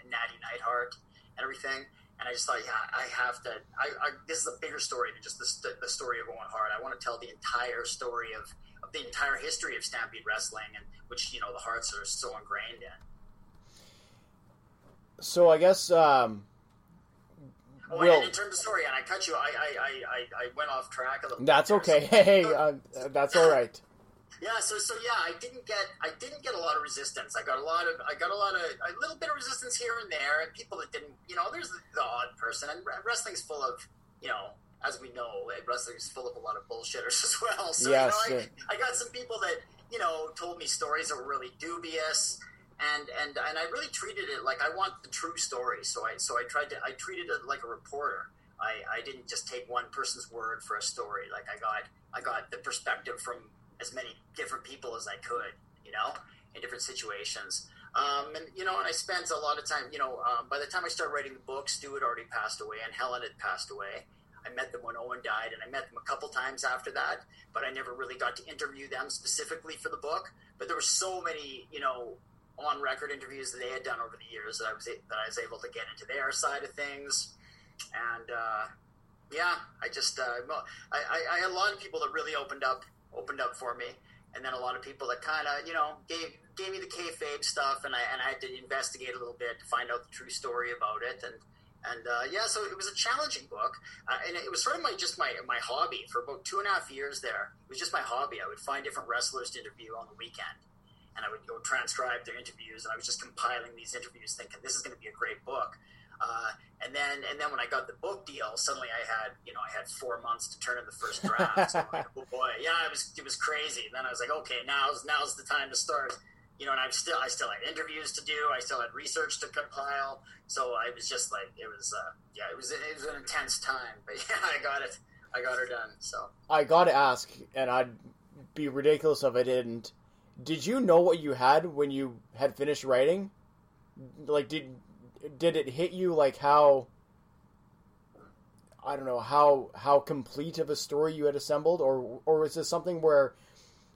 Nattie Neidhart and everything. And I just thought, yeah, I have to. I, I, this is a bigger story than just the, the story of Owen Hart. I want to tell the entire story of, of the entire history of Stampede Wrestling, and which you know the Harts are so ingrained in. So I guess um, Oh, Will, and in terms of story, and I cut you. I I, I, I went off track a little. That's okay. Hey, uh, that's all right. Yeah, so so yeah, I didn't get I didn't get a lot of resistance. I got a lot of I got a lot of a little bit of resistance here and there, and people that didn't, you know, there's the, the odd person, and wrestling's full of, you know, as we know, wrestling's full of a lot of bullshitters as well. So yes, you know, I, I got some people that you know told me stories that were really dubious and and and I really treated it like I want the true story. So I so I tried to I treated it like a reporter. I, I didn't just take one person's word for a story. Like I got I got the perspective from as many different people as I could, you know, in different situations. Um, and you know, and I spent a lot of time. You know, um, by the time I started writing the book, Stu had already passed away, and Helen had passed away. I met them when Owen died, and I met them a couple times after that, but I never really got to interview them specifically for the book. But there were so many, you know, on record interviews that they had done over the years that I was that I was able to get into their side of things, and uh, yeah, I just uh, I, I, I, had a lot of people that really opened up opened up for me, and then a lot of people that kind of you know gave gave me the kayfabe stuff, and I and I had to investigate a little bit to find out the true story about it, and and uh, yeah, so it was a challenging book, uh, and it was sort of my just my my hobby for about two and a half years. There, it was just my hobby. I would find different wrestlers to interview on the weekend, and I would go transcribe their interviews, and I was just compiling these interviews, thinking this is going to be a great book. Uh, and then and then when I got the book deal, suddenly I had you know I had four months to turn in the first draft. so like, oh boy, yeah, it was it was crazy. And then I was like, okay, now's now's the time to start you know, and I'm still I still had interviews to do. I still had research to compile. So I was just like, it was uh, yeah, it was it was an intense time, but yeah, I got it. I got her done. So I got to ask, and I'd be ridiculous if I didn't. Did you know what you had when you had finished writing? Like, did did it hit you like how? I don't know how how complete of a story you had assembled, or or was this something where,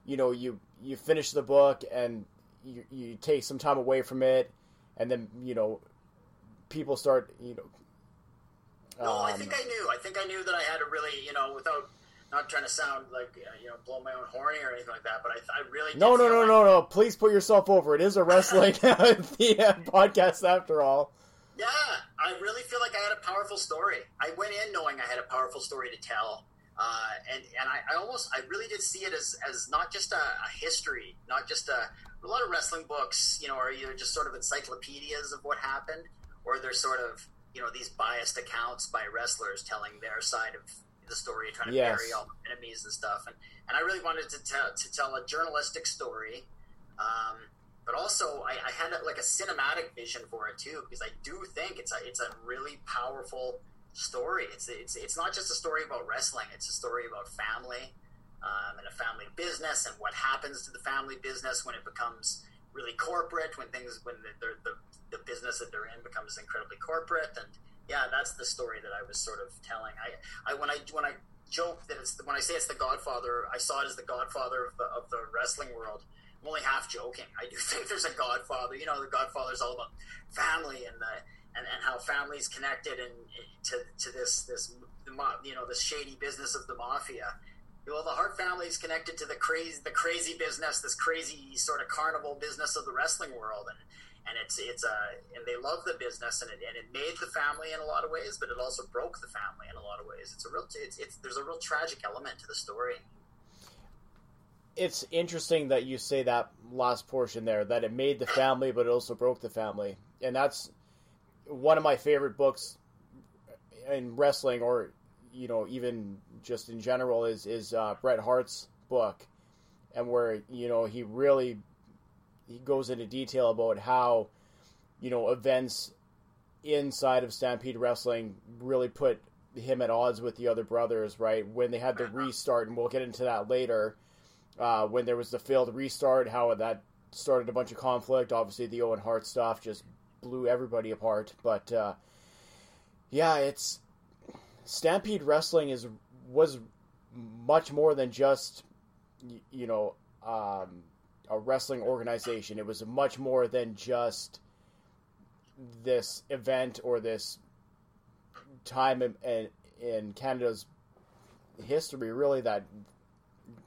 you know, you you finish the book and you, you take some time away from it, and then you know people start you know. No, um, I think I knew. I think I knew that I had a really, you know, without not trying to sound like uh, you know blow my own horny or anything like that, but I, I really no no no like... no no. Please put yourself over. It is a wrestling the, podcast after all. Yeah, I really feel like I had a powerful story. I went in knowing I had a powerful story to tell, uh, and and I, I, almost I really did see it as as not just a, a history, not just a, a lot of wrestling books, you know, are either just sort of encyclopedias of what happened, or they're sort of you know these biased accounts by wrestlers telling their side of the story, trying to yes. bury all the enemies and stuff. And and I really wanted to tell to tell a journalistic story, um, but also I, I had a, like a cinematic vision for it too, because I do think it's a it's a really powerful story. It's it's it's not just a story about wrestling; it's a story about family um, and a family business and what happens to the family business when it becomes really corporate, when things, when the, the, the business that they're in becomes incredibly corporate. And yeah, that's the story that I was sort of telling. I, I when I, when I joke that it's, when I say it's the godfather, I saw it as the godfather of the, of the wrestling world. I'm only half joking. I do think there's a godfather. You know, the godfather is all about family and the, and, and how families connected and to, to this, this, you know, this shady business of the mafia well, the Hart family is connected to the crazy, the crazy business, this crazy sort of carnival business of the wrestling world, and and it's it's a and they love the business, and it, and it made the family in a lot of ways, but it also broke the family in a lot of ways. It's a real, it's, it's there's a real tragic element to the story. It's interesting that you say that last portion there, that it made the family, but it also broke the family, and that's one of my favorite books in wrestling, or you know, even just in general, is is uh, Bret Hart's book, and where you know he really he goes into detail about how you know events inside of Stampede Wrestling really put him at odds with the other brothers, right? When they had the restart, and we'll get into that later. Uh, when there was the failed restart, how that started a bunch of conflict. Obviously, the Owen Hart stuff just blew everybody apart. But uh, yeah, it's Stampede Wrestling is was much more than just you know um, a wrestling organization. It was much more than just this event or this time in, in, in Canada's history, really, that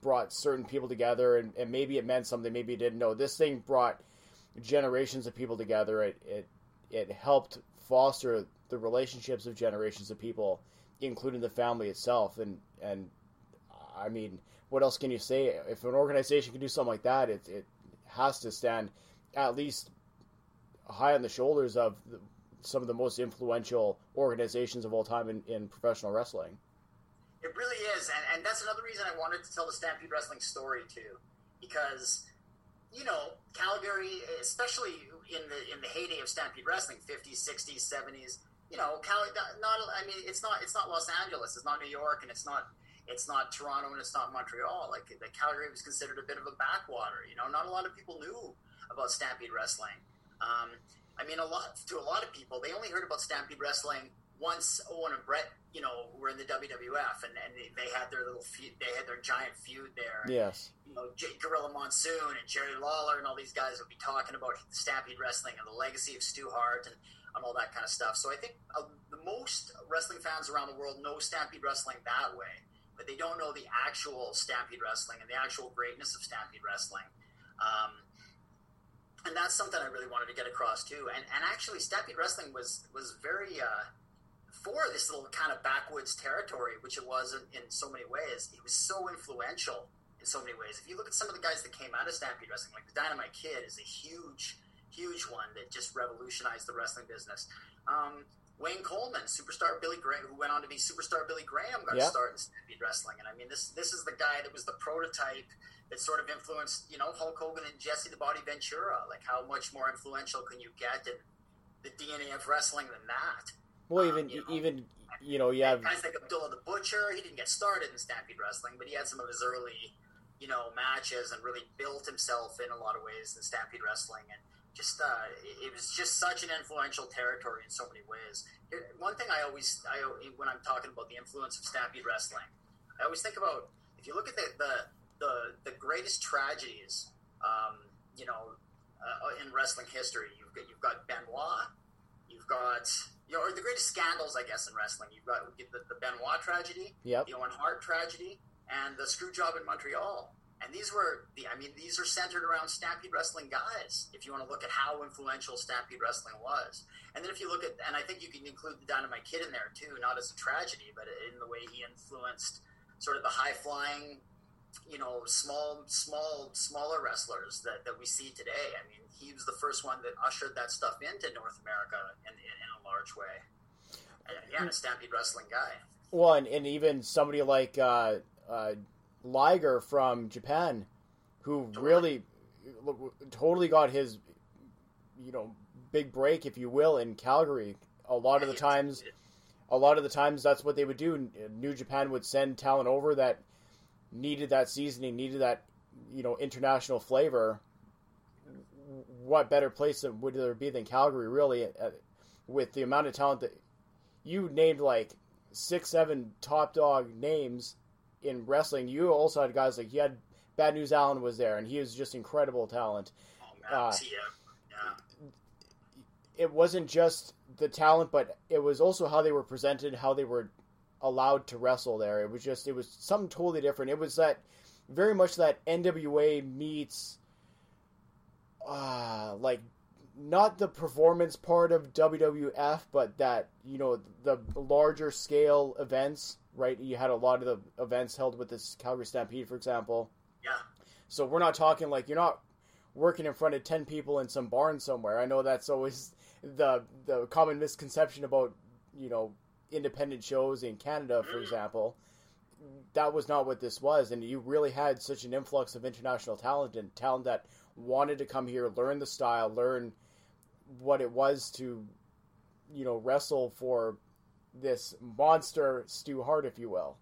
brought certain people together, and, and, maybe it meant something, maybe it didn't know. This thing brought generations of people together. It it it helped foster the relationships of generations of people including the family itself. And and I mean, what else can you say? If an organization can do something like that, it it has to stand at least high on the shoulders of the, some of the most influential organizations of all time in, in professional wrestling. It really is, and, and that's another reason I wanted to tell the Stampede Wrestling story too, because you know Calgary, especially in the in the heyday of Stampede Wrestling, 50s, 60s, 70s, you know, Cali. Not, I mean, it's not. It's not Los Angeles. It's not New York, and it's not. It's not Toronto, and it's not Montreal. Like the Calgary was considered a bit of a backwater. You know, not a lot of people knew about Stampede Wrestling. Um, I mean, a lot to a lot of people, they only heard about Stampede Wrestling once Owen and Bret, you know, were in the WWF, and, and they, they had their little feud, they had their giant feud there. Yes. You know, J- Gorilla Monsoon and Jerry Lawler and all these guys would be talking about Stampede Wrestling and the legacy of Stu Hart and and all that kind of stuff. So I think uh, the most wrestling fans around the world know Stampede Wrestling that way. But they don't know the actual Stampede Wrestling and the actual greatness of Stampede Wrestling. Um, and that's something I really wanted to get across too. And and actually, Stampede Wrestling was was very uh, for this little kind of backwoods territory, which it was in, in, so many ways. It was so influential in so many ways. If you look at some of the guys that came out of Stampede Wrestling, like the Dynamite Kid is a huge, huge one that just revolutionized the wrestling business. Um, Wayne Coleman, superstar Billy Graham, who went on to be superstar Billy Graham, got yep. to start in Stampede Wrestling. And I mean, this this is the guy that was the prototype that sort of influenced, you know, Hulk Hogan and Jesse the Body Ventura. Like, how much more influential can you get in the DNA of wrestling than that? Well, even um, you know, even you know, you have guys like Abdullah the Butcher. He didn't get started in Stampede Wrestling, but he had some of his early, you know, matches and really built himself in a lot of ways in Stampede Wrestling and just uh, it was just such an influential territory in so many ways. One thing I always, I when I'm talking about the influence of Stampede Wrestling, I always think about if you look at the the the, the greatest tragedies, um, you know, uh, in wrestling history, you've got you've got Benoit, you've got you know, or the greatest scandals, I guess, in wrestling. You've got the, the Benoit tragedy, yep. the Owen Hart tragedy, and the screw job in Montreal. And these were the, I mean, these are centered around Stampede Wrestling guys. If you want to look at how influential Stampede Wrestling was, and then if you look at, and I think you can include the Dynamite Kid in there too, not as a tragedy, but in the way he influenced sort of the high flying, you know, small, small, smaller wrestlers that, that we see today. I mean, he was the first one that ushered that stuff into North America in, in, in a large way. And, yeah, a Stampede Wrestling guy. Well, and, and even somebody like uh, uh, Liger from Japan, who really totally got his, you know, big break, if you will, in Calgary. A lot of the times, a lot of the times, that's what they would do. New Japan would send talent over that needed that seasoning, needed that, you know, international flavor. What better place would there be than Calgary, really, with the amount of talent that you named like six, seven top dog names in wrestling, you also had guys like you had Bad News Allen was there, and he was just incredible talent. Oh, uh, yeah. It wasn't just the talent, but it was also how they were presented, how they were allowed to wrestle there. It was just it was something totally different. It was that very much that NWA meets uh like not the performance part of WWF, but that you know the larger scale events right? You had a lot of the events held with this Calgary Stampede, for example. Yeah. So we're not talking like you're not working in front of ten people in some barn somewhere. I know that's always the the common misconception about you know independent shows in Canada, for mm. example. That was not what this was, and you really had such an influx of international talent and talent that wanted to come here, learn the style, learn what it was to, you know, wrestle for this monster Stu Hart, if you will.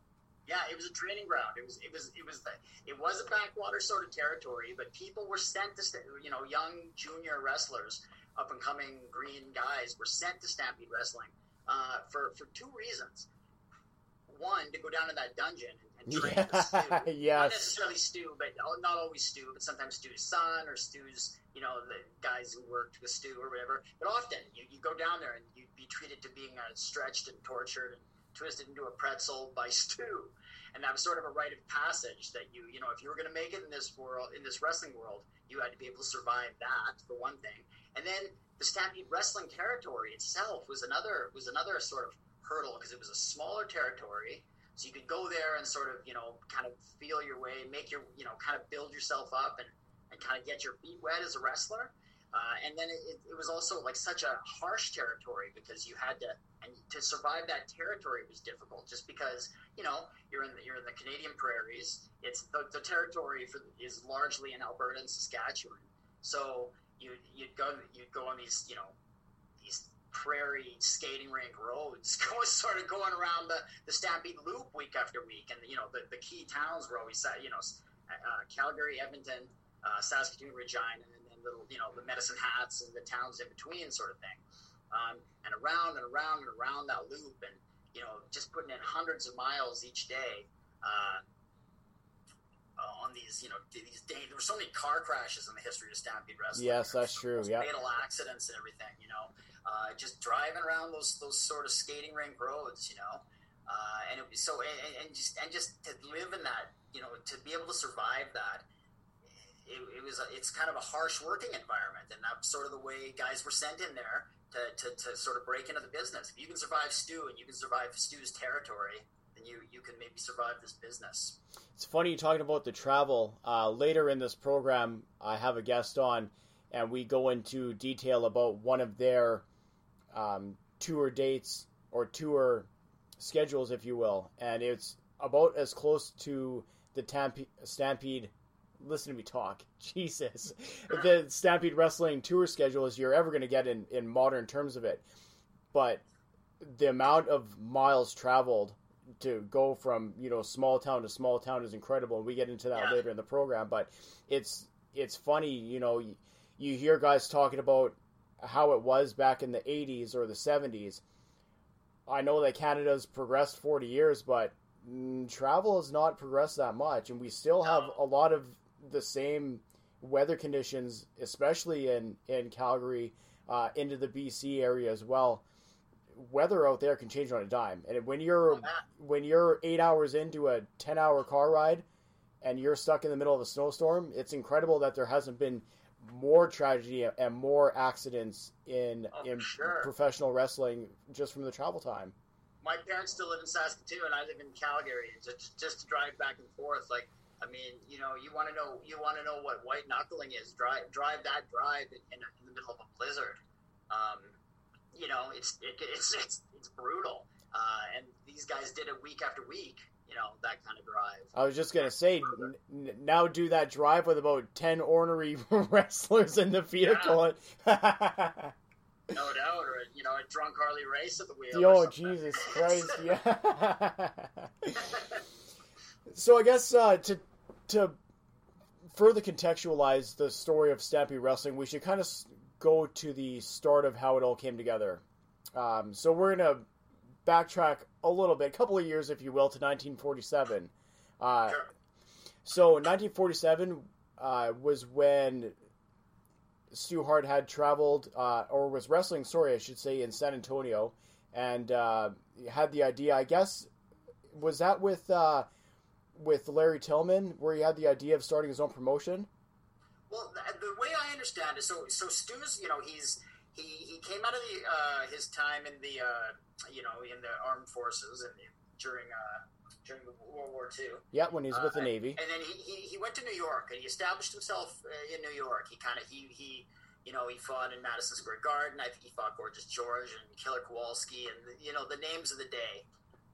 Yeah, it was a training ground. It was it was it was the, it was a backwater sort of territory, but people were sent to you know young junior wrestlers, up and coming green guys were sent to Stampede Wrestling uh, for for two reasons. One, to go down to that dungeon and, train yeah, Stu. yes. Not necessarily Stu, but not always Stu, but sometimes Stu's son or Stu's you know the guys who worked with Stu or whatever. But often you, you go down there and you'd be treated to being uh, stretched and tortured and twisted into a pretzel by Stu. And that was sort of a rite of passage that you, you know, if you were going to make it in this world, in this wrestling world, you had to be able to survive that for one thing. And then the Stampede Wrestling territory itself was another was another sort of hurdle because it was a smaller territory. So you could go there and sort of, you know, kind of feel your way, make your, you know, kind of build yourself up and, kind of get your feet wet as a wrestler. Uh, and then it, it, was also like such a harsh territory because you had to and to survive that territory was difficult just because you know you're in the, you're in the Canadian prairies. It's the, the territory for, is largely in Alberta and Saskatchewan. So you you'd go you'd go on these you know these prairie skating rink roads, sort of going around the, the Stampede Loop week after week, and you know the, the key towns were always you know uh, Calgary, Edmonton, uh, Saskatoon, Regina, and then little, you know, the medicine hats and the towns in between sort of thing. Um, and around and around and around that loop and, you know, just putting in hundreds of miles each day, uh, on these, you know, these days. There were so many car crashes in the history of Stampede Wrestling. Yes, that's true. Yeah, fatal accidents and everything. You know, uh, just driving around those those sort of skating rink roads. You know, uh, and it was so and, and just and just to live in that, you know, to be able to survive that. It, it was a, it's kind of a harsh working environment, and that's sort of the way guys were sent in there to, to, to sort of break into the business. If you can survive Stu and you can survive Stu's territory, then you, you can maybe survive this business. It's funny talking about the travel. Uh, later in this program, I have a guest on, and we go into detail about one of their um, tour dates or tour schedules, if you will, and it's about as close to the Tampe- Stampede. Listen to me talk, Jesus. The Stampede Wrestling tour schedule is you're ever going to get in in modern terms of it, but the amount of miles traveled to go from you know small town to small town is incredible and we get into that Yeah. later in the program but it's it's funny you know you, you hear guys talking about how it was back in the 80s or the 70s i know that canada's progressed 40 years but mm, travel has not progressed that much and we still have a lot of the same weather conditions especially in in calgary uh, into the bc area as well weather out there can change on a dime. And when you're when you're eight hours into a ten hour car ride and you're stuck in the middle of a snowstorm, it's incredible that there hasn't been more tragedy and more accidents in in sure. professional wrestling just from the travel time. My parents still live in Saskatoon. And I live in Calgary. Just, just to drive back and forth, like I mean, you know, you want to know you want to know what white knuckling is. Drive drive that drive in, in the middle of a blizzard. Um, you know, it's it, it's it's it's brutal. Uh, and these guys did it week after week. You know, that kind of drive. I was just gonna say, n- now do that drive with about ten ornery wrestlers in the vehicle. No doubt, or you know, a drunk Harley Race at the wheel. Oh Jesus Christ, yeah. so I guess uh, to to further contextualize the story of Stampede Wrestling, we should kind of go to the start of how it all came together. Um, so we're gonna backtrack a little bit, a couple of years, if you will, to 1947. Uh, so 1947 uh, was when Stu Hart had traveled, uh, or was wrestling, sorry, I should say, in San Antonio, and uh, had the idea. I guess was that with uh, with Larry Tillman, where he had the idea of starting his own promotion. Well, the, the way I understand it, so so Stu's, you know, he's he, he came out of the uh, his time in the uh, you know in the armed forces and during uh, during World War II. Yeah, when he's with the Uh, Navy. And then he, he, he went to New York and he established himself uh, in New York. He kind of he he you know he fought in Madison Square Garden. I think he fought Gorgeous George and Killer Kowalski and you know the names of the day.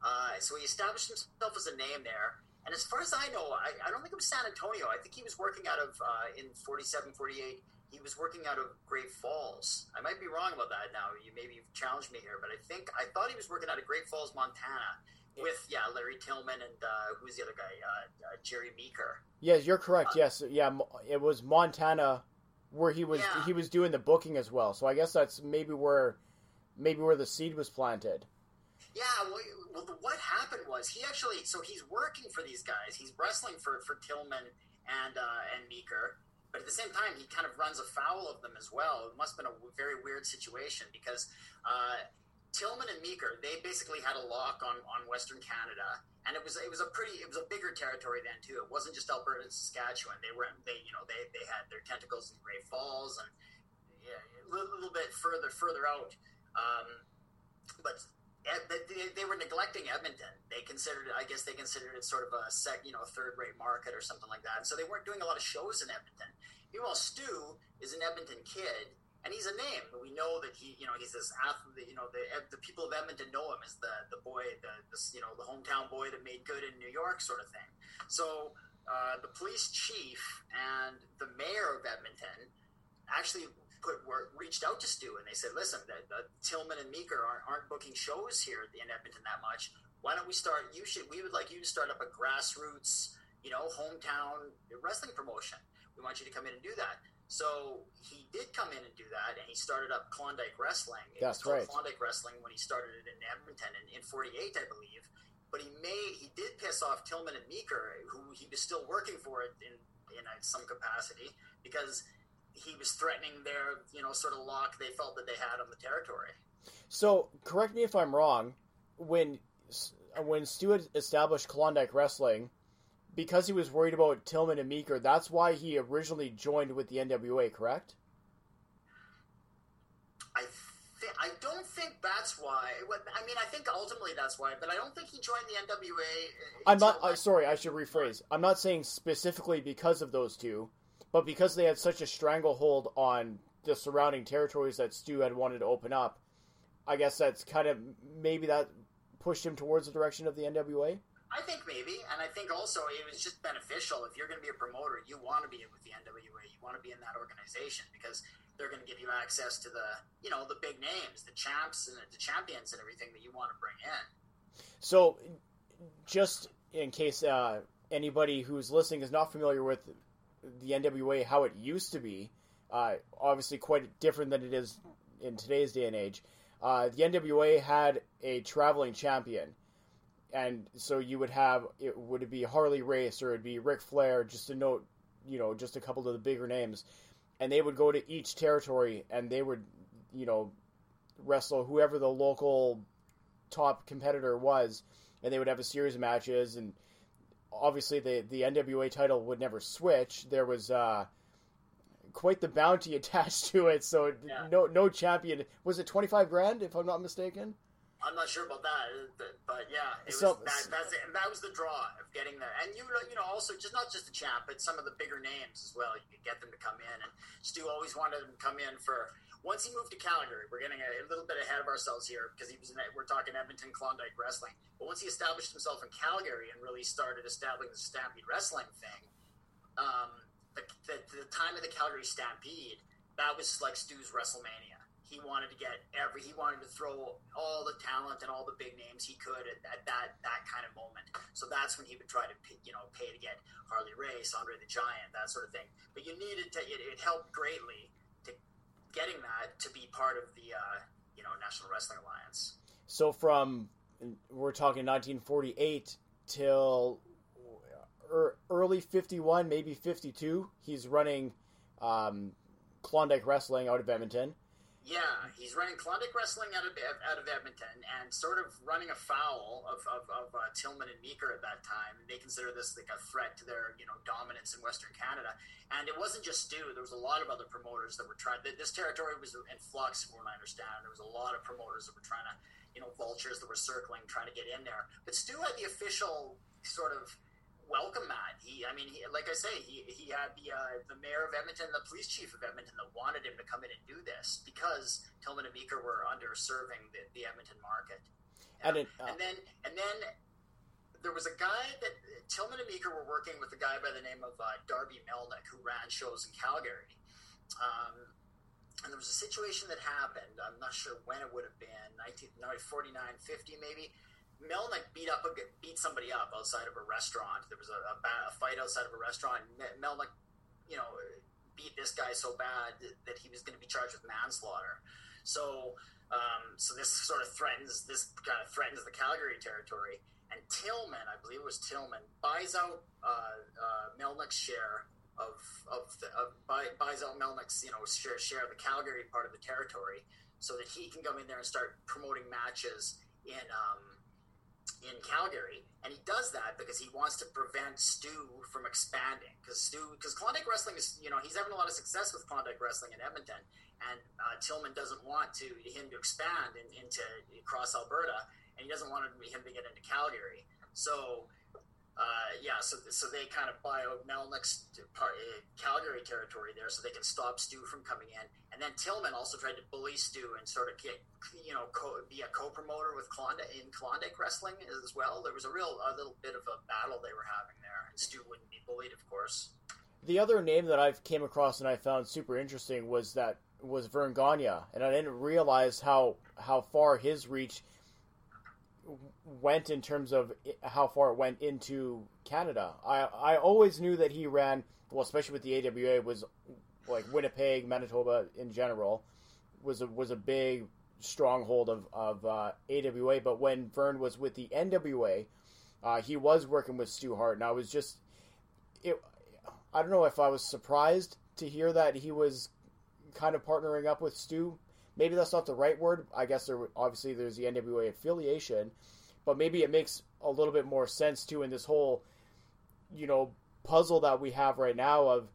Uh, so he established himself as a name there. And as far as I know, I, I don't think it was San Antonio. I think he was working out of uh, in 47, 48. He was working out of Great Falls. I might be wrong about that now. You maybe you've challenged me here, but I think I thought he was working out of Great Falls, Montana, with yeah Larry Tillman and uh, who's the other guy? Uh, uh, Jerry Meeker. Yes, you're correct. Yes, yeah, it was Montana where he was Yeah. he was doing the booking as well. So I guess that's maybe where maybe where the seed was planted. Yeah, well, what happened was he actually so he's working for these guys. He's wrestling for for Tillman and uh, and Meeker, but at the same time he kind of runs afoul of them as well. It must have been a very weird situation because uh, Tillman and Meeker they basically had a lock on on Western Canada, and it was it was a pretty it was a bigger territory then too. It wasn't just Alberta and Saskatchewan. They were they you know they they had their tentacles in Great Falls and yeah, a little, little bit further further out. Um, but they, were neglecting Edmonton. They considered, I guess, they considered it sort of a sec, you know, a third-rate market or something like that. And so they weren't doing a lot of shows in Edmonton. Meanwhile, Stu is an Edmonton kid, and he's a name. We know that he, you know, he's this athlete. You know, the the people of Edmonton know him as the the boy, the, the you know, the hometown boy that made good in New York, sort of thing. So uh, the police chief and the mayor of Edmonton actually put were, reached out to Stu and they said, "Listen, the, the Tillman and Meeker aren't, aren't booking shows here in Edmonton that much. Why don't we start? You should. We would like you to start up a grassroots, you know, hometown wrestling promotion. We want you to come in and do that." So he did come in and do that, and he started up Klondike Wrestling. It That's right. Klondike Wrestling when he started it in Edmonton in, in '48, I believe. But he made he did piss off Tillman and Meeker, who he was still working for it in in uh, some capacity because he was threatening their you know sort of lock they felt that they had on the territory. So correct me if I'm wrong. When when had established Klondike Wrestling, because he was worried about Tillman and Meeker, that's why he originally joined with the NWA, correct? I th- I don't think that's why. I mean, I think ultimately that's why, but I don't think he joined the NWA. I'm not. Uh, sorry, I should rephrase. I'm not saying specifically because of those two, but because they had such a stranglehold on the surrounding territories that Stu had wanted to open up. I guess that's kind of maybe that pushed him towards the direction of the NWA. I think maybe, and I think also it was just beneficial. If you're going to be a promoter, you want to be with the NWA. You want to be in that organization because they're going to give you access to the, you know, the big names, the champs and the champions and everything that you want to bring in. So, just in case uh, anybody who's listening is not familiar with the NWA, how it used to be, uh, obviously quite different than it is in today's day and age. Uh, the NWA had a traveling champion, and so you would have it would it be Harley Race or it'd be Ric Flair, just to note, you know, just a couple of the bigger names, and they would go to each territory and they would, you know, wrestle whoever the local top competitor was, and they would have a series of matches and obviously the the NWA title would never switch. There was uh, quite the bounty attached to it, so yeah. no no champion was it twenty five grand if I'm not mistaken. I'm not sure about that, but yeah, it so, was that, that's it. And that was the draw of getting there. And you you know also just not just the champ, but some of the bigger names as well. You could get them to come in, and Stu always wanted them to come in for. Once he moved to Calgary, we're getting a, little bit ahead of ourselves here because he was in, we're talking Edmonton Klondike Wrestling. But once he established himself in Calgary and really started establishing the Stampede Wrestling thing, um, the, the, the time of the Calgary Stampede, that was like Stu's WrestleMania he wanted to get every he wanted to throw all the talent and all the big names he could at, at, that that kind of moment. So that's when he would try to you know pay to get Harley Race, Andre the Giant, that sort of thing. But you needed to it, it helped greatly getting that to be part of the uh, you know National Wrestling Alliance. So from we're talking 1948 till early 51, maybe 52. He's running um, Klondike Wrestling out of Edmonton yeah, he's running Klondike Wrestling out of out of Edmonton and sort of running afoul of, of, of uh, Tillman and Meeker at that time. And they consider this like a threat to their you know dominance in Western Canada. And it wasn't just Stu. There was a lot of other promoters that were trying. This territory was in flux, from what I understand. There was a lot of promoters that were trying to, you know, vultures that were circling, trying to get in there. But Stu had the official sort of welcome that. He, I mean, he, like I say, he, he had the uh, the mayor of Edmonton, the police chief of Edmonton, that wanted him to come in and do this because Tillman and Meeker were underserving the, the Edmonton market. And, uh, and then and then there was a guy that Tillman and Meeker were working with a guy by the name of uh, Darby Melnick who ran shows in Calgary. Um, and there was a situation that happened. I'm not sure when it would have been, 1949, 50 maybe Melnick beat up a, beat somebody up outside of a restaurant. There was a, a, a fight outside of a restaurant. Melnick, you know, beat this guy so bad that he was going to be charged with manslaughter. So, um, so this sort of threatens this kind of threatens the Calgary territory. And Tillman, I believe it was Tillman, buys out uh, uh, Melnick's share of of, the, of buy, buys out Melnick's you know share share of the Calgary part of the territory, so that he can come in there and start promoting matches in. Um, in Calgary, and he does that because he wants to prevent Stu from expanding. Because Stu, because Klondike Wrestling is, you know, he's having a lot of success with Klondike Wrestling in Edmonton, and uh, Tillman doesn't want to him to expand in, into across Alberta, and he doesn't want him to get into Calgary. So uh, yeah, so so they kind of buy out Melnick's part, uh, Calgary territory there, so they can stop Stu from coming in. And then Tillman also tried to bully Stu and sort of get, you know, co- be a co-promoter with Klondike in Klondike Wrestling as well. There was a real a little bit of a battle they were having there, and Stu wouldn't be bullied, of course. The other name that I've came across and I found super interesting was that was Verne Gagne, and I didn't realize how how far his reach went in terms of how far it went into Canada. I I always knew that he ran well, especially with the AWA was like Winnipeg, Manitoba in general was a, was a big stronghold of of uh, AWA. But when Verne was with the NWA, uh, he was working with Stu Hart, and I was just it. I don't know if I was surprised to hear that he was kind of partnering up with Stu maybe that's not the right word. I guess there obviously there's the NWA affiliation, but maybe it makes a little bit more sense too in this whole, you know, puzzle that we have right now of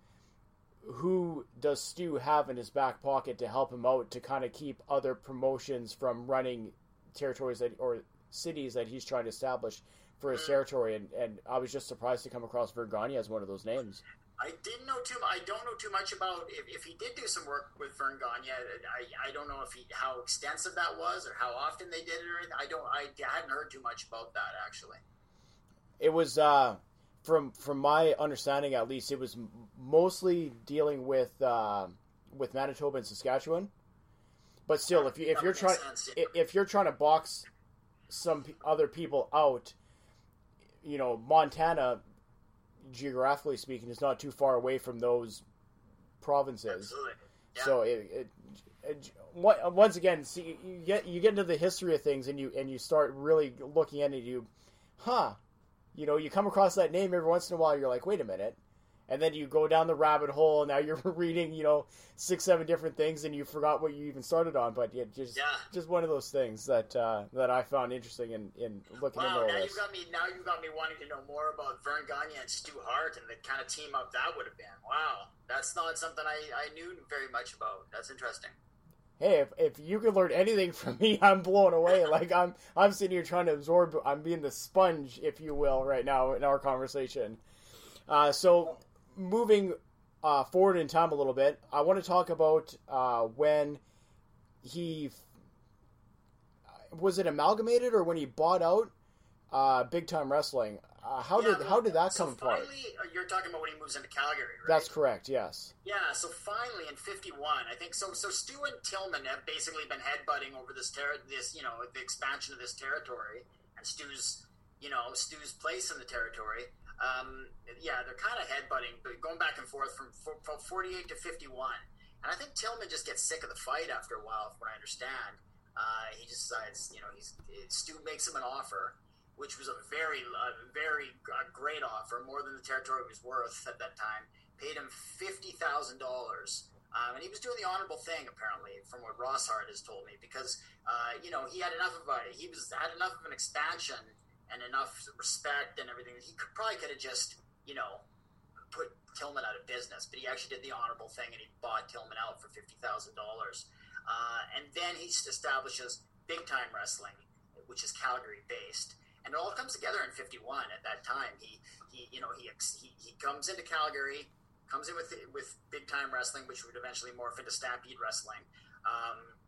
who does Stu have in his back pocket to help him out to kind of keep other promotions from running territories that or cities that he's trying to establish for his mm. territory and, and I was just surprised to come across Verne Gagne as one of those names. I didn't know too. I don't know too much about if, if he did do some work with Verne Gagne. I, I don't know if he how extensive that was or how often they did it. I don't. I, I hadn't heard too much about that actually. It was uh, from from my understanding at least. It was mostly dealing with uh, with Manitoba and Saskatchewan. But still, if you if you're trying if you're trying to box some other people out, you know Montana geographically speaking, is not too far away from those provinces. Yeah. So it, it, it, once again, see, you get you get into the history of things, and you and you start really looking at it. You, huh? You know, you come across that name every once in a while. You're like, wait a minute, and then you go down the rabbit hole. And now you're reading, you know, six, seven different things, and you forgot what you even started on. But yeah, just Yeah. just one of those things that uh, that I found interesting in, in looking Wow, into now all you this. got me. Now you got me wanting to know more about Verne Gagne and Stu Hart and the kind of team up that would have been. Wow, that's not something I, I knew very much about. That's interesting. hey, if, if you could learn anything from me, I'm blown away. Like I'm I'm sitting here trying to absorb. I'm being the sponge, if you will, right now in our conversation. Uh, so moving uh, forward in time a little bit, I want to talk about uh, when he was it amalgamated or when he bought out uh, Big Time Wrestling. Uh, how did how did that so come apart? Finally, uh, you're talking about when he moves into Calgary, right? That's correct. Yes. Yeah, so finally in '51, I think so. So Stu and Tillman have basically been headbutting over this ter- this you know the expansion of this territory and Stu's you know Stu's place in the territory. Um, yeah, they're kind of headbutting, but going back and forth from, from 48 to 51. And I think Tillman just gets sick of the fight after a while, from what I understand. Uh, he just decides, you know, he's Stu makes him an offer, which was a very, uh, very uh, great offer, more than the territory was worth at that time. Paid him fifty thousand dollars, um, and he was doing the honorable thing, apparently, from what Ross Hart has told me, because uh, you know he had enough of a he was had enough of an expansion and enough respect and everything that he could probably could have just you know put Tillman out of business, but he actually did the honorable thing and he bought Tillman out for fifty thousand uh, dollars, and then he establishes Big Time Wrestling, which is Calgary based, and it all comes together in '51. At that time, he he you know he he, he comes into Calgary, comes in with with Big Time Wrestling, which would eventually morph into Stampede Wrestling. Um,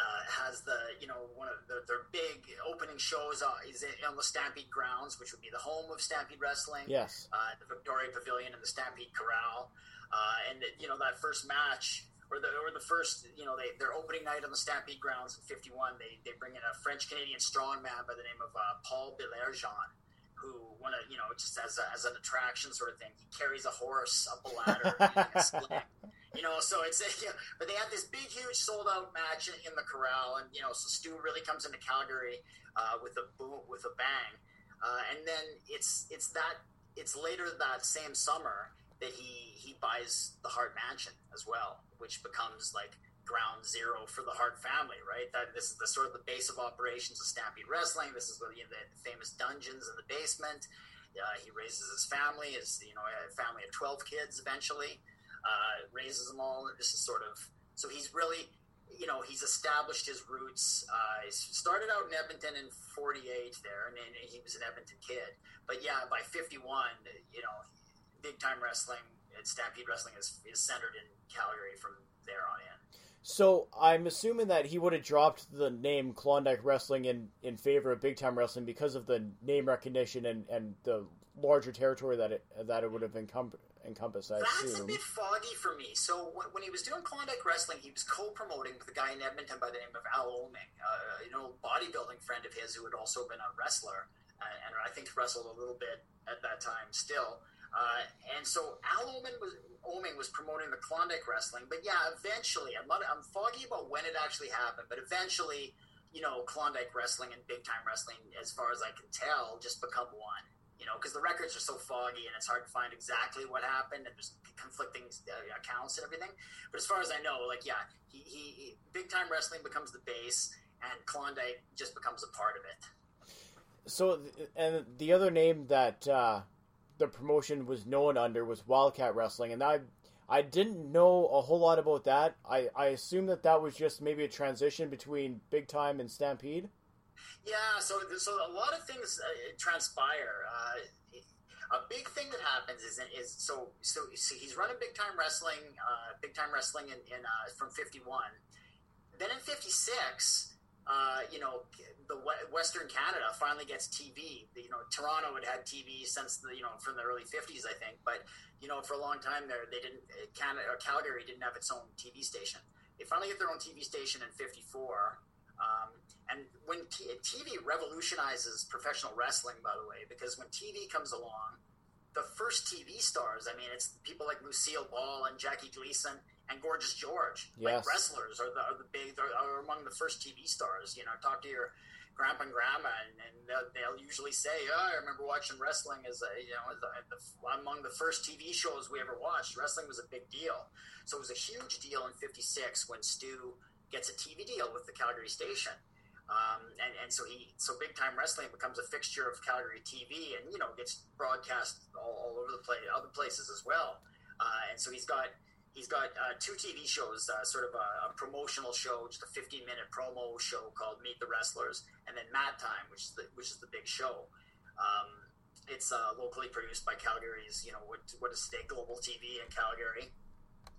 uh, has the you know one of the, their big opening shows uh, is on the Stampede grounds, which would be the home of Stampede Wrestling. Yes. uh, the Victoria Pavilion and the Stampede Corral, uh, and you know that first match or the or the first you know they their opening night on the Stampede grounds in '51. They they bring in a French Canadian strongman by the name of uh, Paul Belerjean. Who want to, you know, just as, a, as an attraction sort of thing. He carries a horse up a ladder. a. You know, so it's you know, but they have this big, huge, sold out match in, in the corral, and you know, so Stu really comes into Calgary uh, with a boom, with a bang, uh, and then it's it's that it's later that same summer that he he buys the Hart Mansion as well, which becomes like ground zero for the Hart family, right? That this is the sort of the base of operations of Stampede Wrestling. This is the, you know, the famous dungeons in the basement. Uh, he raises his family, his you know a family of twelve kids eventually uh, raises them all. This is sort of so he's really, you know, he's established his roots. Uh, he started out in Edmonton in '48 there, and, and he was an Edmonton kid. But yeah, by '51, you know, big time wrestling and Stampede Wrestling is, is centered in Calgary from there on in. So I'm assuming that he would have dropped the name Klondike Wrestling in, in favor of Big Time Wrestling because of the name recognition and, and the larger territory that it that it would have encom- encompassed. I That's a bit foggy for me. So when, he was doing Klondike Wrestling, he was co-promoting with a guy in Edmonton by the name of Al Oeming, uh, you know, bodybuilding friend of his who had also been a wrestler, uh, and I think wrestled a little bit at that time still. Uh, and so Al Oeming was Oeming was promoting the Klondike Wrestling, but yeah, eventually, I'm not, I'm foggy about when it actually happened, but eventually, you know, Klondike Wrestling and Big Time Wrestling, as far as I can tell, just become one you know, because the records are so foggy and it's hard to find exactly what happened and there's conflicting uh, accounts and everything. But as far as I know, like, yeah, he, he, he big time wrestling becomes the base and Klondike just becomes a part of it. So, and the other name that uh, the promotion was known under was Wildcat Wrestling, and I I didn't know a whole lot about that. I I assume that that was just maybe a transition between Big Time and Stampede. Yeah, so so a lot of things uh, transpire. Uh, a big thing that happens is is so so, so he's running big time wrestling, uh, big time wrestling in, in uh, from fifty one. Then in fifty six, uh, you know, the Western Canada finally gets TV. You know, Toronto had had TV since the you know from the early fifties, I think. But you know, for a long time there, they didn't. Canada or Calgary didn't have its own TV station. They finally get their own TV station in '54. Um, and when t- TV revolutionizes professional wrestling, by the way, because when TV comes along, the first TV stars, I mean, it's people like Lucille Ball and Jackie Gleason and Gorgeous George, yes. like wrestlers, are the, are the big, are, among the first TV stars. You know, talk to your grandpa and grandma, and, and they'll, they'll, usually say, "Oh, I remember watching wrestling as a, you know, as a, the, among the first TV shows we ever watched. Wrestling was a big deal, so it was a huge deal in '56 when Stu gets a TV deal with the Calgary station." Um, and, and so he so big time wrestling becomes a fixture of Calgary TV and you know gets broadcast all, all over the place other places as well. Uh, and so he's got he's got uh, two TV shows uh, sort of a, a, promotional show just a 15 minute promo show called Meet the Wrestlers and then Mat Time which is the which is the big show. Um, it's uh, locally produced by Calgary's you know what what is today Global TV in Calgary.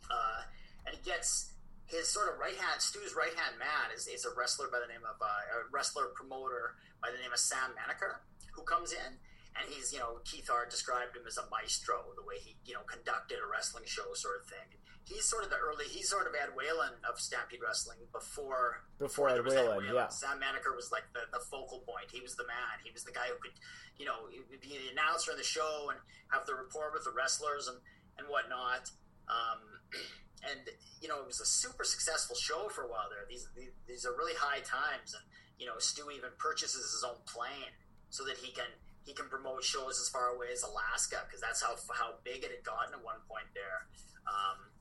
Uh, and he gets his sort of right hand, Stu's right hand man is, is a wrestler by the name of uh, a wrestler promoter by the name of Sam Menaker, who comes in and he's you know Keith Hart described him as a maestro, the way he you know conducted a wrestling show sort of thing. He's sort of the early, he's sort of Ed Whalen of Stampede Wrestling before before, Ed, Whalen, Ed Whalen. Yeah, Sam Menaker was like the, the focal point. He was the man. He was the guy who could you know be the announcer in the show and have the rapport with the wrestlers and and whatnot. Um, and you know it was a super successful show for a while there. These these are really high times, and you know Stu even purchases his own plane so that he can he can promote shows as far away as Alaska because that's how how big it had gotten at one point there. Um,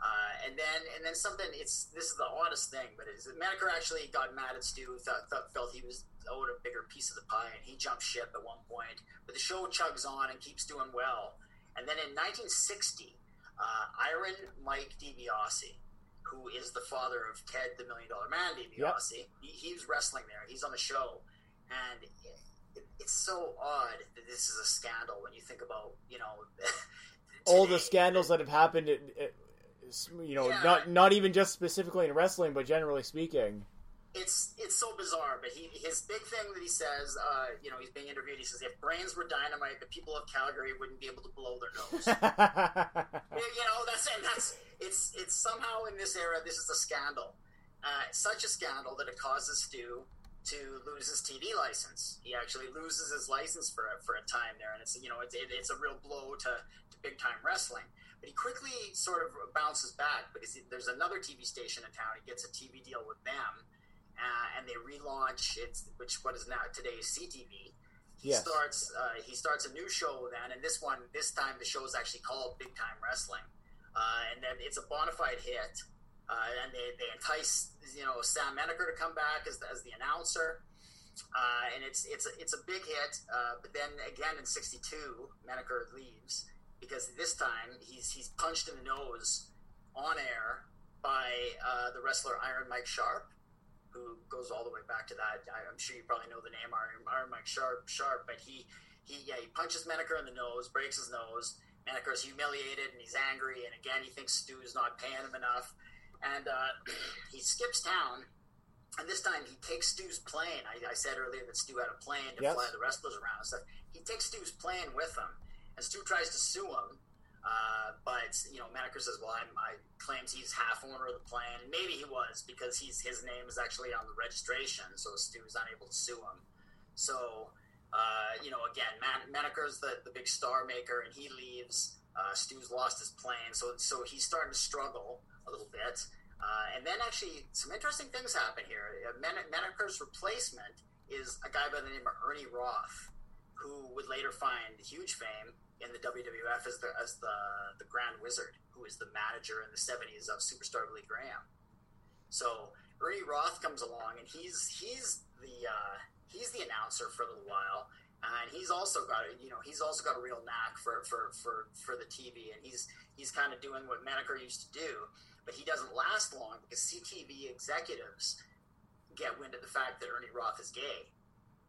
uh, and then and then something it's this is the oddest thing, but is Menaker actually got mad at Stu, thought, thought, felt he was owed a bigger piece of the pie, and he jumped ship at one point. But the show chugs on and keeps doing well. And then in 1960, uh, Iron Mike DiBiase, who is the father of Ted the Million Dollar Man DiBiase. Yep. He, he's wrestling there. He's on the show, and it, it's so odd that this is a scandal when you think about you know all the scandals that have happened. It, it, you know, yeah. not not even just specifically in wrestling, but generally speaking it's it's so bizarre, but he his big thing that he says, uh, you know, he's being interviewed. He says, if brains were dynamite, the people of Calgary wouldn't be able to blow their nose. you know, that's and that's it's it's somehow in this era, this is a scandal, uh, such a scandal that it causes Stu to lose his TV license. He actually loses his license for a, for a time there, and it's you know it's it, it's a real blow to, to big time wrestling. But he quickly sort of bounces back because there's another TV station in town. He gets a TV deal with them uh, and they relaunch it's which what is now today's CTV. He yes. starts uh, he starts a new show then, and this one this time the show is actually called Big Time Wrestling, uh, and then it's a bona fide hit. Uh, and they, they entice you know Sam Menaker to come back as the, as the announcer, uh, and it's it's a, it's a big hit. Uh, but then again in '62, Menaker leaves because this time he's he's punched in the nose on air by the wrestler Iron Mike Sharpe, who goes all the way back to that. I, am sure you probably know the name Iron, Iron Mike Sharpe. Sharp, but he he yeah he punches Menaker in the nose, breaks his nose. Menaker's humiliated and he's angry, and again he thinks Stu's not paying him enough, and uh, he skips town. And this time he takes Stu's plane. I, I said earlier that Stu had a plane to yes. fly the wrestlers around and stuff. He takes Stu's plane with him, and Stu tries to sue him uh, but you know, Menaker says, "Well, I'm, I claims he's half owner of the plane. Maybe he was because he's his name is actually on the registration, so Stu's unable to sue him. So, uh, you know, again, Man- Menaker's the the big star maker, and he leaves. Uh, Stu's lost his plane, so so he's starting to struggle a little bit. Uh, and then actually, some interesting things happen here. Uh, Man- Menaker's replacement is a guy by the name of Ernie Roth, who would later find huge fame in the WWF as the as the the Grand Wizard, who is the manager in the '70s of Superstar Billy Graham. So Ernie Roth comes along, and he's he's the uh, he's the announcer for a little while, and he's also got you know he's also got a real knack for for for for the TV, and he's he's kind of doing what Menaker used to do, but he doesn't last long because CTV executives get wind of the fact that Ernie Roth is gay,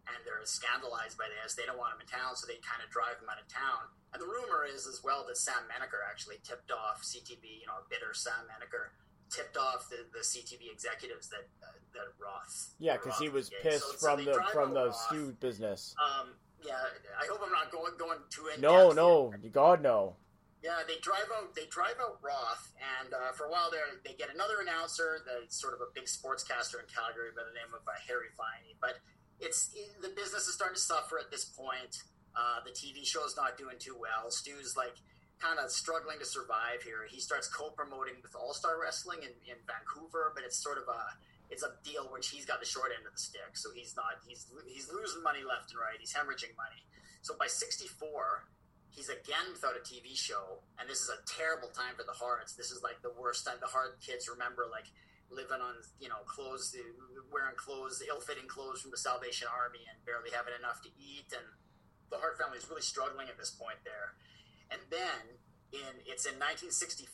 and they're scandalized by this. They don't want him in town, so they kind of drive him out of town. And the rumor is as well that Sam Menaker actually tipped off CTV, you know, bitter Sam Menaker tipped off the, the CTV executives that uh, that Roth. Yeah, because he was pissed So- so from they the from the Roth. stew business. Um, yeah, I hope I'm not going going too in. No, no, God no. Yeah, they drive out they drive out Roth, and uh, for a while there, they get another announcer that's sort of a big sportscaster in Calgary by the name of uh, Harry Viney. But it's the business is starting to suffer at this point. Uh, the TV show's not doing too well. Stu's like kind of struggling to survive here. He starts co-promoting with All Star Wrestling in, in Vancouver, but it's sort of a it's a deal which he's got the short end of the stick. So he's not he's he's losing money left and right. He's hemorrhaging money. So by '64, he's again without a TV show, and this is a terrible time for the Harts. This is like the worst time. The Hart kids remember like living on you know clothes, wearing clothes, ill-fitting clothes from the Salvation Army, and barely having enough to eat. And the Hart family is really struggling at this point there. And then in it's in 1965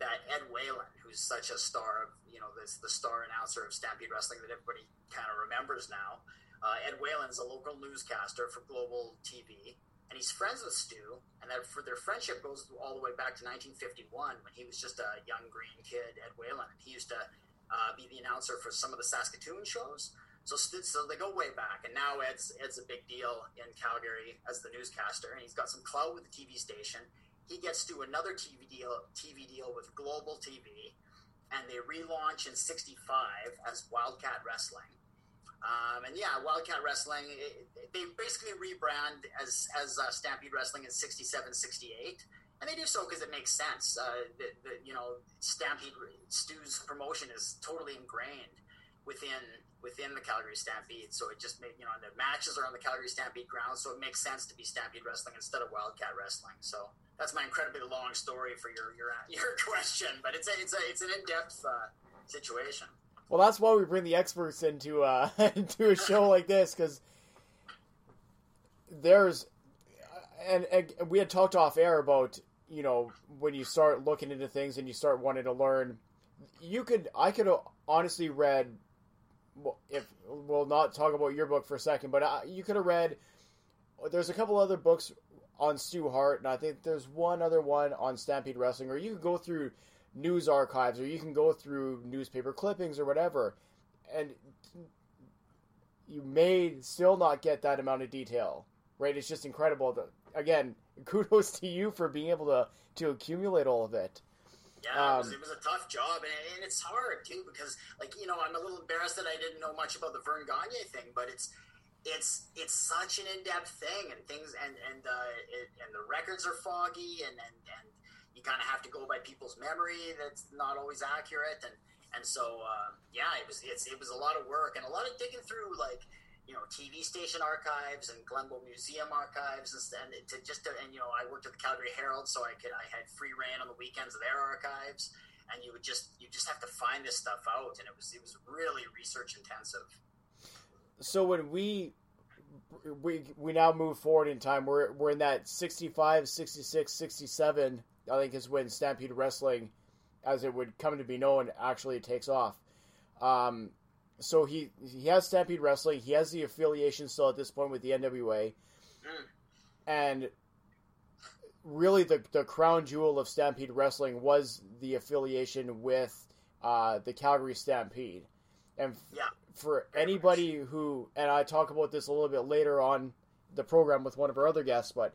that Ed Whalen, who's such a star of you know this the star announcer of Stampede Wrestling that everybody kind of remembers now. Uh, Ed Whalen's a local newscaster for Global TV, and he's friends with Stu. And that for their friendship goes all the way back to 1951 when he was just a young green kid, Ed Whalen. He used to uh, be the announcer for some of the Saskatoon shows. So, so they go way back, and now Ed's Ed's a big deal in Calgary as the newscaster, and he's got some clout with the TV station. He gets to another TV deal TV deal with Global TV, and they relaunch in '65 as Wildcat Wrestling. Um, and yeah, Wildcat Wrestling, it, they basically rebrand as as uh, Stampede Wrestling in '67, '68, and they do so because it makes sense. Uh, the, the, you know, Stampede Stu's promotion is totally ingrained within within the Calgary Stampede. So it just made you know the matches are on the Calgary Stampede ground, so it makes sense to be Stampede Wrestling instead of Wildcat Wrestling. So that's my incredibly long story for your your your question, but it's a it's a it's an in depth uh, situation. Well, that's why we bring the experts into uh, into a show like this because there's and, and we had talked off air about you know when you start looking into things and you start wanting to learn. You could I could honestly read if we'll not talk about your book for a second, but uh, you could have read. There's a couple other books on Stu Hart, and I think there's one other one on Stampede Wrestling, or you could go through news archives, or you can go through newspaper clippings or whatever, and you may still not get that amount of detail. Right? It's just incredible. That, again, kudos to you for being able to to accumulate all of it. Yeah, it, was, Um, it was a tough job, and, and it's hard too because, like, you know, I'm a little embarrassed that I didn't know much about the Verne Gagne thing, but it's it's it's such an in-depth thing, and things and and uh, it, and the records are foggy, and and, and you kind of have to go by people's memory that's not always accurate, and and so uh, yeah, it was it's it was a lot of work and a lot of digging through like you know TV station archives and Glenbow Museum archives and, and to just to, and you know I worked at the Calgary Herald, so I could I had free reign on the weekends of their archives, and you would just you just have to find this stuff out, and it was it was really research intensive. so when we we we now move forward in time we're we're in that 65 66 67 i think is when stampede wrestling as it would come to be known actually takes off um so he he has stampede wrestling he has the affiliation still at this point with the nwa and really the the crown jewel of stampede wrestling was the affiliation with uh the calgary stampede and Yeah. for anybody who and I talk about this a little bit later on the program with one of our other guests, but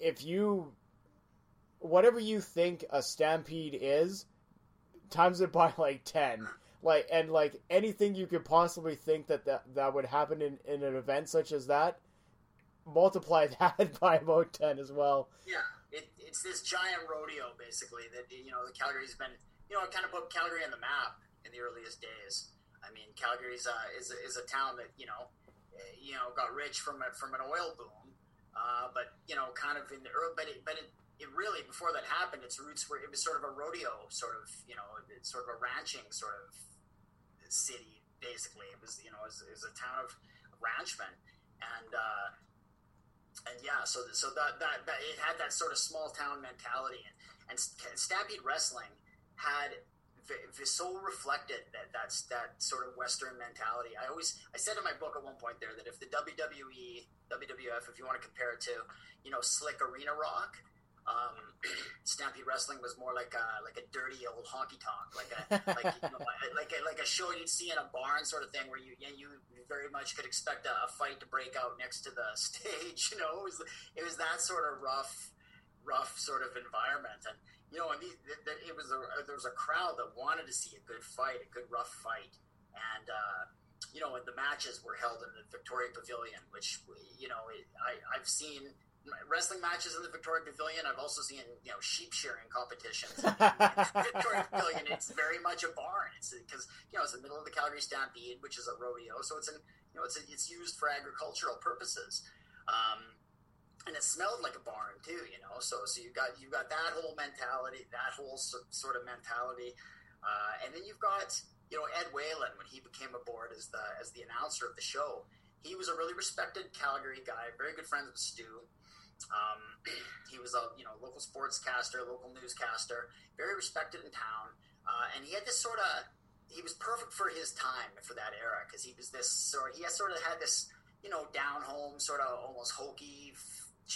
if you whatever you think a stampede is, times it by like ten. Like and like anything you could possibly think that that, that would happen in, in an event such as that, multiply that by about ten as well. Yeah, it, it's this giant rodeo basically that you know the Calgary's been you know it kind of put Calgary on the map in the earliest days. I mean, Calgary's uh, is is a town that you know eh, you know got rich from a, from an oil boom, uh, but you know kind of in the early but it, but it, it really before that happened its roots were it was sort of a rodeo sort of you know sort of a ranching sort of city basically. It was you know it was, it was a town of ranchmen, and uh, and yeah, so so that, that that it had that sort of small town mentality, and and Stampede Wrestling had so reflected that that's that sort of Western mentality. I always I said in my book at one point there that if the WWE WWF, if you want to compare it to you know slick arena rock, um, Stampede Wrestling was more like a like a dirty old honky tonk, like a like you know, like a, like a show you'd see in a barn sort of thing, where you you very much could expect a, a fight to break out next to the stage. You know, it was it was that sort of rough rough sort of environment, and you know, and it was a, there was a crowd that wanted to see a good fight, a good rough fight, and uh, you know, and the matches were held in the Victoria Pavilion, which you know, I I've seen wrestling matches in the Victoria Pavilion. I've also seen you know sheep shearing competitions in the Victoria Pavilion. It's very much a barn. It's because you know it's the middle of the Calgary Stampede, which is a rodeo, so it's an you know it's a, it's used for agricultural purposes. Um, and it smelled like a barn too, you know. So so you got you got that whole mentality, that whole so, sort of mentality, uh, and then you've got you know Ed Whalen when he became aboard as the as the announcer of the show. He was a really respected Calgary guy, very good friends with Stu. Um, he was a you know local sportscaster, local newscaster, very respected in town, uh, and he had this sort of he was perfect for his time for that era because he was this sort he sort of had this you know down home sort of almost hokey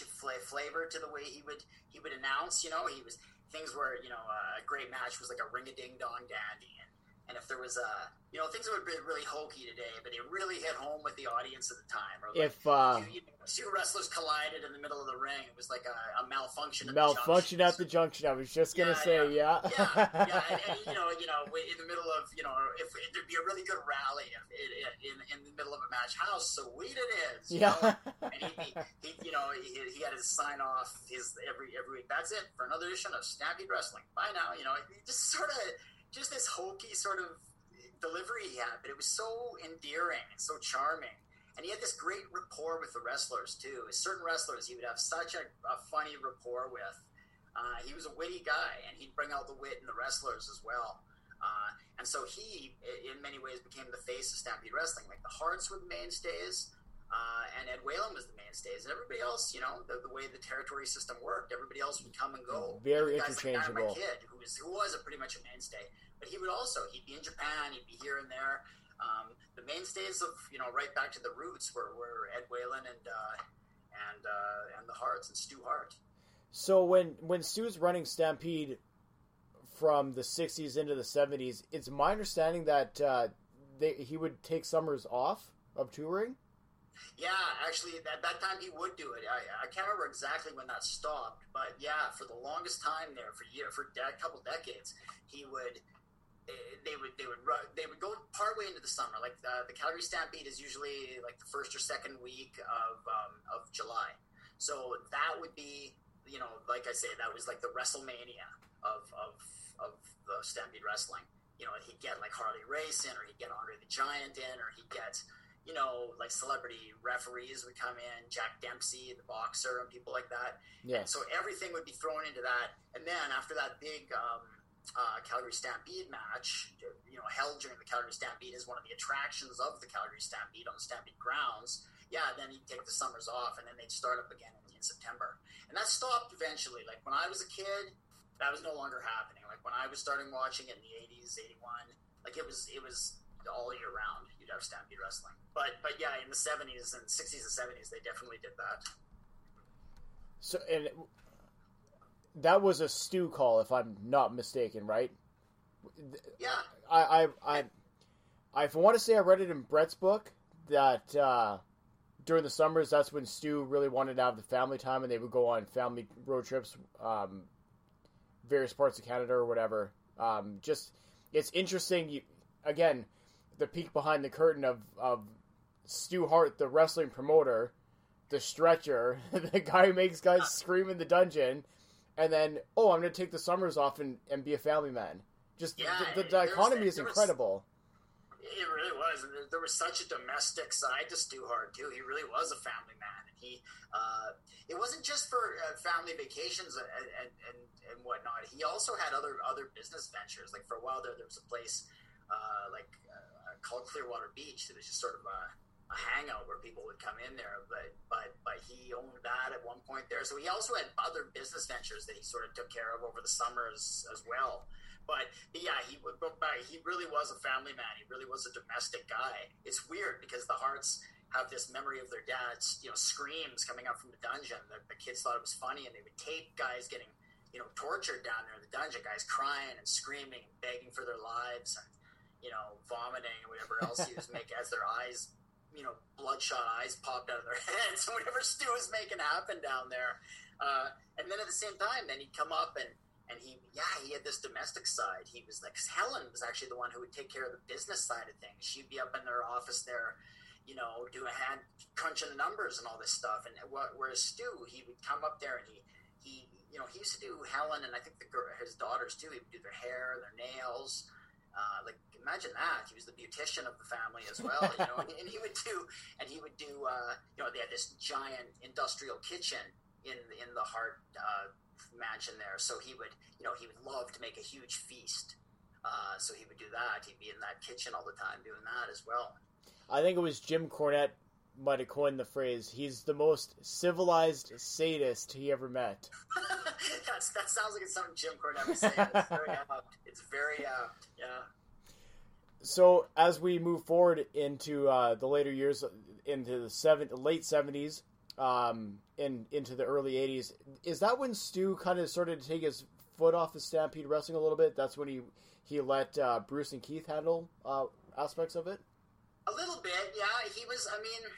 flavor to the way he would he would announce. You know, he was things where you know a great match was like a ring a ding dong dandy, and, and if there was a you know things would be really hokey today, but it really hit home with the audience at the time. Or like, if uh, you, you know, two wrestlers collided in the middle of the ring, it was like a, a malfunction. At malfunction the at the junction. I was just gonna yeah, say, yeah, yeah, yeah, yeah and, and, you know, you know, in the middle of you know, if there'd be a really good rally in, in, in the middle of a match, how sweet it is, yeah. Know? and he, he, he, you know, he, he had his sign off his every every week. That's it for another edition of Snappy Wrestling. Bye now. You know, just sort of just this hokey sort of delivery he had, but it was so endearing and so charming and he had this great rapport with the wrestlers too. Certain wrestlers he would have such a, a funny rapport with. Uh, he was a witty guy, and he'd bring out the wit in the wrestlers as well. Uh, and so he, in many ways, became the face of Stampede Wrestling. Like the Harts were the mainstays, uh, and Ed Whalen was the mainstays, and everybody else, you know, the, the, way the territory system worked, everybody else would come and go. Very interchangeable. Like Kid, who was who was a pretty much a mainstay, but he would also he'd be in Japan, he'd be here and there. Um, the mainstays of you know right back to the roots were, were Ed Whalen and uh, and uh, and the Harts and Stu Hart. So when when Stu's running Stampede from the '60s into the '70s, it's my understanding that uh, they, he would take summers off of touring. Yeah, actually, at that time he would do it. I, I can't remember exactly when that stopped, but yeah, for the longest time there, for year for a couple decades, he would they would they would they would go partway into the summer. Like the, the Calgary Stampede is usually like the first or second week of um, of July. So that would be you know like I say that was like the WrestleMania of of of the Stampede Wrestling. You know he'd get like Harley Race in, or he'd get Andre the Giant in, or he'd get you know like celebrity referees would come in, Jack Dempsey, the boxer, and people like that. Yeah. So everything would be thrown into that, and then after that big. Um, uh, Calgary Stampede match, you know, held during the Calgary Stampede is one of the attractions of the Calgary Stampede on the Stampede grounds. Yeah, then he'd take the summers off, and then they'd start up again in, in September. And that stopped eventually. Like when I was a kid, that was no longer happening. Like when I was starting watching it in the '80s, '81, like it was, it was all year round. You'd have Stampede wrestling. But but yeah, in the '70s and '60s and '70s, they definitely did that. So and that was a Stu call, if I'm not mistaken, right? Yeah. I I I, I want to say I read it in Bret's book that uh, during the summers that's when Stu really wanted to have the family time, and they would go on family road trips, um, various parts of Canada or whatever. Um, just it's interesting. You, again, the peek behind the curtain of of Stu Hart, the wrestling promoter, the stretcher, the guy who makes guys scream in the dungeon and then oh, I'm going to take the summers off and, and be a family man. Just yeah, the, the dichotomy is incredible. Was, it really was, and there was such a domestic side to Stu Hart too. He really was a family man, and he uh, it wasn't just for uh, family vacations and, and, and, and whatnot. He also had other other business ventures. Like for a while there, there was a place uh, like called Clearwater Beach. It was just sort of a, a hangout where people would come in there. But but but he owned that at one point there. So he also had other business ventures that he sort of took care of over the summers as well. But yeah, he would he really was a family man. He really was a domestic guy. It's weird because the Harts have this memory of their dad's you know screams coming out from the dungeon. The, the kids thought it was funny, and they would tape guys getting you know tortured down there in the dungeon. Guys crying and screaming, and begging for their lives, and you know vomiting and whatever else he was making as their eyes you know, bloodshot eyes popped out of their heads, whatever Stu was making happen down there. Uh, and then at the same time, then he'd come up and and he, yeah, he had this domestic side. He was like, Helen was actually the one who would take care of the business side of things. She'd be up in their office there, you know, doing hand crunching the numbers and all this stuff. And whereas Stu, he would come up there and he, he, you know, he used to do Helen and I think the his daughters too. He would do their hair, their nails. Uh, like imagine that he was the beautician of the family as well, you know, and, and he would do, and he would do, uh, you know, they had this giant industrial kitchen in in the Hart uh, mansion there. So he would, you know, he would love to make a huge feast. Uh, so he would do that. He'd be in that kitchen all the time doing that as well. I think it was Jim Cornette might have coined the phrase. He's the most civilized sadist he ever met. That's, that sounds like it's something Jim Cornette would say. It's very apt. It's very apt. Yeah. So as we move forward into uh, the later years, into the seven, late seventies, um, in into the early '80s. Is that when Stu kind of started to take his foot off the Stampede Wrestling a little bit? That's when he he let uh, Bruce and Keith handle uh, aspects of it. A little bit, yeah. He was. I mean,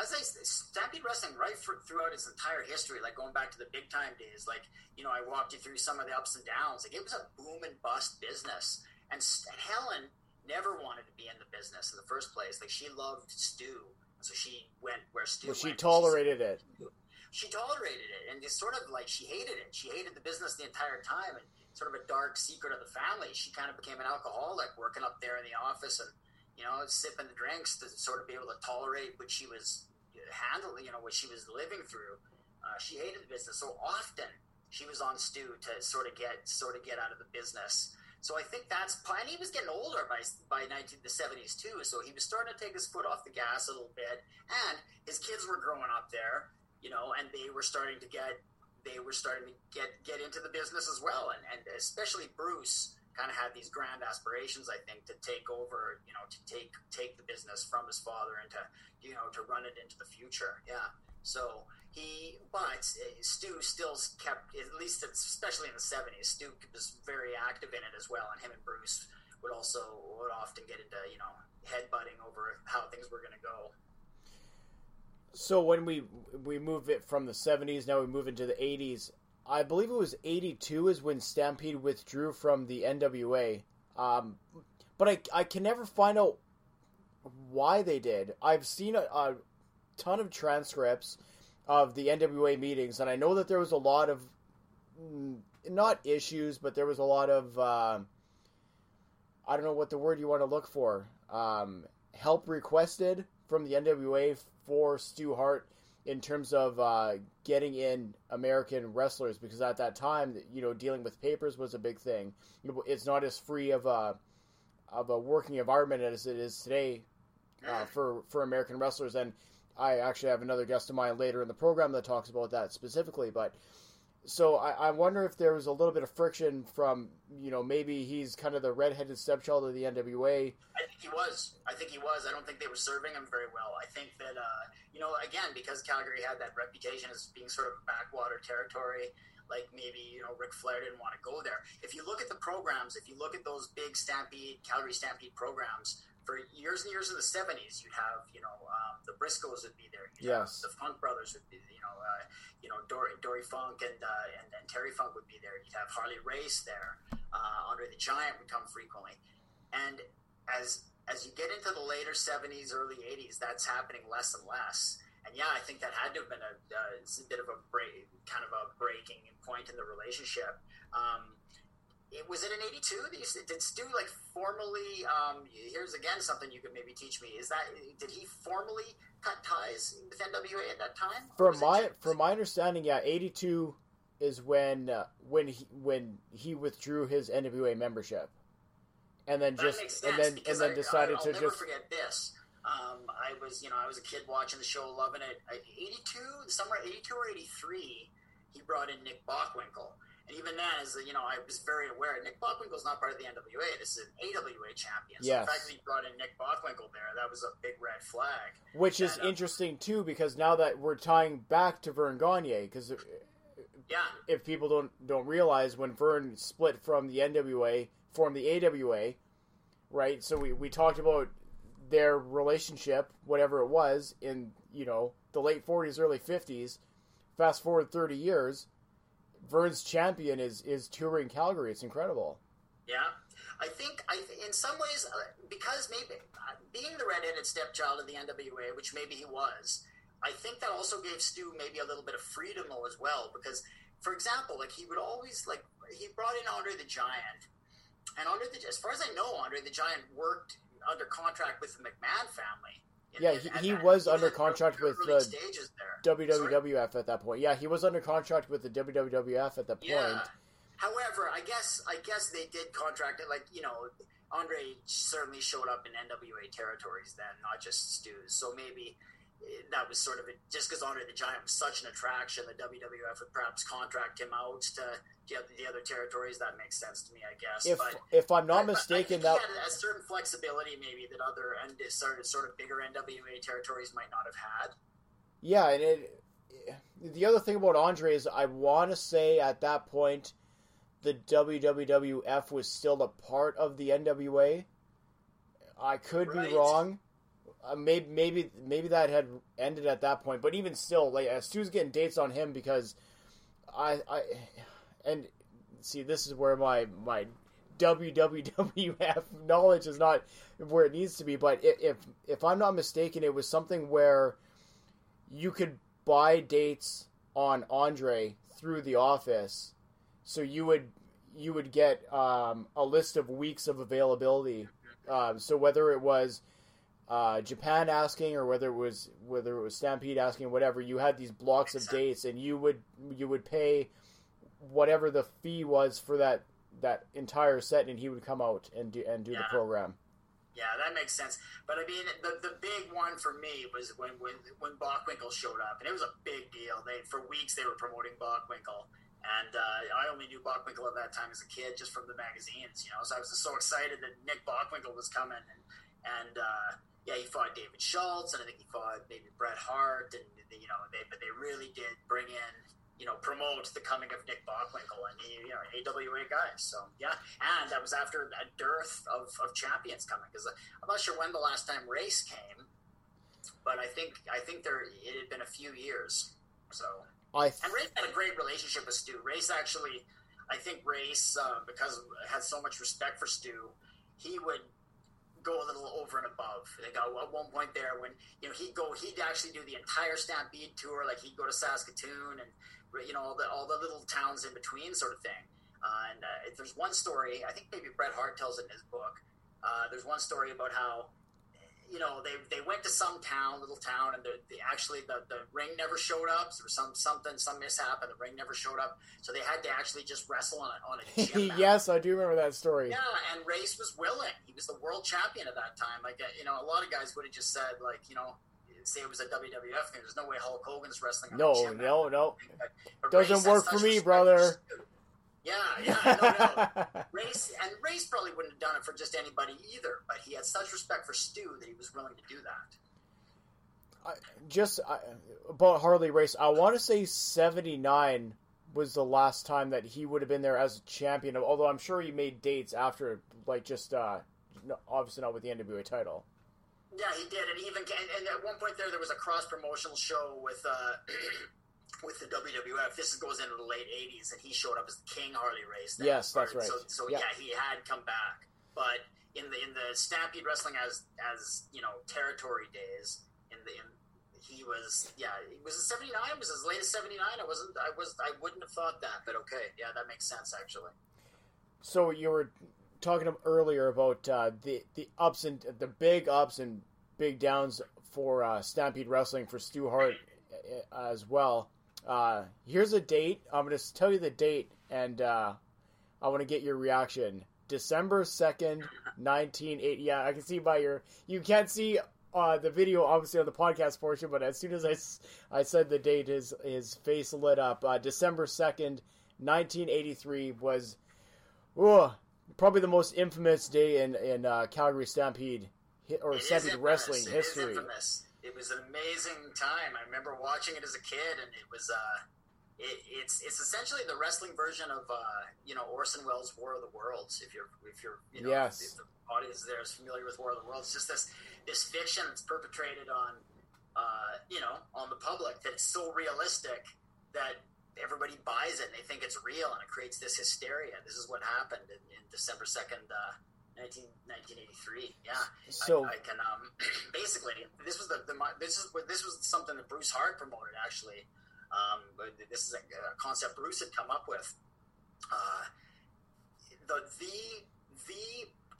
as I Stampede Wrestling right for, throughout its entire history, like going back to the big time days. Like you know, I walked you through some of the ups and downs. Like it was a boom and bust business, and, and Helen never wanted to be in the business in the first place. Like she loved Stu so she went where Stu. Well, she tolerated it. She tolerated it, and it's sort of like she hated it. She hated the business the entire time, and sort of a dark secret of the family. She kind of became an alcoholic, working up there in the office, and you know, sipping the drinks to sort of be able to tolerate what she was handling, you know, what she was living through. Uh, she hated the business so often. She was on Stu to sort of get sort of get out of the business so I think that's and he was getting older by by 19, the 70s too. So he was starting to take his foot off the gas a little bit, and his kids were growing up there, you know, and they were starting to get they were starting to get get into the business as well, and and especially Bruce kind of had these grand aspirations, I think, to take over, you know, to take take the business from his father and to you know to run it into the future. Yeah. So he, but eh, Stu still kept, at least especially in the seventies, Stu was very active in it as well, and him and Bruce would also would often get into you know headbutting over how things were going to go. So when we we move it from the seventies, now we move into the eighties. I believe it was eighty two is when Stampede withdrew from the NWA. Um, but I I can never find out why they did. I've seen a, a ton of transcripts of the NWA meetings, and I know that there was a lot of mm, not issues, but there was a lot of uh, I don't know what the word you want to look for. Um, help requested from the NWA for Stu Hart in terms of uh, getting in American wrestlers because at that time, you know, dealing with papers was a big thing. It's not as free of a of a working environment as it is today uh, for for American wrestlers, and I actually have another guest of mine later in the program that talks about that specifically. But so I, I, wonder if there was a little bit of friction from you know maybe he's kind of the redheaded stepchild of the NWA. I think he was. I think he was. I don't think they were serving him very well. I think that uh, you know again because Calgary had that reputation as being sort of backwater territory. Like maybe you know Ric Flair didn't want to go there. If you look at the programs, if you look at those big Stampede Calgary Stampede programs, for years and years in the 70s, you'd have, you know, um, the Briscoes would be there. You'd yes. the Funk Brothers would be, you know, uh, you know, Dory, Dory Funk and, uh, and, and Terry Funk would be there. You'd have Harley Race there. Uh, Andre the Giant would come frequently. And as, as you get into the later 70s, early 80s, that's happening less and less. And yeah, I think that had to have been a, uh, a bit of a break, kind of a breaking point in the relationship. Um, it, was it in '82? Did Stu like formally? Um, here's again something you could maybe teach me. Is that did he formally cut ties with NWA at that time? From my from my understanding, yeah, '82 is when uh, when he when he withdrew his NWA membership, and then That just and then and then I, decided I'll to never just forget this. Um, I was, you know, I was a kid watching the show, loving it. I- 82, the summer 82 or 83, he brought in Nick Bockwinkel. And even then, as you know, I was very aware Nick Bockwinkel's not part of the NWA. This is an AWA champion. So Yes. the fact that he brought in Nick Bockwinkel there, that was a big red flag. which is And, uh, interesting too because now that we're tying back to Verne Gagne because Yeah. if people don't don't realize when Verne split from the NWA formed the AWA right? So we, we talked about their relationship whatever it was in you know the late 40s early 50s fast forward 30 years Verne's champion is is touring Calgary. It's incredible. Yeah, I think I th- in some ways uh, because maybe uh, being the redheaded stepchild of the NWA, which maybe he was, I think that also gave Stu maybe a little bit of freedom as well. Because, for example, like he would always like he brought in Andre the Giant, and Andre the as far as I know, Andre the Giant worked under contract with the McMahon family. yeah he, he was under contract with the stages there. WWF at that point yeah he was under contract with the WWF at that point Yeah. However, I guess I guess they did contract it. Like you know, Andre certainly showed up in NWA territories then, not just Stu's. So maybe that was sort of a, just because Andre the Giant was such an attraction, the WWF would perhaps contract him out to the other, the other territories. That makes sense to me, I guess. if but if I'm not I- I mistaken think that a certain flexibility maybe that other and sort of sort of bigger NWA territories might not have had. Yeah, and it, the other thing about Andre is I want to say at that point the WWF was still a part of the NWA. I could Right. be wrong. Uh, maybe maybe maybe that had ended at that point, but even still, like Stu's getting dates on him because I I and see this is where my my WWF knowledge is not where it needs to be. But if if I'm not mistaken, it was something where you could buy dates on Andre through the office, so you would you would get um, a list of weeks of availability. Um, so whether it was uh, Japan asking or whether it was whether it was Stampede asking, whatever, you had these blocks of dates, and you would you would pay whatever the fee was for that that entire set, and he would come out and do and do the program. Yeah, that makes sense. But I mean, the, the big one for me was when when when Bockwinkel showed up, and it was a big deal. They for weeks they were promoting Bockwinkel, and uh, I only knew Bockwinkel at that time as a kid just from the magazines, you know. So I was just so excited that Nick Bockwinkel was coming, and and uh, yeah, he fought David Schultz, and I think he fought maybe Bret Hart, and you know, they but they really did bring in. You know, promote the coming of Nick Bockwinkel and he, you know, AWA guys. So yeah, and that was after a dearth of, of champions coming because I'm not sure when the last time Race came, but I think I think there it had been a few years. So I and Race had a great relationship with Stu. Race actually, I think Race uh, because had so much respect for Stu, he would go a little over and above. Like uh, at one point there, when you know he'd go, he'd actually do the entire Stampede tour. Like he'd go to Saskatoon and you know all the all the little towns in between, sort of thing. Uh, and uh, there's one story, I think maybe Bret Hart tells it in his book. Uh, there's one story about how you know they, they went to some town, little town, and the, the actually the, the ring never showed up. So there was some something, some mishap, and the ring never showed up. So they had to actually just wrestle on a, on a gym yes, I do remember that story. Yeah, and Race was willing. He was the world champion at that time. Like, uh, you know, a lot of guys would have just said, like, you know, say it was a WWF thing. There's no way Hulk Hogan's wrestling No, no, no. But Doesn't Race work for me, brother. Yeah, yeah, no, no. Race and Race probably wouldn't have done it for just anybody either. But he had such respect for Stu that he was willing to do that. Just I, about Harley Race, I want to say '79 was the last time that he would have been there as a champion. Although I'm sure he made dates after, like just uh, no, obviously not with the NWA title. Yeah, he did, and even and, and at one point there, there was a cross promotional show with uh, with the WWF. This goes into the late '80s, and he showed up as the King Harley Race. then. Yes, that's right. So, so Yeah. yeah. he had come back, but in the in the Stampede Wrestling as as you know territory days, in the in, he was yeah, it was '79. It was as late as '79. I wasn't. I was. I wouldn't have thought that, but okay, yeah, that makes sense actually. So you were talking earlier about uh, the the ups and the big ups and big downs for uh, Stampede Wrestling for Stu Hart uh, as well. Uh, here's a date. I'm going to tell you the date, and uh, I want to get your reaction. December second, nineteen eighty. Yeah, I can see by your. You can't see uh, the video obviously on the podcast portion, but as soon as I, I said the date, his his face lit up. Uh, December second, nineteen eighty three was, oh, probably the most infamous day in in uh, Calgary Stampede or Stampede wrestling history. infamous. It was an amazing time. I remember watching it as a kid, and it was. Uh, it, it's it's essentially the wrestling version of uh, you know Orson Welles' War of the Worlds. If you're if you're you know Yes. if the audience there is familiar with War of the Worlds, it's just this this fiction that's perpetrated on uh, you know on the public that it's so realistic that everybody buys it and they think it's real and it creates this hysteria. This is what happened in, in December second. Uh, 19, 1983. Yeah. So- I, I can um, basically this was the, the this is this was something that Bruce Hart promoted actually. Um, but this is a, a concept Bruce had come up with. Uh, the the the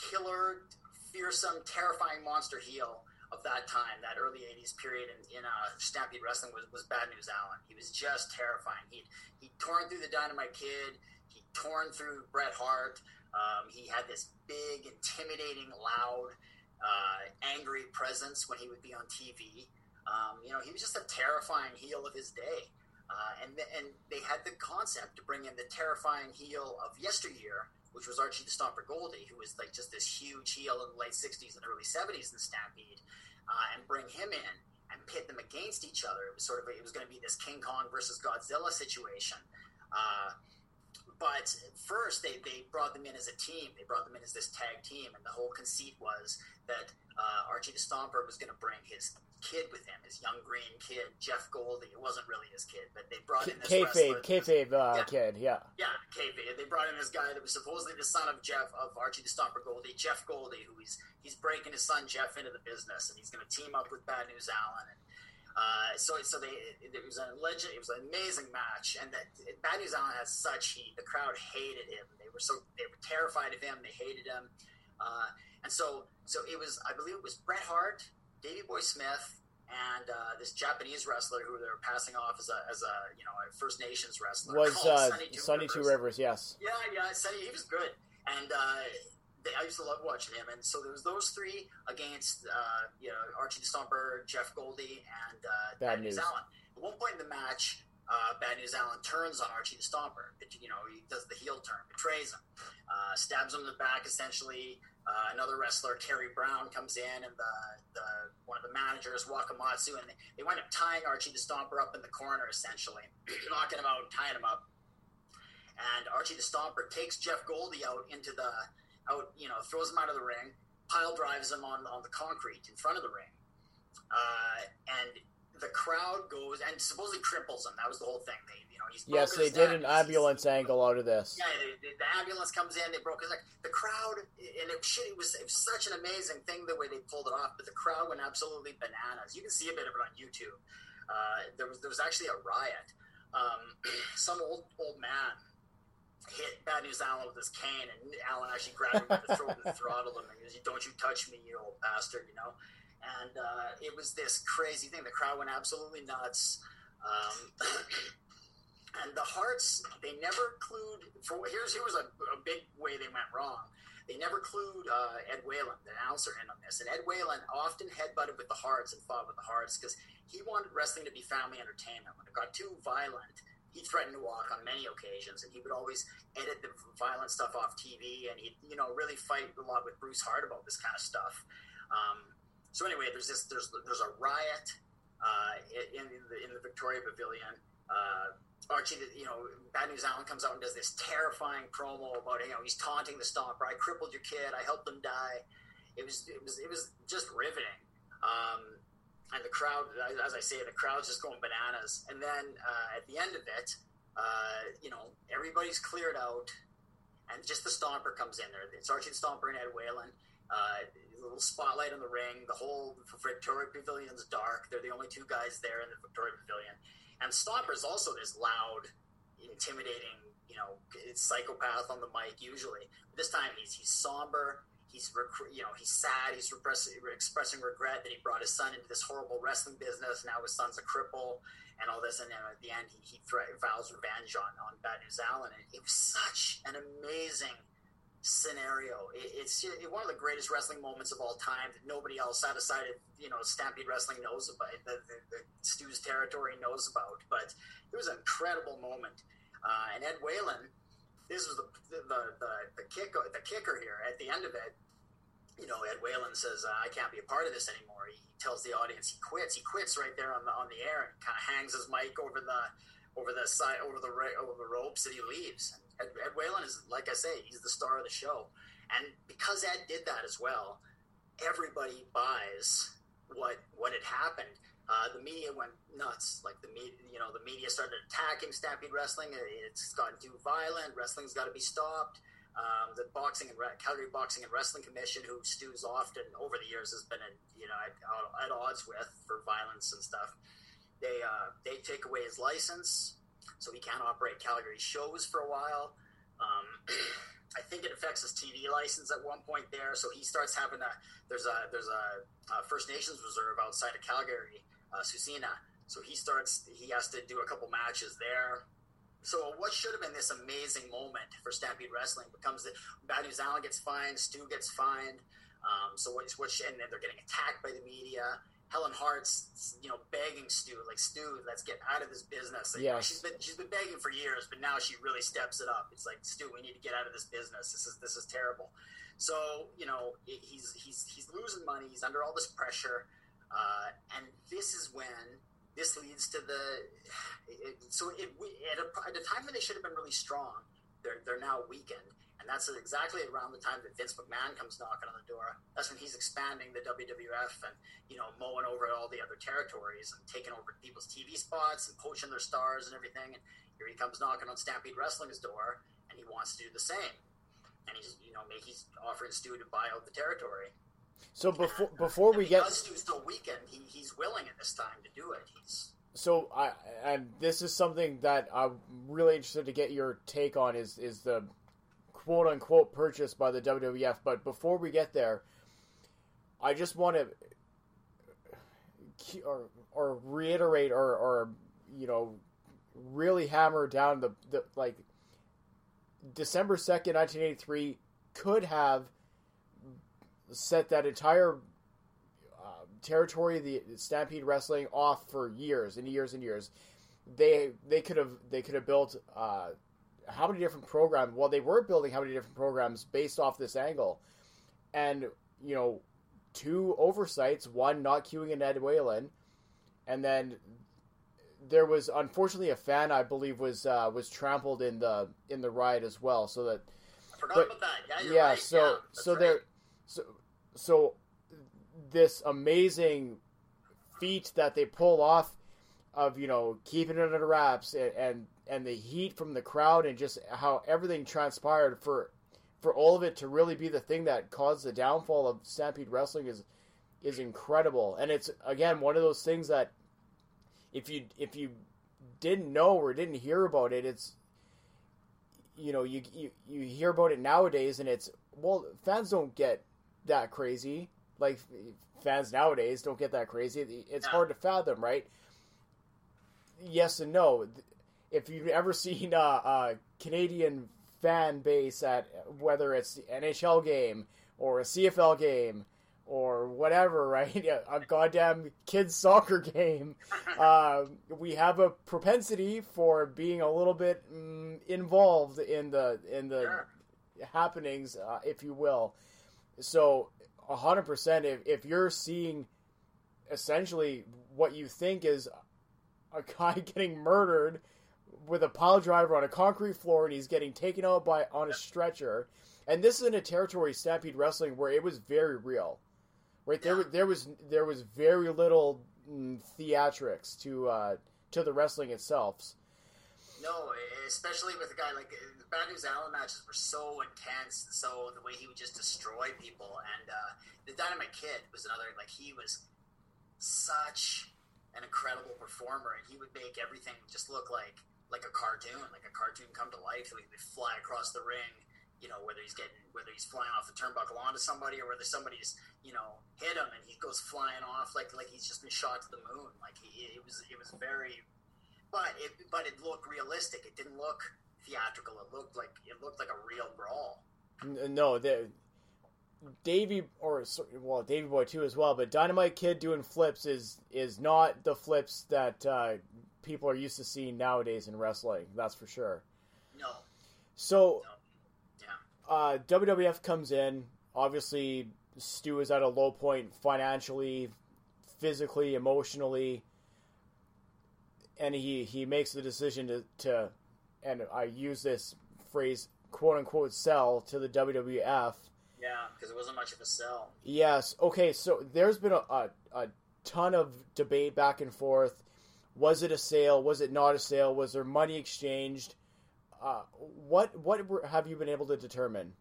killer, fearsome, terrifying monster heel of that time, that early '80s period in, in uh, Stampede Wrestling was, was Bad News Allen. He was just terrifying. He he torn through the Dynamite Kid. He torn through Bret Hart. Um, he had this big, intimidating, loud, uh, angry presence when he would be on TV. Um, you know, he was just a terrifying heel of his day. Uh, and, th- and they had the concept to bring in the terrifying heel of yesteryear, which was Archie the Stomper Gouldie, who was like just this huge heel in the late 60s and early 70s in Stampede, uh, and bring him in and pit them against each other. It was sort of, it was going to be this King Kong versus Godzilla situation. Uh, but first, they, they brought them in as a team. They brought them in as this tag team, and the whole conceit was that uh, Archie the Stomper was going to bring his kid with him, his young green kid, Jeff Gouldie. It wasn't really his kid, but they brought in this Kayfabe, kayfabe uh, Yeah. kid, yeah. Yeah, kayfabe. They brought in this guy that was supposedly the son of Jeff of Archie the Stomper Gouldie, Jeff Gouldie, who he's he's breaking his son Jeff into the business, and he's going to team up with Bad News Allen. And uh, so so they it was a legend. It was an amazing match, and that Bad News Allen had such heat. The crowd hated him. They were so they were terrified of him. They hated him, uh, and so so it was. I believe it was Bret Hart, Davey Boy Smith. And uh, this Japanese wrestler who they were passing off as a, as a you know a First Nations wrestler Was uh, Sonny Two Rivers, yes. yeah, yeah, Sonny, he was good, and uh, they, I used to love watching him. And so there was those three against uh, you know Archie the Stomper, Jeff Gouldie, and uh, Bad Bad News. Allen. At one point in the match, uh, Bad News Allen turns on Archie the Stomper. You know, he does the heel turn, betrays him, uh, stabs him in the back. Essentially, uh, another wrestler, Terry Brown, comes in, and the, the one of the managers, Wakamatsu, and they, they wind up tying Archie the Stomper up in the corner, essentially, knocking him out, tying him up and Archie the Stomper takes Jeff Gouldie out into the out, you know, throws him out of the ring, pile drives him on on the concrete in front of the ring, uh, and the crowd goes and supposedly cripples him. That was the whole thing. They, you know, he's Yes, they did an ambulance angle out of this. Yeah, the ambulance comes in. They broke his neck. The crowd, and it, shit, it was it was such an amazing thing the way they pulled it off. But the crowd went absolutely bananas. You can see a bit of it on YouTube. Uh, there was there was actually a riot. Um, some old old man hit Bad News Allen with his cane, and Allen actually grabbed him by the throat and throttled him. And he goes, "Don't you touch me, you old bastard!" You know. And uh, it was this crazy thing. The crowd went absolutely nuts. Um, and the Harts, they never clued. For here's here was a, a big way they went wrong. They never clued uh, Ed Whalen, the announcer, in on this. And Ed Whalen often headbutted with the Harts and fought with the Harts because he wanted wrestling to be family entertainment. When it got too violent, he threatened to walk on many occasions, and he would always edit the violent stuff off TV, and he'd you know really fight a lot with Bruce Hart about this kind of stuff. Um, so anyway, there's this there's there's a riot uh, in the in the Victoria Pavilion. Uh, Archie, you know, Bad News Allen comes out and does this terrifying promo about you know he's taunting the Stomper. I crippled your kid. I helped him die. It was it was it was just riveting. Um, and the crowd, as I say, the crowd's just going bananas. And then uh, at the end of it, uh, you know, everybody's cleared out, and just the Stomper comes in there. It's Archie the Stomper and Ed Whalen. Uh, a little spotlight on the ring. The whole Victoria Pavilion's dark. They're the only two guys there in the Victoria Pavilion. And Stomper's also this loud, intimidating, you know, psychopath on the mic usually. But this time he's he's somber. He's rec- you know he's sad. He's expressing regret that he brought his son into this horrible wrestling business. Now his son's a cripple and all this. And then at the end he, he thre- vows revenge on on Bad News Allen. And it was such an amazing scenario. It, it's one of the greatest wrestling moments of all time that nobody else outside of you know Stampede Wrestling knows about. The, the, the Stu's territory knows about, but it was an incredible moment. Uh, and Ed Whalen, this was the the, the the kick the kicker here at the end of it. You know, Ed Whalen says, uh, "I can't be a part of this anymore." He tells the audience he quits. He quits right there on the on the air and kind of hangs his mic over the over the side over the over the ropes and he leaves. Ed, Ed Whalen is like I say, he's the star of the show, and because Ed did that as well, everybody buys what what had happened. Uh, the media went nuts. Like the media, you know, the media started attacking Stampede Wrestling. It's gotten too violent. Wrestling's got to be stopped. Um, the boxing and Re- Calgary Boxing and Wrestling Commission, who Stu's often over the years has been, in, you know, at, at, odds with for violence and stuff. They uh, they take away his license, so he can't operate Calgary shows for a while. Um, I think it affects his TV license at one point there. So he starts having a there's a there's a, a First Nations reserve outside of Calgary uh, Tsuut'ina. So he starts, he has to do a couple matches there. So what should have been this amazing moment for Stampede Wrestling becomes that Bad News Allen gets fined, Stu gets fined. Um, so what, what, and then they're getting attacked by the media. Helen Hart's, you know, begging Stu, like Stu, let's get out of this business. Like, yes. she's been she's been begging for years, but now she really steps it up. It's like Stu, we need to get out of this business. This is this is terrible. So you know, he's he's he's losing money. He's under all this pressure. Uh, and this is when this leads to the. It, so it, at, a, at a time when they should have been really strong, they're, they're now weakened. And that's exactly around the time that Vince McMahon comes knocking on the door. That's when he's expanding the WWF and, you know, mowing over all the other territories and taking over people's TV spots and poaching their stars and everything. And here he comes knocking on Stampede Wrestling's door and he wants to do the same. And he's, you know, he's offering Stu to buy out the territory. So before before we get because Stu's still weakened, he, he's willing at this time to do it. He's so I and this is something that I'm really interested to get your take on is is the quote unquote purchase by the WWF. But before we get there, I just want to or or reiterate or or you know really hammer down the the like December second, nineteen eighty three could have set that entire uh, territory the Stampede Wrestling off for years and years and years. They they could have they could have built uh, how many different programs? Well, they were building how many different programs based off this angle, and you know, two oversights: one not queuing in Ed Whalen, and then there was unfortunately a fan I believe was uh, was trampled in the in the ride as well. So that I forgot but, about that. Yeah, yeah right. so yeah, so right. there so so this amazing feat that they pull off of you know keeping it under wraps and, and and the heat from the crowd and just how everything transpired for for all of it to really be the thing that caused the downfall of Stampede Wrestling is is incredible. And it's again one of those things that if you if you didn't know or didn't hear about it it's you know you you, you hear about it nowadays and it's well fans don't get that crazy. Like fans nowadays don't get that crazy. It's hard to fathom, right? Yes and no. If you've ever seen a, a Canadian fan base at whether it's the NHL game or a CFL game or whatever, right? A goddamn kids soccer game. Uh, we have a propensity for being a little bit mm, involved in the in the sure. happenings, uh, if you will. So, hundred percent. If if you're seeing essentially what you think is a guy getting murdered with a pile driver on a concrete floor, and he's getting taken out by on a stretcher, and this is in a territory Stampede Wrestling where it was very real, right? There there was there was very little mm, theatrics to uh, to the wrestling itself. No, especially with a guy like the Bad News Allen matches were so intense. So the way he would just destroy people, and uh, the Dynamite Kid was another. Like he was such an incredible performer, and he would make everything just look like like a cartoon, like a cartoon come to life. So he would fly across the ring, you know, whether he's getting whether he's flying off the turnbuckle onto somebody or whether somebody's you know hit him and he goes flying off like like he's just been shot to the moon. Like he, it was it was very but it but it looked realistic. It didn't look theatrical. It looked like it looked like a real brawl. No, the Davey or well, Davey Boy too as well. But Dynamite Kid doing flips is is not the flips that uh, people are used to seeing nowadays in wrestling. That's for sure. No. So, uh, WWF comes in. Obviously, Stu is at a low point financially, physically, emotionally, and he he makes the decision to to, and I use this phrase quote unquote sell to the WWF. Yeah, because it wasn't much of a sell. Yes. Okay. So there's been a, a, a ton of debate back and forth. Was it a sale? Was it not a sale? Was there money exchanged? Uh, what what have you been able to determine?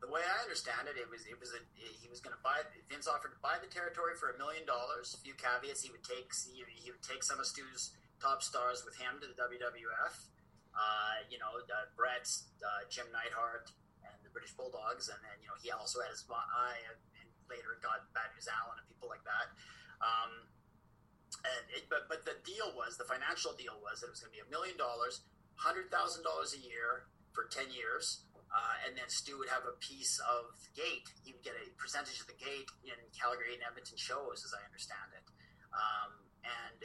The way I understand it, it was it was a he was going to buy. Vince offered to buy the territory for a million dollars. A few caveats: he would take he, he would take some of Stu's top stars with him to the WWF. Uh, you know, uh, uh, Jim Neidhart, and the British Bulldogs, and then you know he also had his eye, and later got Bad News Allen and people like that. Um, and it, but but the deal was the financial deal was that it was going to be a million dollars, hundred thousand dollars a year for ten years, uh, and then Stu would have a piece of the gate. He would get a percentage of the gate in Calgary and Edmonton shows, as I understand it. Um, and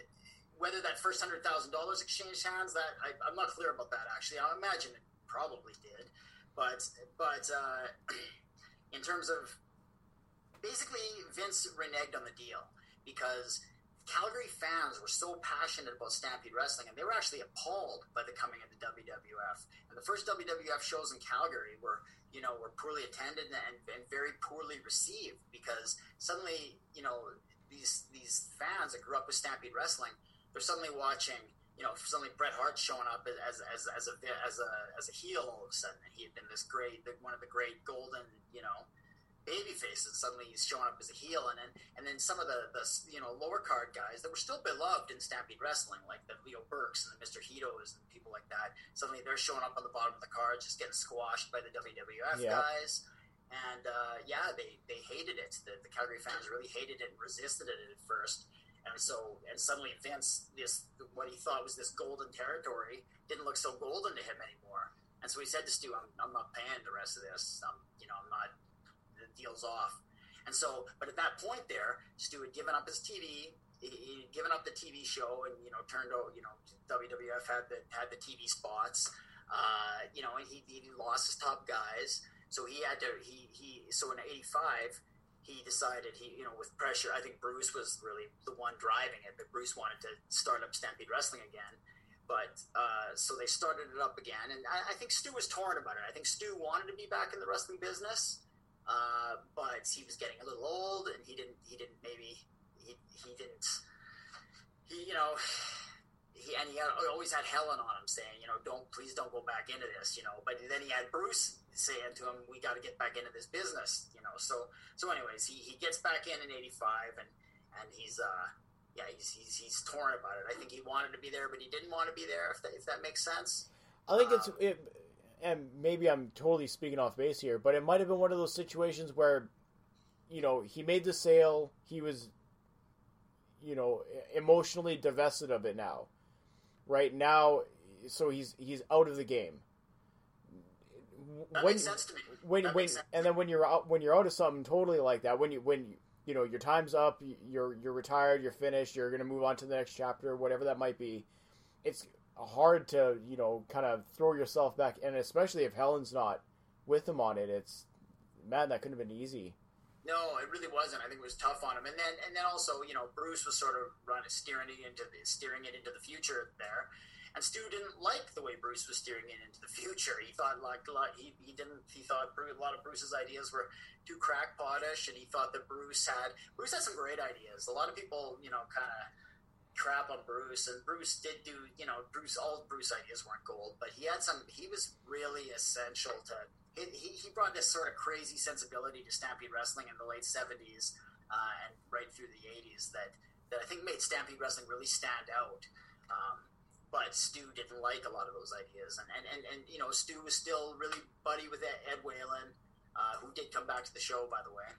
whether that first hundred thousand dollars exchanged hands, that I, I'm not clear about that. Actually, I imagine it probably did, but but uh, in terms of basically Vince reneged on the deal because Calgary fans were so passionate about Stampede Wrestling, and they were actually appalled by the coming of the WWF. And the first WWF shows in Calgary were, you know, were poorly attended and, and very poorly received because suddenly, you know, these these fans that grew up with Stampede Wrestling, they're suddenly watching, you know, suddenly Bret Hart showing up as as as a as a as a heel all of a sudden. And he had been this great, one of the great golden, you know, baby faces suddenly he's showing up as a heel and then and then some of the, the you know lower card guys that were still beloved in Stampede Wrestling like the Leo Burkes and the Mr. Hitos and people like that suddenly they're showing up on the bottom of the card just getting squashed by the WWF Yeah. guys and uh, yeah they, they hated it the, the Calgary fans really hated it and resisted it at first and so and suddenly Vince this what he thought was this golden territory didn't look so golden to him anymore and so he said to Stu I'm, I'm not paying the rest of this I'm you know I'm not the deal's off. And so, but at that point there, Stu had given up his TV. He, he'd given up the TV show, and you know, turned out. You know, WWF had the had the TV spots. Uh, you know, and he, he lost his top guys, so he had to. He he. So in '85, he decided he you know with pressure. I think Bruce was really the one driving it, but Bruce wanted to start up Stampede Wrestling again. But uh, so they started it up again, and I, I think Stu was torn about it. I think Stu wanted to be back in the wrestling business, uh, but he was getting a little old, and he didn't. He didn't maybe. He, he didn't. He you know. He, and he had, always had Helen on him saying, you know, don't please don't go back into this, you know. But then he had Bruce saying to him, we got to get back into this business, you know. So so anyways, he, he gets back in in '85, and and he's uh yeah he's, he's he's torn about it. I think he wanted to be there, but he didn't want to be there. If that if that makes sense. I think it's it, and maybe I'm totally speaking off base here, but it might have been one of those situations where, you know, he made the sale, he was, you know, emotionally divested of it now, right now, so he's he's out of the game. That when, makes sense to me. When That when and then when you're out when you're out of something totally like that, when you when you, you know your time's up, you're you're retired, you're finished, you're gonna move on to the next chapter, whatever that might be. It's hard to you know kind of throw yourself back, and especially if Helen's not with him on it, it's man that couldn't have been easy. No, it really wasn't. I think it was tough on him, and then and then also, you know, Bruce was sort of running, steering it into the steering it into the future there, and Stu didn't like the way Bruce was steering it into the future. He thought like a lot, he he didn't he thought a lot of Bruce's ideas were too crackpotish, and he thought that Bruce had Bruce had some great ideas. A lot of people, you know, kind of crap on Bruce, and Bruce did do, you know, Bruce all Bruce ideas weren't gold, but he had some. He was really essential to. He, he, brought this sort of crazy sensibility to Stampede Wrestling in the late '70s uh, and right through the '80s that that I think made Stampede Wrestling really stand out. Um, but Stu didn't like a lot of those ideas, and and, and, and you know Stu was still really buddy with Ed, Ed Whalen, uh, who did come back to the show by the way.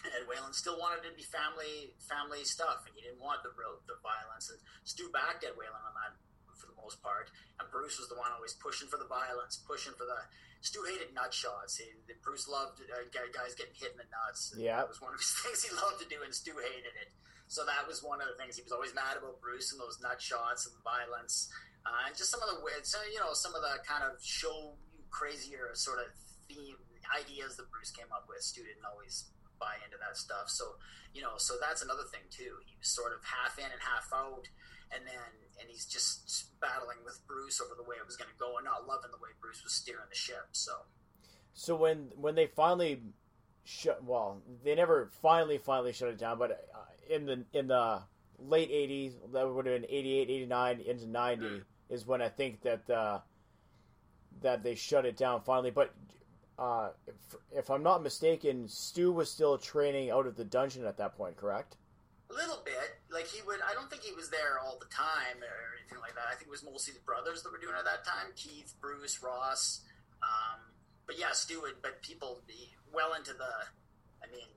And Ed Whalen still wanted it to be family family stuff, and he didn't want the real the violence. And Stu backed Ed Whalen on that for the most part. And Bruce was the one always pushing for the violence, pushing for the. Stu hated nut shots. He, Bruce loved uh, guys getting hit in the nuts. Yeah. it was one of his things he loved to do, and Stu hated it. So that was one of the things he was always mad about Bruce and those nut shots and violence, uh, and just some of the so you know some of the kind of show crazier sort of theme ideas that Bruce came up with. Stu didn't always buy into that stuff. So you know, so that's another thing too. He was sort of half in and half out, and then and he's just battling with Bruce over the way it was going to go, and not loving the way Bruce was steering the ship. So So when when they finally shut, well, they never finally finally shut it down, but uh, in the in the late '80s, that would have been '88, '89 into '90 is when I think that uh, that they shut it down finally. But uh, if, if I'm not mistaken, Stu was still training out of the dungeon at that point, correct? a little bit, like he would. I don't think he was there all the time or anything like that. I think it was mostly the brothers that were doing it at that time: Keith, Bruce, Ross. Um, but yeah, Stu would. But people be well into the. I mean,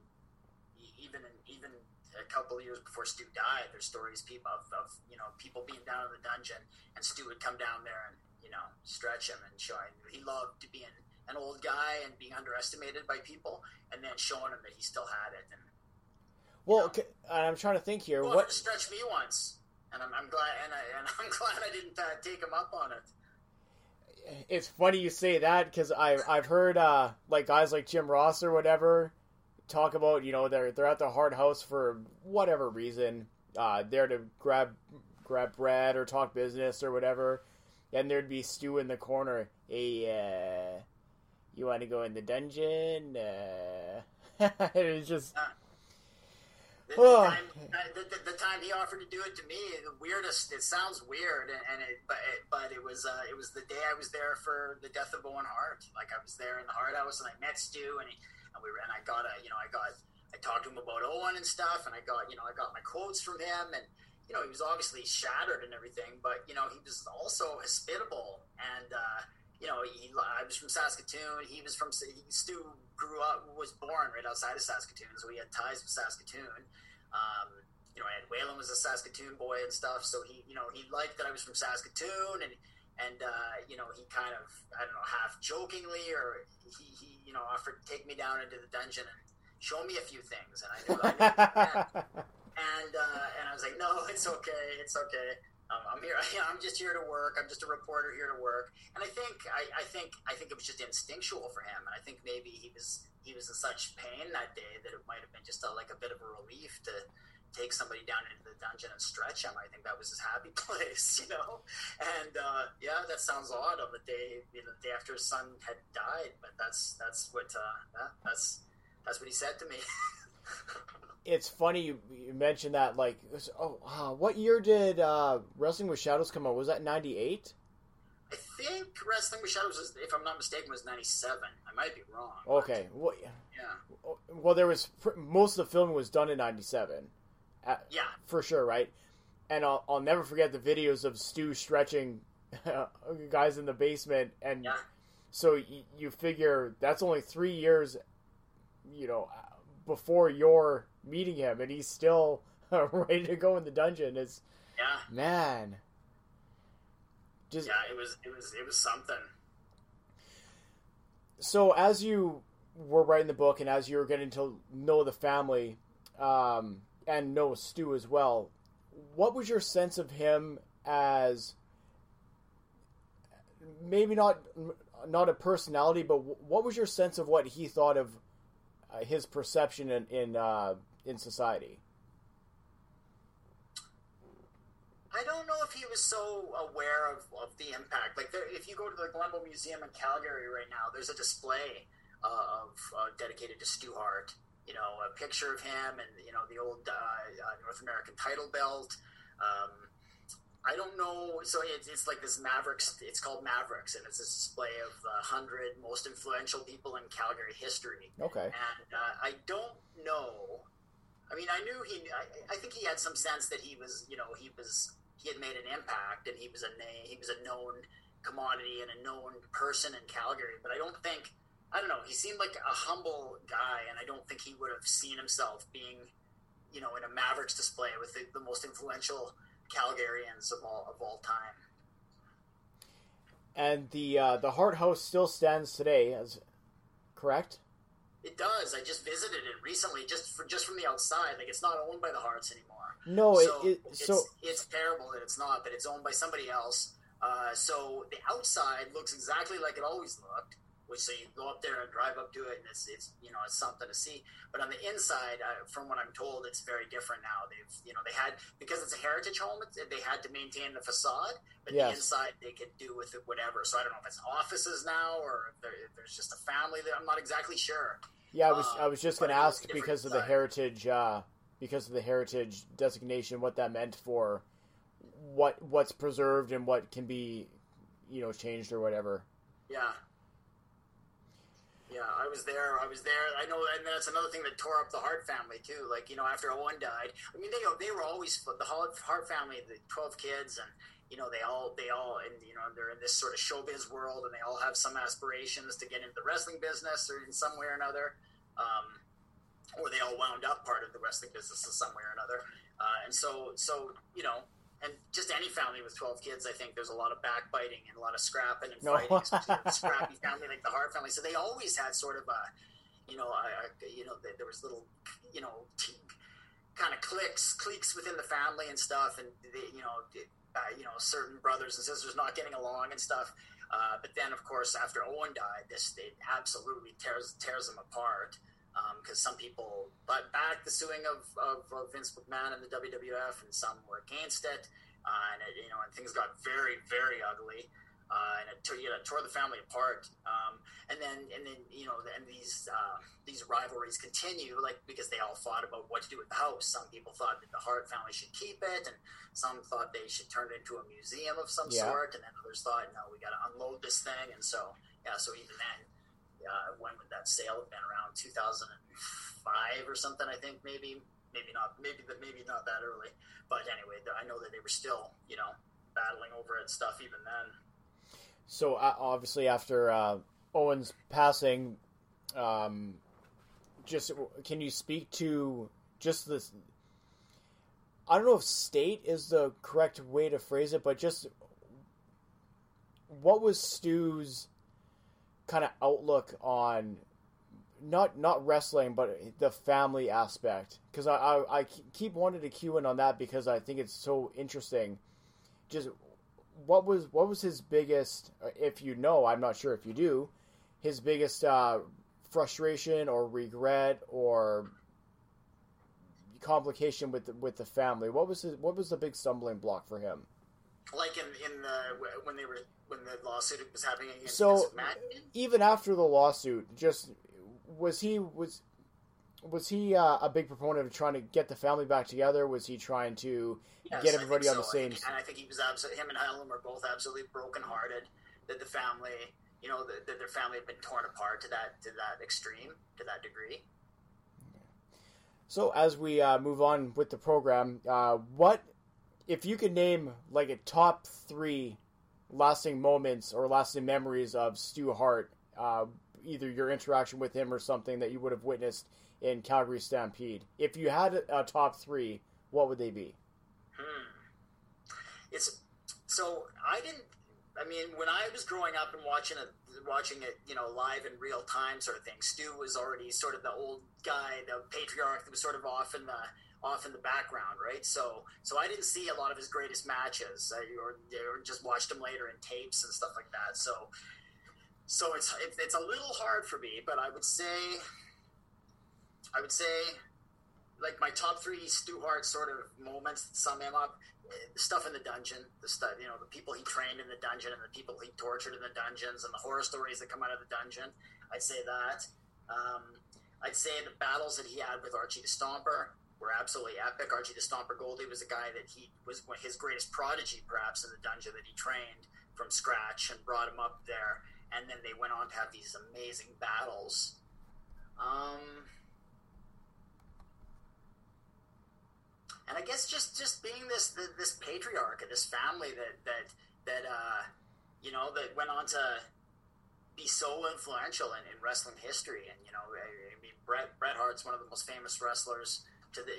a couple of years before Stu died, there's stories people of, of you know people being down in the dungeon, and Stu would come down there and you know stretch him and show him. He loved being an old guy and being underestimated by people, and then showing him that he still had it. And Well, okay, I'm trying to think here. well, What stretched me once, and I'm, I'm glad, and, I, and I'm glad I didn't uh, take him up on it. it's funny you say that because I've I've heard uh, like guys like Jim Ross or whatever talk about you know they're they're at the Hart house for whatever reason uh, there to grab grab bread or talk business or whatever, and there'd be Stu in the corner. Hey, uh, you want to go in the dungeon? Uh, it's just. The, Oh. the, time, uh, the, the, the time he offered to do it to me, the weirdest. It sounds weird, and, and it, but it, but it was uh, it was the day I was there for the death of Owen Hart. Like I was there in the Hart House, and I met Stu, and he, and we were, and I got a you know I got I talked to him about Owen and stuff, and I got you know I got my quotes from him, and you know he was obviously shattered and everything, but you know he was also hospitable, and uh, you know he I was from Saskatoon, he was from he, Stu grew up was born right outside of Saskatoon, so he had ties with Saskatoon. Um, you know, Ed Whalen was a Saskatoon boy and stuff, so he, you know, he liked that I was from Saskatoon, and and uh, you know, he kind of, I don't know, half jokingly or he, he, you know, offered to take me down into the dungeon and show me a few things, and I knew, I knew and uh, and I was like, no, it's okay, it's okay. Um, I'm here. I'm just here to work. I'm just a reporter here to work. And I think I, I think I think it was just instinctual for him. And I think maybe he was he was in such pain that day that it might have been just a, like a bit of a relief to take somebody down into the dungeon and stretch him. I think that was his happy place, you know. And uh, yeah, that sounds odd on the day you know, the day after his son had died, but that's that's what uh, that's that's what he said to me. it's funny you, you mentioned that. Like, oh, uh, what year did uh, Wrestling with Shadows come out? Was that '98? I think Wrestling with Shadows, was, if I'm not mistaken, was '97. I might be wrong. Okay. Well, Yeah. well, there was most of the filming was done in '97. Yeah. for sure, right? And I'll, I'll never forget the videos of Stu stretching guys in the basement, and so you, you figure that's only three years, you know, before you're meeting him, and he's still ready to go in the dungeon. Is Yeah. man, just yeah, it was it was it was something. so as you were writing the book and as you were getting to know the family um, and know Stu as well, what was your sense of him as maybe not not a personality, but what was your sense of what he thought of uh, his perception in in, uh, in society? I don't know if he was so aware of, of the impact. Like, there, if you go to the Glenbow Museum in Calgary right now, there's a display uh, of uh, dedicated to Stu Hart. You know, a picture of him and you know the old uh, uh, North American title belt. Um, I don't know. So it's, it's like this Mavericks. It's called Mavericks, and it's a display of the hundred most influential people in Calgary history. Okay. And uh, I don't know. I mean, I knew he. I, I think he had some sense that he was. You know, he was. He had made an impact, and he was a name. He was a known commodity and a known person in Calgary. But I don't think. I don't know. He seemed like a humble guy, and I don't think he would have seen himself being, you know, in a Mavericks display with the, the most influential Calgarians of all of all time. And the uh, the Hart House still stands today, as correct. It does. I just visited it recently, just for just from the outside. Like it's not owned by the Harts anymore. No, so it, it it's, so it's terrible that it's not, but it's owned by somebody else. Uh, so the outside looks exactly like it always looked. Which so you go up there and drive up to it, and it's it's you know it's something to see. But on the inside, uh, from what I'm told, it's very different now. They've you know they had because it's a heritage home, it's, they had to maintain the facade, but Yes. the inside they could do with it whatever. So I don't know if it's offices now or if, there, if there's just a family there. I'm not exactly sure. yeah, I was Uh, I was just going to ask because of the heritage uh, because of the heritage designation, what that meant for what what's preserved and what can be you know changed or whatever. Yeah. Yeah, I was there. I was there. I know, and that's another thing that tore up the Hart family too. Like you know, after Owen died, I mean, they they were always the Hart family, the twelve kids, and you know, they all they all and you know they're in this sort of showbiz world, and they all have some aspirations to get into the wrestling business or in some way or another. Um, or they all wound up part of the wrestling business in some way or another. Uh, and so, so you know, and just any family with twelve kids, I think there's a lot of backbiting and a lot of scrapping and No. fighting, especially a scrappy family like the Hart family. So they always had sort of a, you know, a, a- you know, there there was little, you know, t- kind of cliques, cliques within the family and stuff, and they, you know, it- uh, you know, certain brothers and sisters not getting along and stuff. Uh, but then, of course, after Owen died, this it absolutely tears tears them apart because some people but back the suing of, of, of Vince McMahon and the WWF, and some were against it, uh, and it, you know, and things got very very ugly. Uh, and it tore, you know, tore the family apart, um, and then and then you know, and these uh, these rivalries continue, like because they all fought about what to do with the house. Some people thought that the Hart family should keep it, and some thought they should turn it into a museum of some Yeah. sort, and then others thought, no, we got to unload this thing, and so yeah, so even then, uh, when would that sale have been around 2005 or something? I think maybe, maybe not, maybe but maybe not that early. But anyway, I know that they were still, you know, battling over it stuff even then. So uh, obviously, after uh, Owen's passing, um, just can you speak to just this? I don't know if state is the correct way to phrase it, but just what was Stu's kind of outlook on not not wrestling, but the family aspect? Because I, I I keep wanting to cue in on that because I think it's so interesting. Just what was what was his biggest if you know i'm not sure if you do his biggest uh, frustration or regret or complication with the, with the family what was his, what was the big stumbling block for him Like in in the when they were when the lawsuit was happening against so even after the lawsuit just was he was was he uh, a big proponent of trying to get the family back together was he trying to Yes, get everybody think on the so. Same and I think he was absolutely him and Helen were both absolutely brokenhearted that the family, you know, that, that their family had been torn apart to that to that extreme, to that degree. So as we uh, move on with the program, uh, what if you could name like a top three lasting moments or lasting memories of Stu Hart, uh, either your interaction with him or something that you would have witnessed in Calgary Stampede? If you had a, top three, what would they be? Hmm. It's so I didn't. I mean, when I was growing up and watching it, watching it, you know, live in real time, sort of thing. Stu was already sort of the old guy, the patriarch that was sort of off in the off in the background, right? So, so I didn't see a lot of his greatest matches, I, or, or just watched him later in tapes and stuff like that. So, so it's it's, a little hard for me, but I would say, I would say like my top three Stu Hart sort of moments sum him up. eh, The stuff in the dungeon, the stuff, you know, the people he trained in the dungeon and the people he tortured in the dungeons and the horror stories that come out of the dungeon. I'd say that. Um, I'd say the battles that he had with Archie the Stomper were absolutely epic. Archie the Stomper Gouldie was a guy that he was his greatest prodigy, perhaps, in the dungeon that he trained from scratch and brought him up there. And then they went on to have these amazing battles. Um, and I guess just just being this this patriarch of this family that that that uh, you know that went on to be so influential in, in wrestling history, and you know, I mean, Bret Bret Hart's one of the most famous wrestlers to the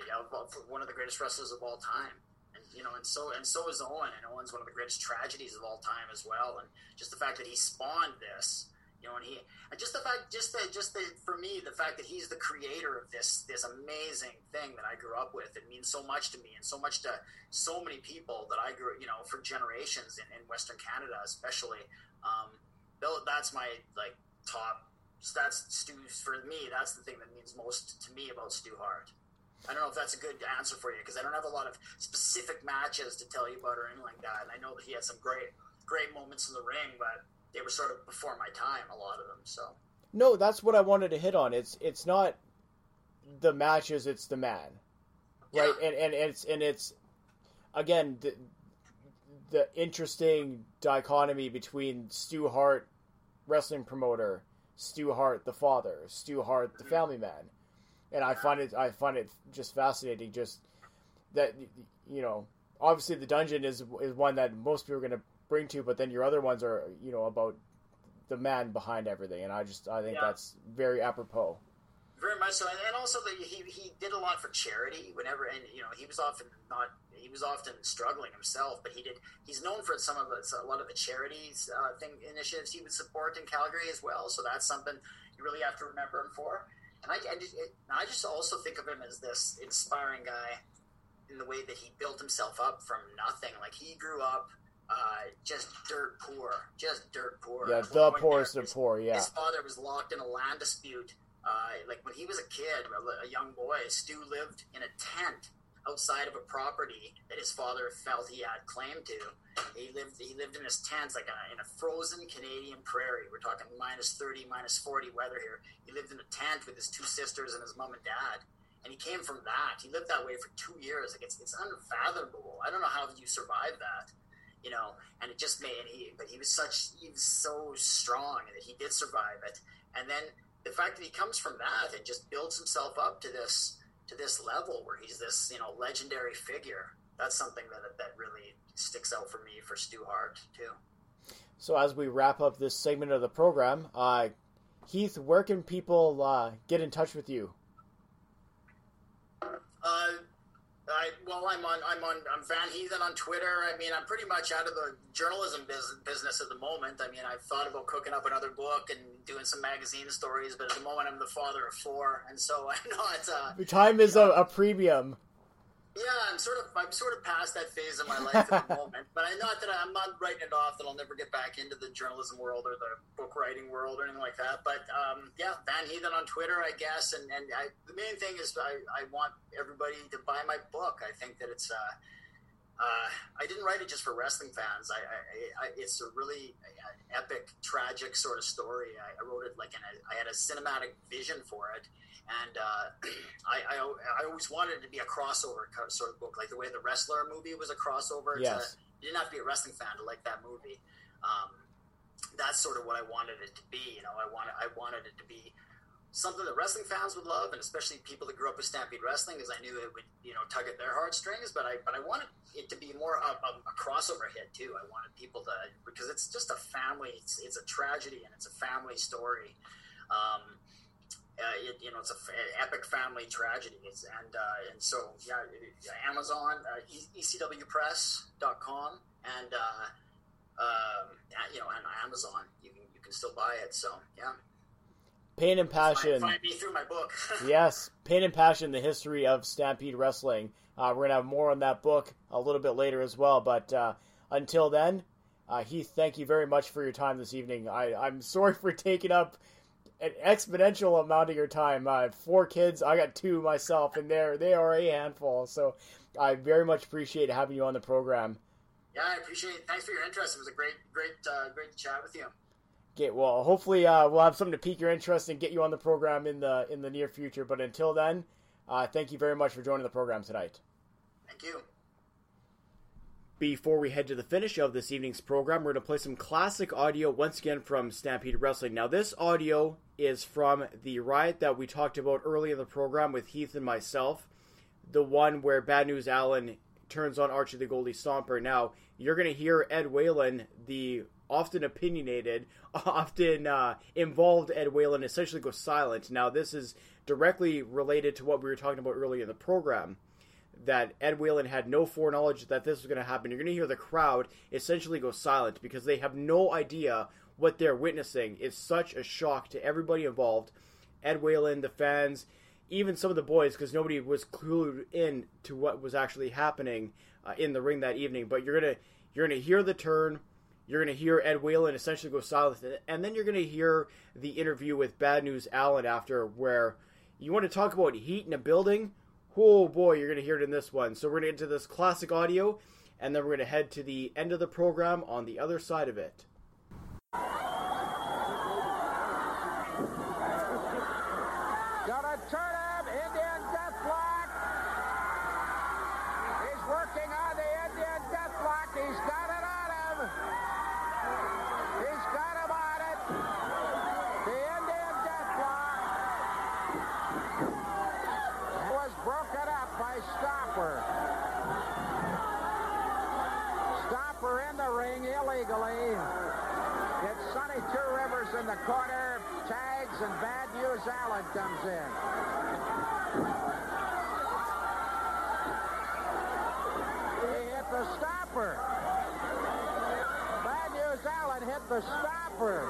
one of the greatest wrestlers of all time, and you know, and so and so is Owen, and Owen's one of the greatest tragedies of all time as well. And just the fact that he spawned this, you know, and he and just the fact, just the just the for me, the fact that he's the creator of this this amazing thing that I grew up with, it means so much to me and so much to so many people that I grew, you know, for generations in, in Western Canada, especially. Um, that's my like top. That's Stu for me. That's the thing that means most to me about Stu Hart. I don't know if that's a good answer for you because I don't have a lot of specific matches to tell you about or anything like that. And I know that he had some great, great moments in the ring, but they were sort of before my time, a lot of them. So no, that's what I wanted to hit on. It's it's not the matches; it's the man, right? Yeah. And and it's and it's again the, the interesting dichotomy between Stu Hart, wrestling promoter, Stu Hart, the father, Stu Hart, the mm-hmm. family man and I find it I find it just fascinating. Just that you know, obviously the dungeon is is one that most people are going to bring to, but then your other ones are you know about the man behind everything, and I just I think yeah. that's very apropos. Very much so, and also that he he did a lot for charity. Whenever and you know he was often not he was often struggling himself, but he did. He's known for some of the, a lot of the charities uh, thing initiatives he would support in Calgary as well. So that's something you really have to remember him for. And I, I, just, it, I just also think of him as this inspiring guy in the way that he built himself up from nothing. Like he grew up uh, just dirt poor, just dirt poor. Yeah, the poorest of poor. Yeah. His father was locked in a land dispute. Uh, like when he was a kid, a young boy, Stu lived in a tent outside of a property that his father felt he had claim to. He lived he lived in his tent like a, in a frozen Canadian prairie. We're talking minus thirty, minus forty weather here. He lived in a tent with his two sisters and his mom and dad. And he came from that. He lived that way for two years. Like it's it's unfathomable. I don't know how you survive that you know, and it just made he, but he was such, he was so strong that he did survive it. And then the fact that he comes from that and just builds himself up to this, to this level where he's this you know legendary figure. That's something that that really sticks out for me for Stu Hart too. So as we wrap up this segment of the program, uh, Heath, where can people uh, get in touch with you? Uh, I, well, I'm on, I'm on, I'm Van Heathen on Twitter. I mean, I'm pretty much out of the journalism business, business at the moment. I mean, I've thought about cooking up another book and doing some magazine stories, but at the moment, I'm the father of four, and so I'm not. Uh, Time is a, a premium. Yeah, I'm sort of I'm sort of past that phase of my life at the moment. But I'm not that I, am not writing it off that I'll never get back into the journalism world or the book writing world or anything like that. But um, yeah, Van Heathen on Twitter, I guess. And and I, the main thing is I, I want everybody to buy my book. I think that it's uh, uh, I didn't write it just for wrestling fans. I, I, I it's a really epic, tragic sort of story. I, I wrote it like I had a cinematic vision for it and uh, I, I, I always wanted it to be a crossover sort of book, like the way the wrestler movie was a crossover. Yes. To, you didn't have to be a wrestling fan to like that movie. Um, that's sort of what I wanted it to be. You know, I wanted I wanted it to be something that wrestling fans would love, and especially people that grew up with Stampede Wrestling, because I knew it would you know tug at their heartstrings. But I but I wanted it to be more of a, a crossover hit too. I wanted people to because it's just a family. It's, it's a tragedy and it's a family story. Um, uh, it, you know, it's an epic family tragedy. It's, and uh, and so yeah, Amazon, uh, ecwpress.com, and uh, um, you know, and Amazon, you can you can still buy it. So yeah. Pain and Passion. Find, me through my book. yes, Pain and Passion: The History of Stampede Wrestling. Uh, we're gonna have more on that book a little bit later as well. But uh, until then, uh, Heath, thank you very much for your time this evening. I, I'm sorry for taking up an exponential amount of your time. I have four kids. I got two myself, and they're they are a handful. So I very much appreciate having you on the program. Yeah, I appreciate it. Thanks for your interest. It was a great, great, uh, great chat with you. Okay, well, hopefully uh, we'll have something to pique your interest and get you on the program in the in the near future. But until then, uh, thank you very much for joining the program tonight. Thank you. Before we head to the finish of this evening's program, we're going to play some classic audio once again from Stampede Wrestling. Now, this audio is from the riot that we talked about early in the program with Heath and myself, the one where Bad News Allen turns on Archie the Gouldie Stomper. Now, you're going to hear Ed Whalen, the often opinionated, often uh, involved Ed Whalen, essentially go silent. Now, this is directly related to what we were talking about earlier in the program that Ed Whalen had no foreknowledge that this was going to happen. You're going to hear the crowd essentially go silent because they have no idea what they're witnessing. It's such a shock to everybody involved Ed Whalen, the fans, even some of the boys, because nobody was clued in to what was actually happening uh, in the ring that evening. But you're gonna you're gonna hear the turn. You're gonna hear Ed Whalen essentially go silent, and then you're gonna hear the interview with Bad News Allen after, where you want to talk about heat in a building. Oh boy, you're gonna hear it in this one. So we're gonna get to this classic audio, and then we're gonna head to the end of the program on the other side of it. And Bad News Allen comes in. He hit the Stomper. Bad News Allen hit the Stomper.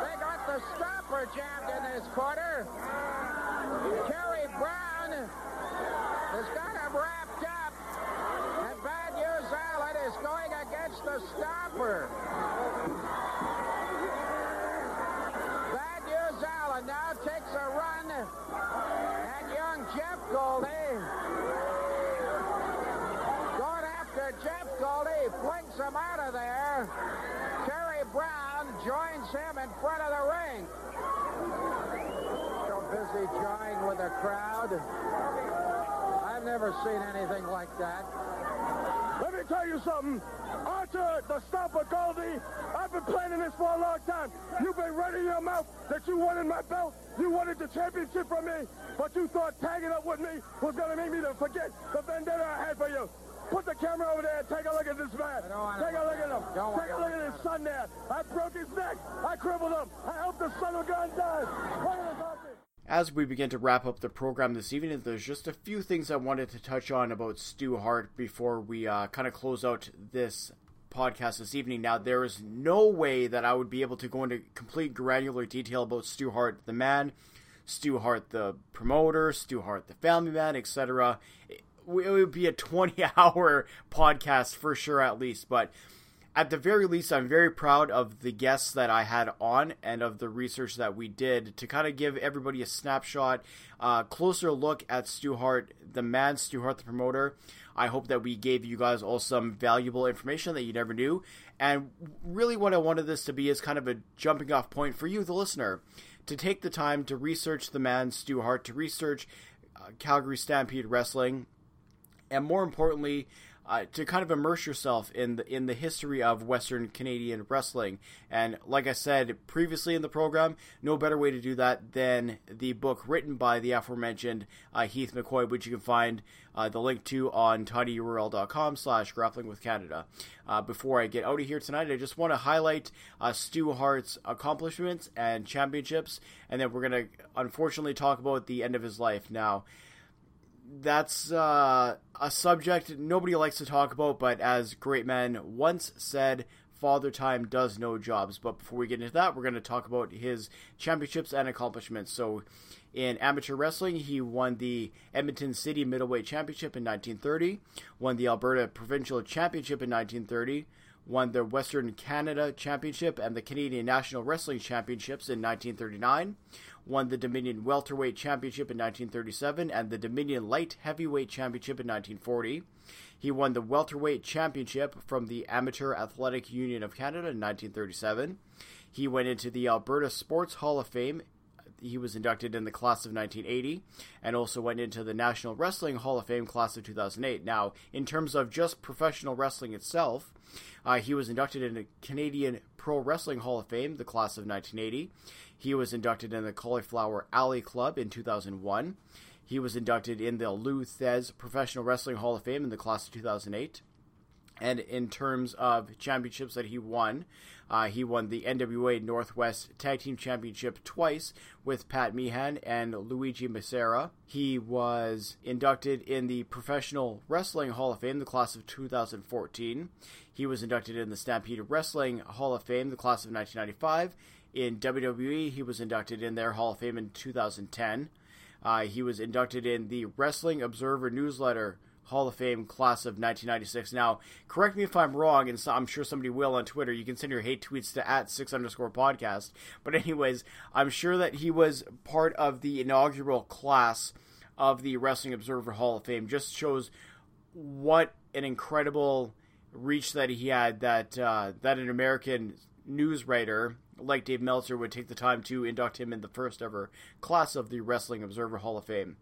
They got the Stomper jammed in this corner. Kerry Brown has got him wrapped up. And Bad News Allen is going against the Stomper. Bad News Allen now takes a run at young Jeff Gouldie. Going after Jeff Gouldie, flings him out of there. Kerry Brown joins him in front of the ring. Busy jawing with a crowd. I've never seen anything like that. Let me tell you something. Archer, the Stomper Gouldie, I've been planning this for a long time. You've been running your mouth that you wanted my belt. You wanted the championship from me, but you thought tagging up with me was going to make me to forget the vendetta I had for you. Put the camera over there and take a look at this man. Take a look at him. Take a look at his son there. I broke his neck. I crippled him. I helped the son of a gun die. As we begin to wrap up the program this evening, there's just a few things I wanted to touch on about Stu Hart before we uh, kind of close out this podcast this evening. Now, there is no way that I would be able to go into complete granular detail about Stu Hart, the man, Stu Hart, the promoter, Stu Hart, the family man, etc. It would be a 20 hour podcast for sure, at least. But at the very least, I'm very proud of the guests that I had on and of the research that we did to kind of give everybody a snapshot, uh, closer look at Stu Hart, the man, Stu Hart, the promoter. I hope that we gave you guys all some valuable information that you never knew. And really, what I wanted this to be is kind of a jumping off point for you, the listener, to take the time to research the man, Stu Hart, to research uh, Calgary Stampede Wrestling, and more importantly, uh, to kind of immerse yourself in the in the history of Western Canadian wrestling. And like I said previously in the program, no better way to do that than the book written by the aforementioned uh, Heath McCoy, which you can find uh, the link to on tinyurl.com slash grappling with Canada. Uh, before I get out of here tonight, I just want to highlight uh, Stu Hart's accomplishments and championships, and then we're going to unfortunately talk about the end of his life now that's uh, a subject nobody likes to talk about, but as great men once said, Father Time does no jobs. But before we get into that, we're going to talk about his championships and accomplishments. So, in amateur wrestling, he won the Edmonton City Middleweight Championship in 1930, won the Alberta Provincial Championship in 1930, won the Western Canada Championship and the Canadian National Wrestling Championships in 1939, won the Dominion Welterweight Championship in 1937 and the Dominion Light Heavyweight Championship in 1940. He won the Welterweight Championship from the Amateur Athletic Union of Canada in 1937. He went into the Alberta Sports Hall of Fame. He was inducted in the class of 1980 and also went into the National Wrestling Hall of Fame class of 2008. Now, in terms of just professional wrestling itself, uh, he was inducted in the Canadian Pro Wrestling Hall of Fame, the class of 1980. He was inducted in the Cauliflower Alley Club in 2001. He was inducted in the Lou Thesz Professional Wrestling Hall of Fame in the class of 2008. And in terms of championships that he won, uh, he won the NWA Northwest Tag Team Championship twice with Pat Meehan and Luigi Macera. He was inducted in the Professional Wrestling Hall of Fame, the class of 2014. He was inducted in the Stampede Wrestling Hall of Fame, the class of 1995. In WWE, he was inducted in their Hall of Fame in 2010. Uh, he was inducted in the Wrestling Observer Newsletter Hall of Fame class of 1996. Now, correct me if I'm wrong, and so I'm sure somebody will on Twitter. You can send your hate tweets to at six underscore podcast. But anyways, I'm sure that he was part of the inaugural class of the Wrestling Observer Hall of Fame. Just shows what an incredible reach that he had. That uh, that an American news writer like Dave Meltzer would take the time to induct him in the first ever class of the Wrestling Observer Hall of Fame.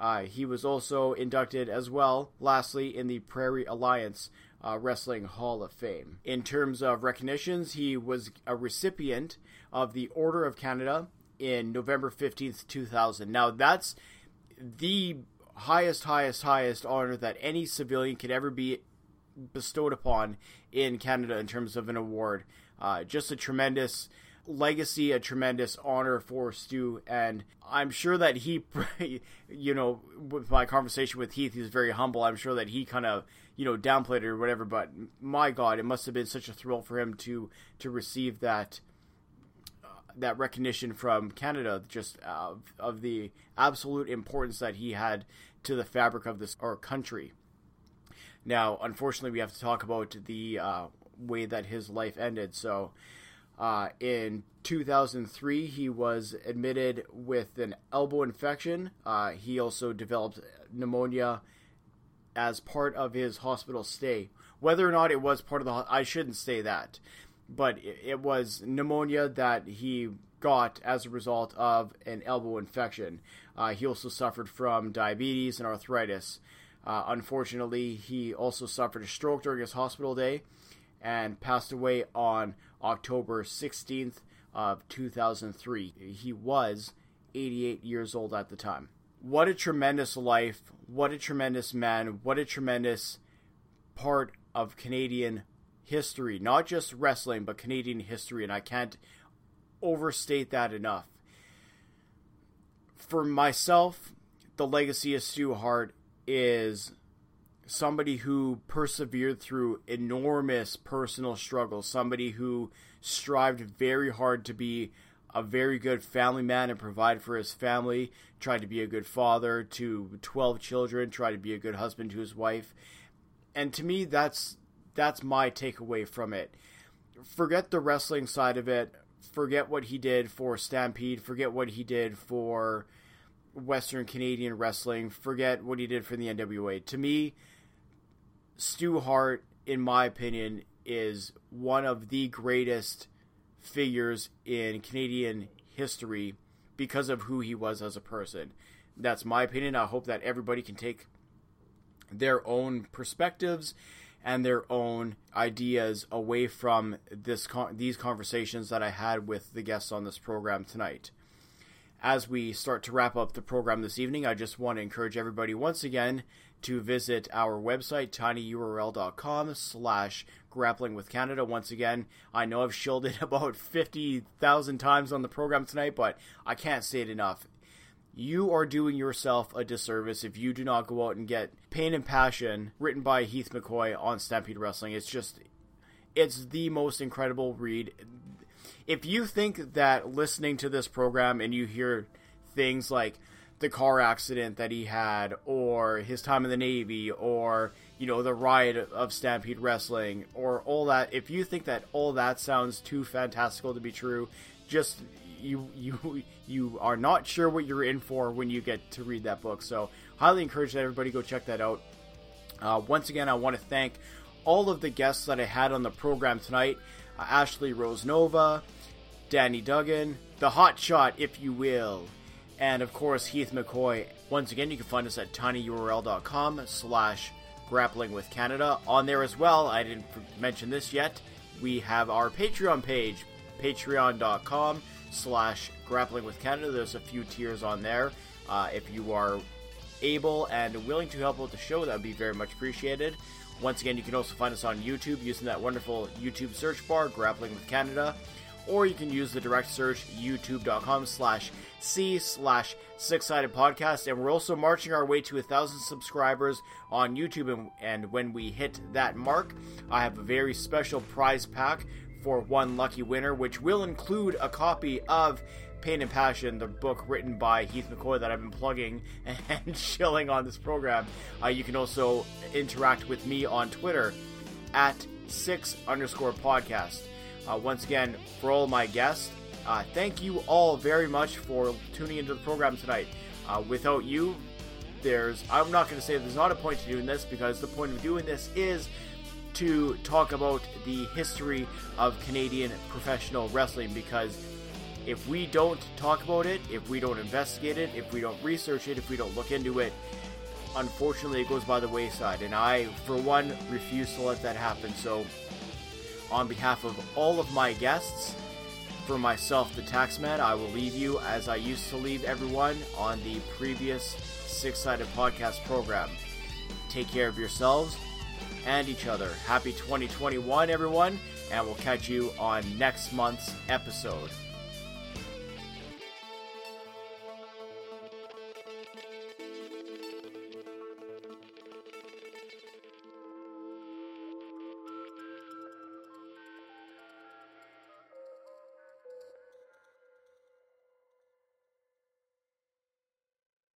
Uh, he was also inducted as well, lastly, in the Prairie Alliance uh, Wrestling Hall of Fame. In terms of recognitions, he was a recipient of the Order of Canada in November 15th, 2000. Now, that's the highest, highest, highest honor that any civilian could ever be bestowed upon in Canada in terms of an award. Uh, just a tremendous legacy, a tremendous honor for Stu, and I'm sure that he, you know, with my conversation with Heath, he's very humble. I'm sure that he kind of, you know, downplayed it or whatever. But my God, it must have been such a thrill for him to to receive that uh, that recognition from Canada, just uh, of the absolute importance that he had to the fabric of this our country. Now, unfortunately, we have to talk about the uh, way that his life ended. So uh, in 2003, he was admitted with an elbow infection. Uh, he also developed pneumonia as part of his hospital stay. Whether or not it was part of the, I shouldn't say that, but it was pneumonia that he got as a result of an elbow infection. Uh, he also suffered from diabetes and arthritis. Uh, unfortunately, he also suffered a stroke during his hospital day and passed away on October 16th of 2003. He was 88 years old at the time. What a tremendous life. What a tremendous man. What a tremendous part of Canadian history. Not just wrestling, but Canadian history. And I can't overstate that enough. For myself, the legacy of Stu Hart is somebody who persevered through enormous personal struggles, somebody who strived very hard to be a very good family man and provide for his family, tried to be a good father to 12 children, tried to be a good husband to his wife. And to me that's that's my takeaway from it. Forget the wrestling side of it, forget what he did for Stampede, forget what he did for Western Canadian wrestling, forget what he did for the NWA. To me, Stu Hart, in my opinion, is one of the greatest figures in Canadian history because of who he was as a person. That's my opinion. I hope that everybody can take their own perspectives and their own ideas away from this these conversations that I had with the guests on this program tonight. As we start to wrap up the program this evening, I just want to encourage everybody once again to visit our website, tinyurl.com slash grappling with Canada. Once again, I know I've shilled it about 50,000 times on the program tonight, but I can't say it enough. You are doing yourself a disservice if you do not go out and get Pain and Passion written by Heath McCoy on Stampede Wrestling. It's just, it's the most incredible read. If you think that listening to this program and you hear things like, the car accident that he had, or his time in the Navy, or you know the riot of Stampede Wrestling, or all that. If you think that all that sounds too fantastical to be true, just you you you are not sure what you're in for when you get to read that book. So highly encourage that everybody go check that out. Uh, once again, I want to thank all of the guests that I had on the program tonight: uh, Ashley Rose Nova, Danny Duggan, the Hot Shot, if you will and of course Heath McCoy. Once again, you can find us at tinyurl.com slash grappling with Canada. On there as well, I didn't mention this yet, we have our Patreon page, patreon.com slash grappling with Canada. There's a few tiers on there. Uh, if you are able and willing to help out the show, that would be very much appreciated. Once again, you can also find us on YouTube using that wonderful YouTube search bar, Grappling with Canada, or you can use the direct search youtube.com slash c slash six sided podcast and we're also marching our way to a thousand subscribers on youtube and, and when we hit that mark i have a very special prize pack for one lucky winner which will include a copy of Pain and Passion, the book written by Heath McCoy that I've been plugging and shilling on this program. Uh, you can also interact with me on Twitter at six underscore podcast. Uh, once again, for all my guests, uh, thank you all very much for tuning into the program tonight. Uh, without you, there's I'm not going to say there's not a point to doing this because the point of doing this is to talk about the history of Canadian professional wrestling because if we don't talk about it, if we don't investigate it, if we don't research it, if we don't look into it, unfortunately it goes by the wayside. And I, for one, refuse to let that happen. So, on behalf of all of my guests, for myself, the Taxman, I will leave you as I used to leave everyone on the previous Six Sided Podcast program. Take care of yourselves and each other. Happy 2021, everyone, and we'll catch you on next month's episode.